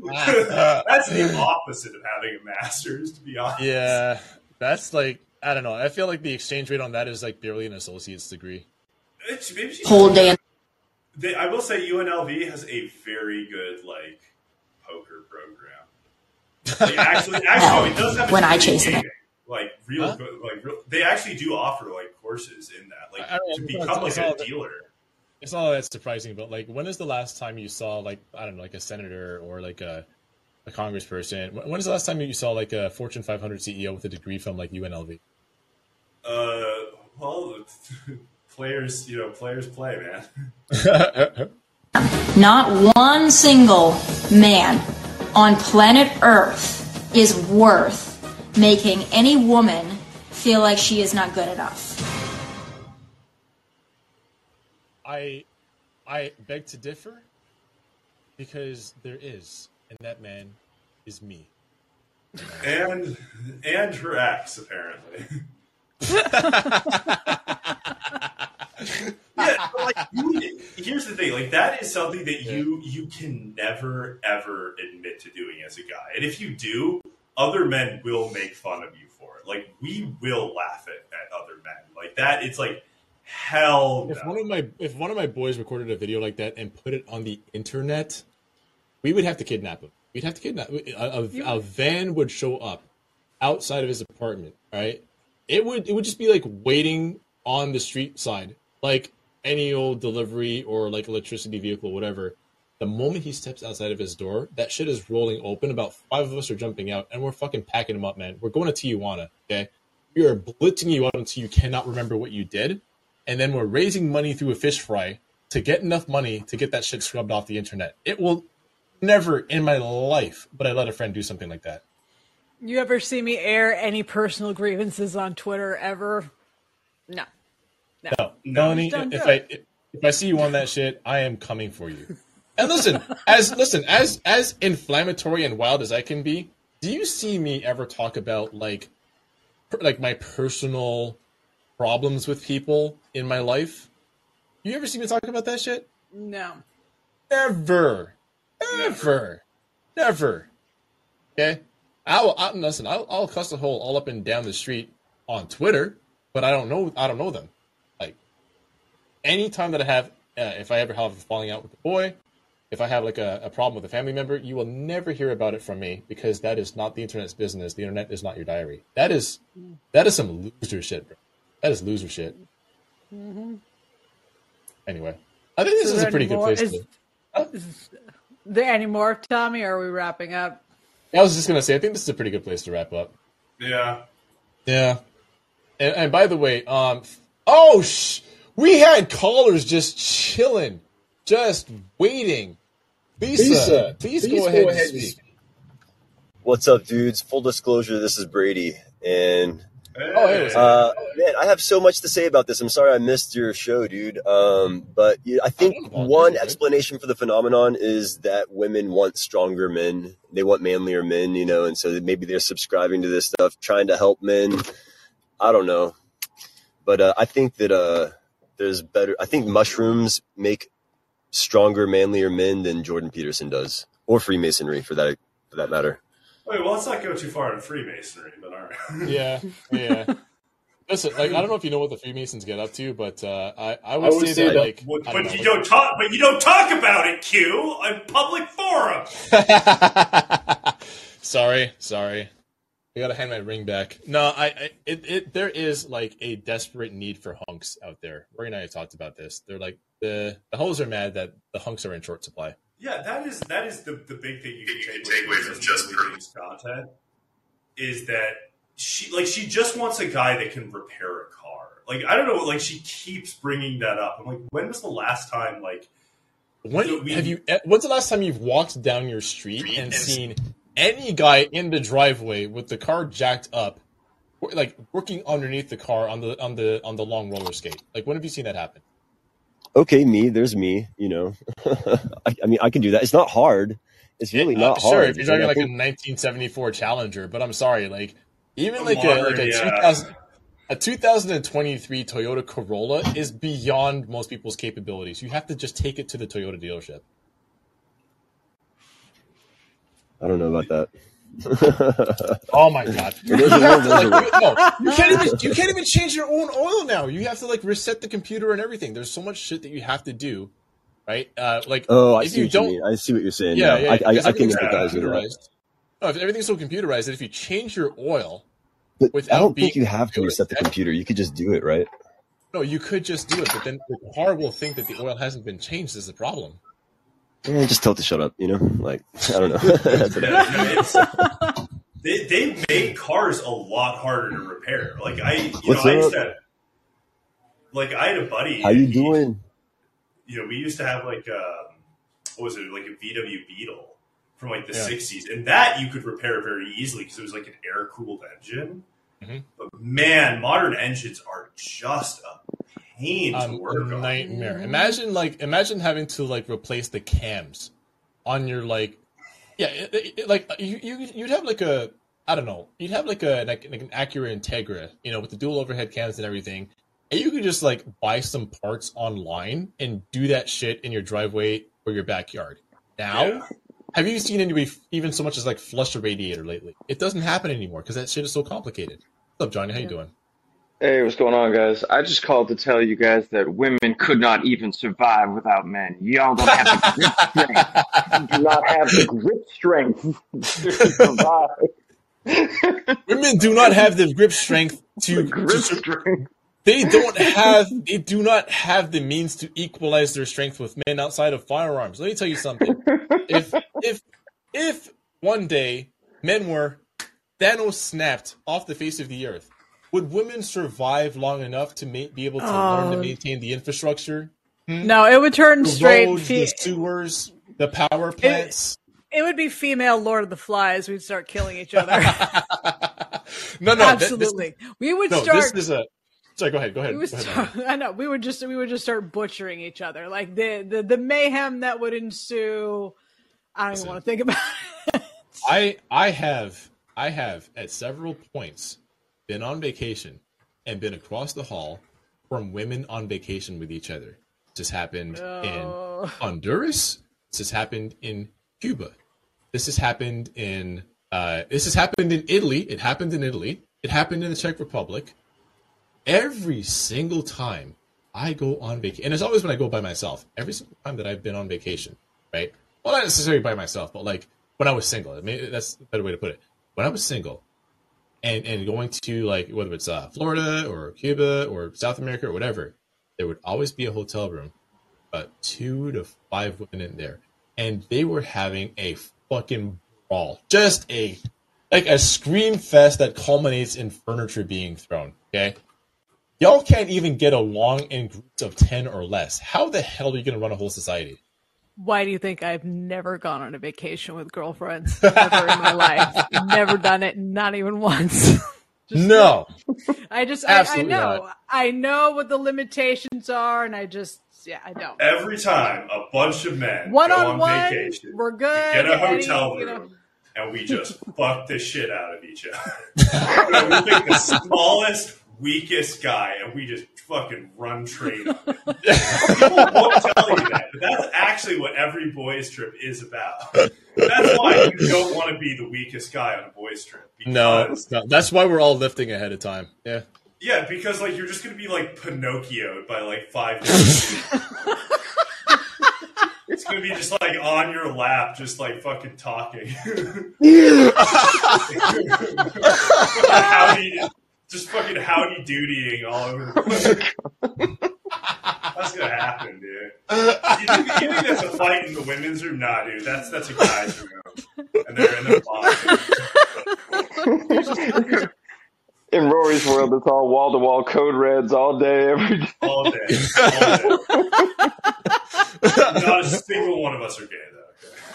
That's the opposite of having a master's, to be honest. Yeah, that's like I don't know. I feel like the exchange rate on that is like barely an associate's degree. It's, maybe she's whole day. they, I will say UNLV has a very good like poker program. Like, actually, actually, oh, it does have When I good chase it. like real, Huh? like real, they actually do offer like courses in that, like I- I to become like a all- dealer. It's not all that surprising, but like, when is the last time you saw like I don't know, like a senator or like a a congressperson? When when is the last time you saw like a Fortune 500 CEO with a degree from like UNLV? Uh, well, players, you know, players play, man. Not one single man on planet Earth is worth making any woman feel like she is not good enough. I I beg to differ because there is, and that man is me. and and her ex apparently. yeah, like you, here's the thing: like that is something that you you can never ever admit to doing as a guy, and if you do, other men will make fun of you for it. Like we will laugh at, at other men like that. It's like hell If no. one of my if one of my boys recorded a video like that and put it on the internet, we would have to kidnap him. We'd have to kidnap. A, a, a van would show up outside of his apartment. Right? It would it would just be like waiting on the street side, like any old delivery or like electricity vehicle, whatever. The moment he steps outside of his door, that shit is rolling open. About five of us are jumping out, and we're fucking packing him up, man. We're going to Tijuana. Okay, we are blitzing you out until you cannot remember what you did and then we're raising money through a fish fry to get enough money to get that shit scrubbed off the internet. It will never in my life, but I let a friend do something like that. You ever see me air any personal grievances on Twitter ever? No. No. No, Melanie, Don't if I it. if I see you on that shit, I am coming for you. And listen, as listen, as as inflammatory and wild as I can be, do you see me ever talk about like per- like my personal problems with people in my life? You ever see me talk about that shit? No. ever, never, never. Okay, I will. I, listen, I'll, I'll cuss a hole all up and down the street on Twitter, but I don't know. I don't know them. Like, anytime that I have, uh, if I ever have a falling out with a boy, if I have like a, a problem with a family member, you will never hear about it from me because that is not the internet's business. The internet is not your diary. That is, that is some loser shit, bro. That is loser shit. Mm-hmm. Anyway, I think this is, a pretty good place. Is, to, is there any more, Tommy? Or are we wrapping up? I was just gonna say, I think this is a pretty good place to wrap up. Yeah. Yeah. And, and by the way, um, oh, sh- we had callers just chilling, just waiting. Lisa, Lisa, please, please go ahead go and ahead and speak. What's up, dudes? Full disclosure, this is Brady, and Oh, hey, uh, man, I have so much to say about this. I'm sorry I missed your show, dude. Um, but yeah, I think one explanation for the phenomenon is that women want stronger men. They want manlier men, you know, and so maybe they're subscribing to this stuff, trying to help men. I don't know, but uh, I think that uh, there's better. I think mushrooms make stronger, manlier men than Jordan Peterson does, or Freemasonry for that for that matter. Wait, well, let's not go too far into Freemasonry, but all right. Yeah, yeah. Listen, like I don't know if you know what the Freemasons get up to, but uh, I I would, say, that, like But, don't but know, you don't talk. But you don't talk about it, Q, on public forum. sorry, sorry. I gotta hand my ring back. No, I, I it, it there is like a desperate need for hunks out there. Rory and I have talked about this. They're like the the hoes are mad that the hunks are in short supply. Yeah, that is that is the, the big thing you can take away from just James content is that she like she just wants a guy that can repair a car. Like I don't know, like she keeps bringing that up. I'm like, when was the last time like When have you? When's the last time you've walked down your street and seen any guy in the driveway with the car jacked up, like working underneath the car on the on the on the long roller skate? Like when have you seen that happen? Okay, me, there's me, you know. I, I mean, I can do that. It's not hard. It's really Uh, not sure, hard. Sure, if you're you talking I like a 1974 Challenger, but I'm sorry, like even A like a like a yeah. 2000 a 2023 Toyota Corolla is beyond most people's capabilities. You have to just take it to the Toyota dealership. I don't know about that. Oh my god! It is You, to, like, no, you can't even you can't even change your own oil now. You have to like reset the computer and everything. There's so much shit that you have to do. right? Uh, like, Oh, I if see you what you don't, mean. I see what you're saying. yeah, now. yeah, I, I, I can empathize with that. computerized. No, if everything's so computerized that if you change your oil, But without I don't being think you have to reset the computer. You could just do it, right? no, you could just do it, but then the car will think that the oil hasn't been changed. Is the problem? Eh, just tell it to shut up. You know, like I don't know. That's what I- no, it's- they they made cars a lot harder to repair. Like I, you What's know, I used up? to, like I had a buddy. How you he- doing? You know, we used to have like um, what was it, like a VW Beetle from like the Yeah. '60s, and that you could repair very easily because it was like an air cooled engine. Mhm. But man, modern engines are just a pain to Um, work a on. nightmare. Imagine like imagine having to like replace the cams on your like yeah it, it- it- like you, you you'd have like a I don't know you'd have like a like, like an Acura Integra you know with the dual overhead cams and everything and you could just like buy some parts online and do that shit in your driveway or your backyard. Now, Yeah. have you seen anybody f- even so much as like flush a radiator lately? It doesn't happen anymore because that shit is so complicated. What's up, Johnny? How you doing? Hey, what's going on, guys? I just called to tell you guys that women could not even survive without men. Y'all don't have the grip strength. You do not have the grip strength to survive. Women do not have the grip strength to, The grip to sur- strength. they don't have they do not have the means to equalize their strength with men outside of firearms. Let me tell you something. if if if one day men were Thanos snapped off the face of the earth, would women survive long enough to ma- be able to learn to Oh. maintain the infrastructure? Hmm? No, it would turn The straight. roads, Fe- the sewers, the power plants. it would be female Lord of the Flies. We'd start killing each other. no, no, th- this- absolutely. we would no, start. this is a. Sorry, go ahead. Go ahead. we would Go ahead, start, I know we would just we would just start butchering each other like the the, the mayhem that would ensue. I don't even want to think about. It. I I have I have at several points been on vacation and been across the hall from women on vacation with each other. This has happened Oh. in Honduras. This has happened in Cuba. This has happened in uh, this has happened in Italy. It happened in Italy. It happened in the Czech Republic. Every single time I go on vacation, and it's always when I go by myself. Every single time that I've been on vacation, right? Well, not necessarily by myself, but like when I was single. I mean, that's a better way to put it. When I was single, and and going to like whether it's uh, Florida or Cuba or South America or whatever, there would always be a hotel room, but two to five women in there, and they were having a fucking brawl, just a like a scream fest that culminates in furniture being thrown. Okay, y'all can't even get along in groups of ten or less. How the hell are you going to run a whole society? Why do you think I've never gone on a vacation with girlfriends ever in my life? Never done it, not even once. no, I just I, I Absolutely know not. I know what the limitations are, and I just yeah I don't. Every time a bunch of men One go on on one, vacation, we're we good. get a Any- hotel room, you know. and we just fuck the shit out of each other. We pick the smallest, weakest guy, and we just fucking run train. People won't tell you that, but that's actually what every boys trip is about. That's why you don't want to be the weakest guy on a boys trip. no, because- no. That's why we're all lifting ahead of time. Yeah. Yeah, because like you're just gonna be like Pinocchio by like five days. it's gonna be just like on your lap, just like fucking talking. howdy, just fucking howdy doodying all over the place. That's gonna happen, dude. You think, you think that's a fight in the women's room? Nah, dude. That's that's a guy's room, and they're in their box. In Rory's world, it's all wall to wall code reds all day, every day. all day. All day. Not a single one of us are gay.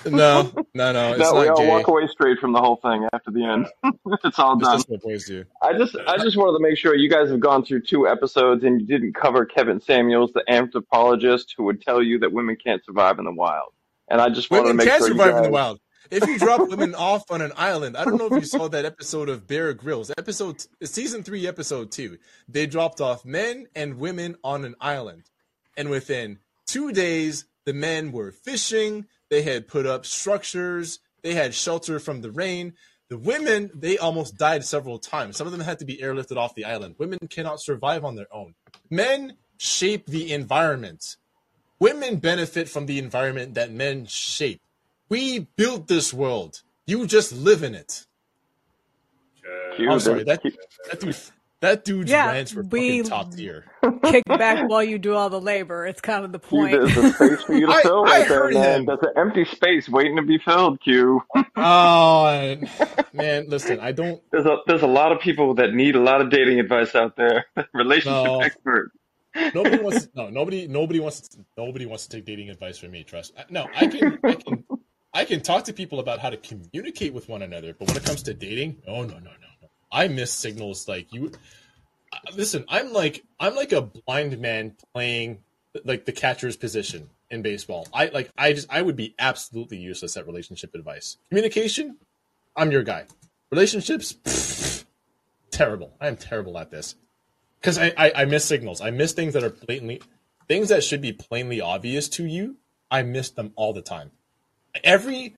No, no, no. It's no, we all gay. walk away straight from the whole thing after the end. it's all It's done. just what. I just I just wanted to make sure you guys have gone through two episodes and you didn't cover Kevin Samuels, the anthropologist who would tell you that women can't survive in the wild. And I just wanted Women to make can sure you survive in the wild. If you drop women off on an island, I don't know if you saw that episode of Bear Grylls, episode season three, episode two. They dropped off men and women on an island, and within two days, the men were fishing. They had put up structures. They had shelter from the rain. The women, they almost died several times. Some of them had to be airlifted off the island. Women cannot survive on their own. Men shape the environment women benefit from the environment that men shape. We built this world. You just live in it. Q, I'm sorry, that- that that dude, that dude's Yeah, rants were we- fucking top tier. Kick back while you do all the labor. It's kind of the Q, point. there's a space for you to I- fill I right there, uh, heard man. him. There's an empty space waiting to be filled, Q. Oh man, listen, I don't. There's a there's a lot of people that need a lot of dating advice out there. Relationship No. expert. Nobody wants. To, no, nobody. Nobody wants. To, nobody wants to take dating advice from me. Trust. Uh, no, I can. I can. I can talk to people about how to communicate with one another, but when it comes to dating, oh no, no, no, no. I miss signals like you. uh, Listen, I'm like I'm like a blind man playing like the catcher's position in baseball. I like I just I would be absolutely useless at relationship advice. Communication, I'm your guy. Relationships, pfft, terrible. I am terrible at this because I, I I miss signals. I miss things that are blatantly things that should be plainly obvious to you. I miss them all the time. Every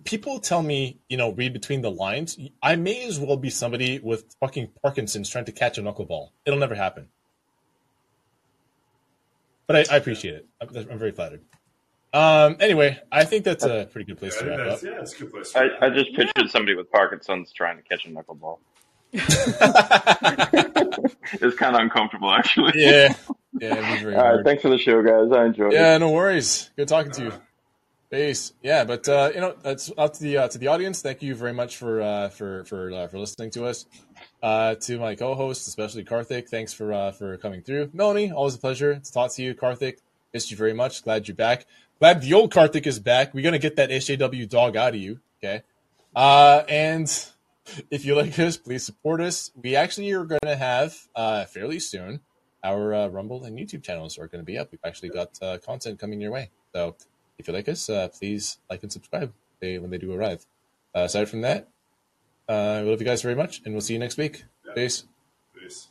people tell me, you know, read between the lines. I may as well be somebody with fucking Parkinson's trying to catch a knuckleball. It'll never happen. But I, I appreciate it. I'm, I'm very flattered. Um. Anyway, I think that's a pretty good place Yeah, to wrap up. yeah, it's a good place. I, I just pictured somebody with Parkinson's trying to catch a knuckleball. it's kind of uncomfortable, actually. Yeah. Yeah. It was very All right, hard. thanks for the show, guys. I enjoyed it. Yeah, no worries. Good talking to you. Base. Yeah, but uh, you know, that's up to the uh, to the audience. Thank you very much for uh, for for uh, for listening to us. Uh, to my co-host, especially Karthik, thanks for uh, for coming through. Melanie, always a pleasure to talk to you. Karthik, missed you very much. Glad you're back. Glad the old Karthik is back. We're gonna get that SJW dog out of you. Okay. Uh, and if you like us, please support us. We actually are to have uh, fairly soon our Rumble and YouTube channels are to be up. We've actually got content coming your way. So if you like us, uh, please like and subscribe they, when they do arrive. Uh, aside from that, uh, we love you guys very much, and we'll see you next week. Peace. Peace.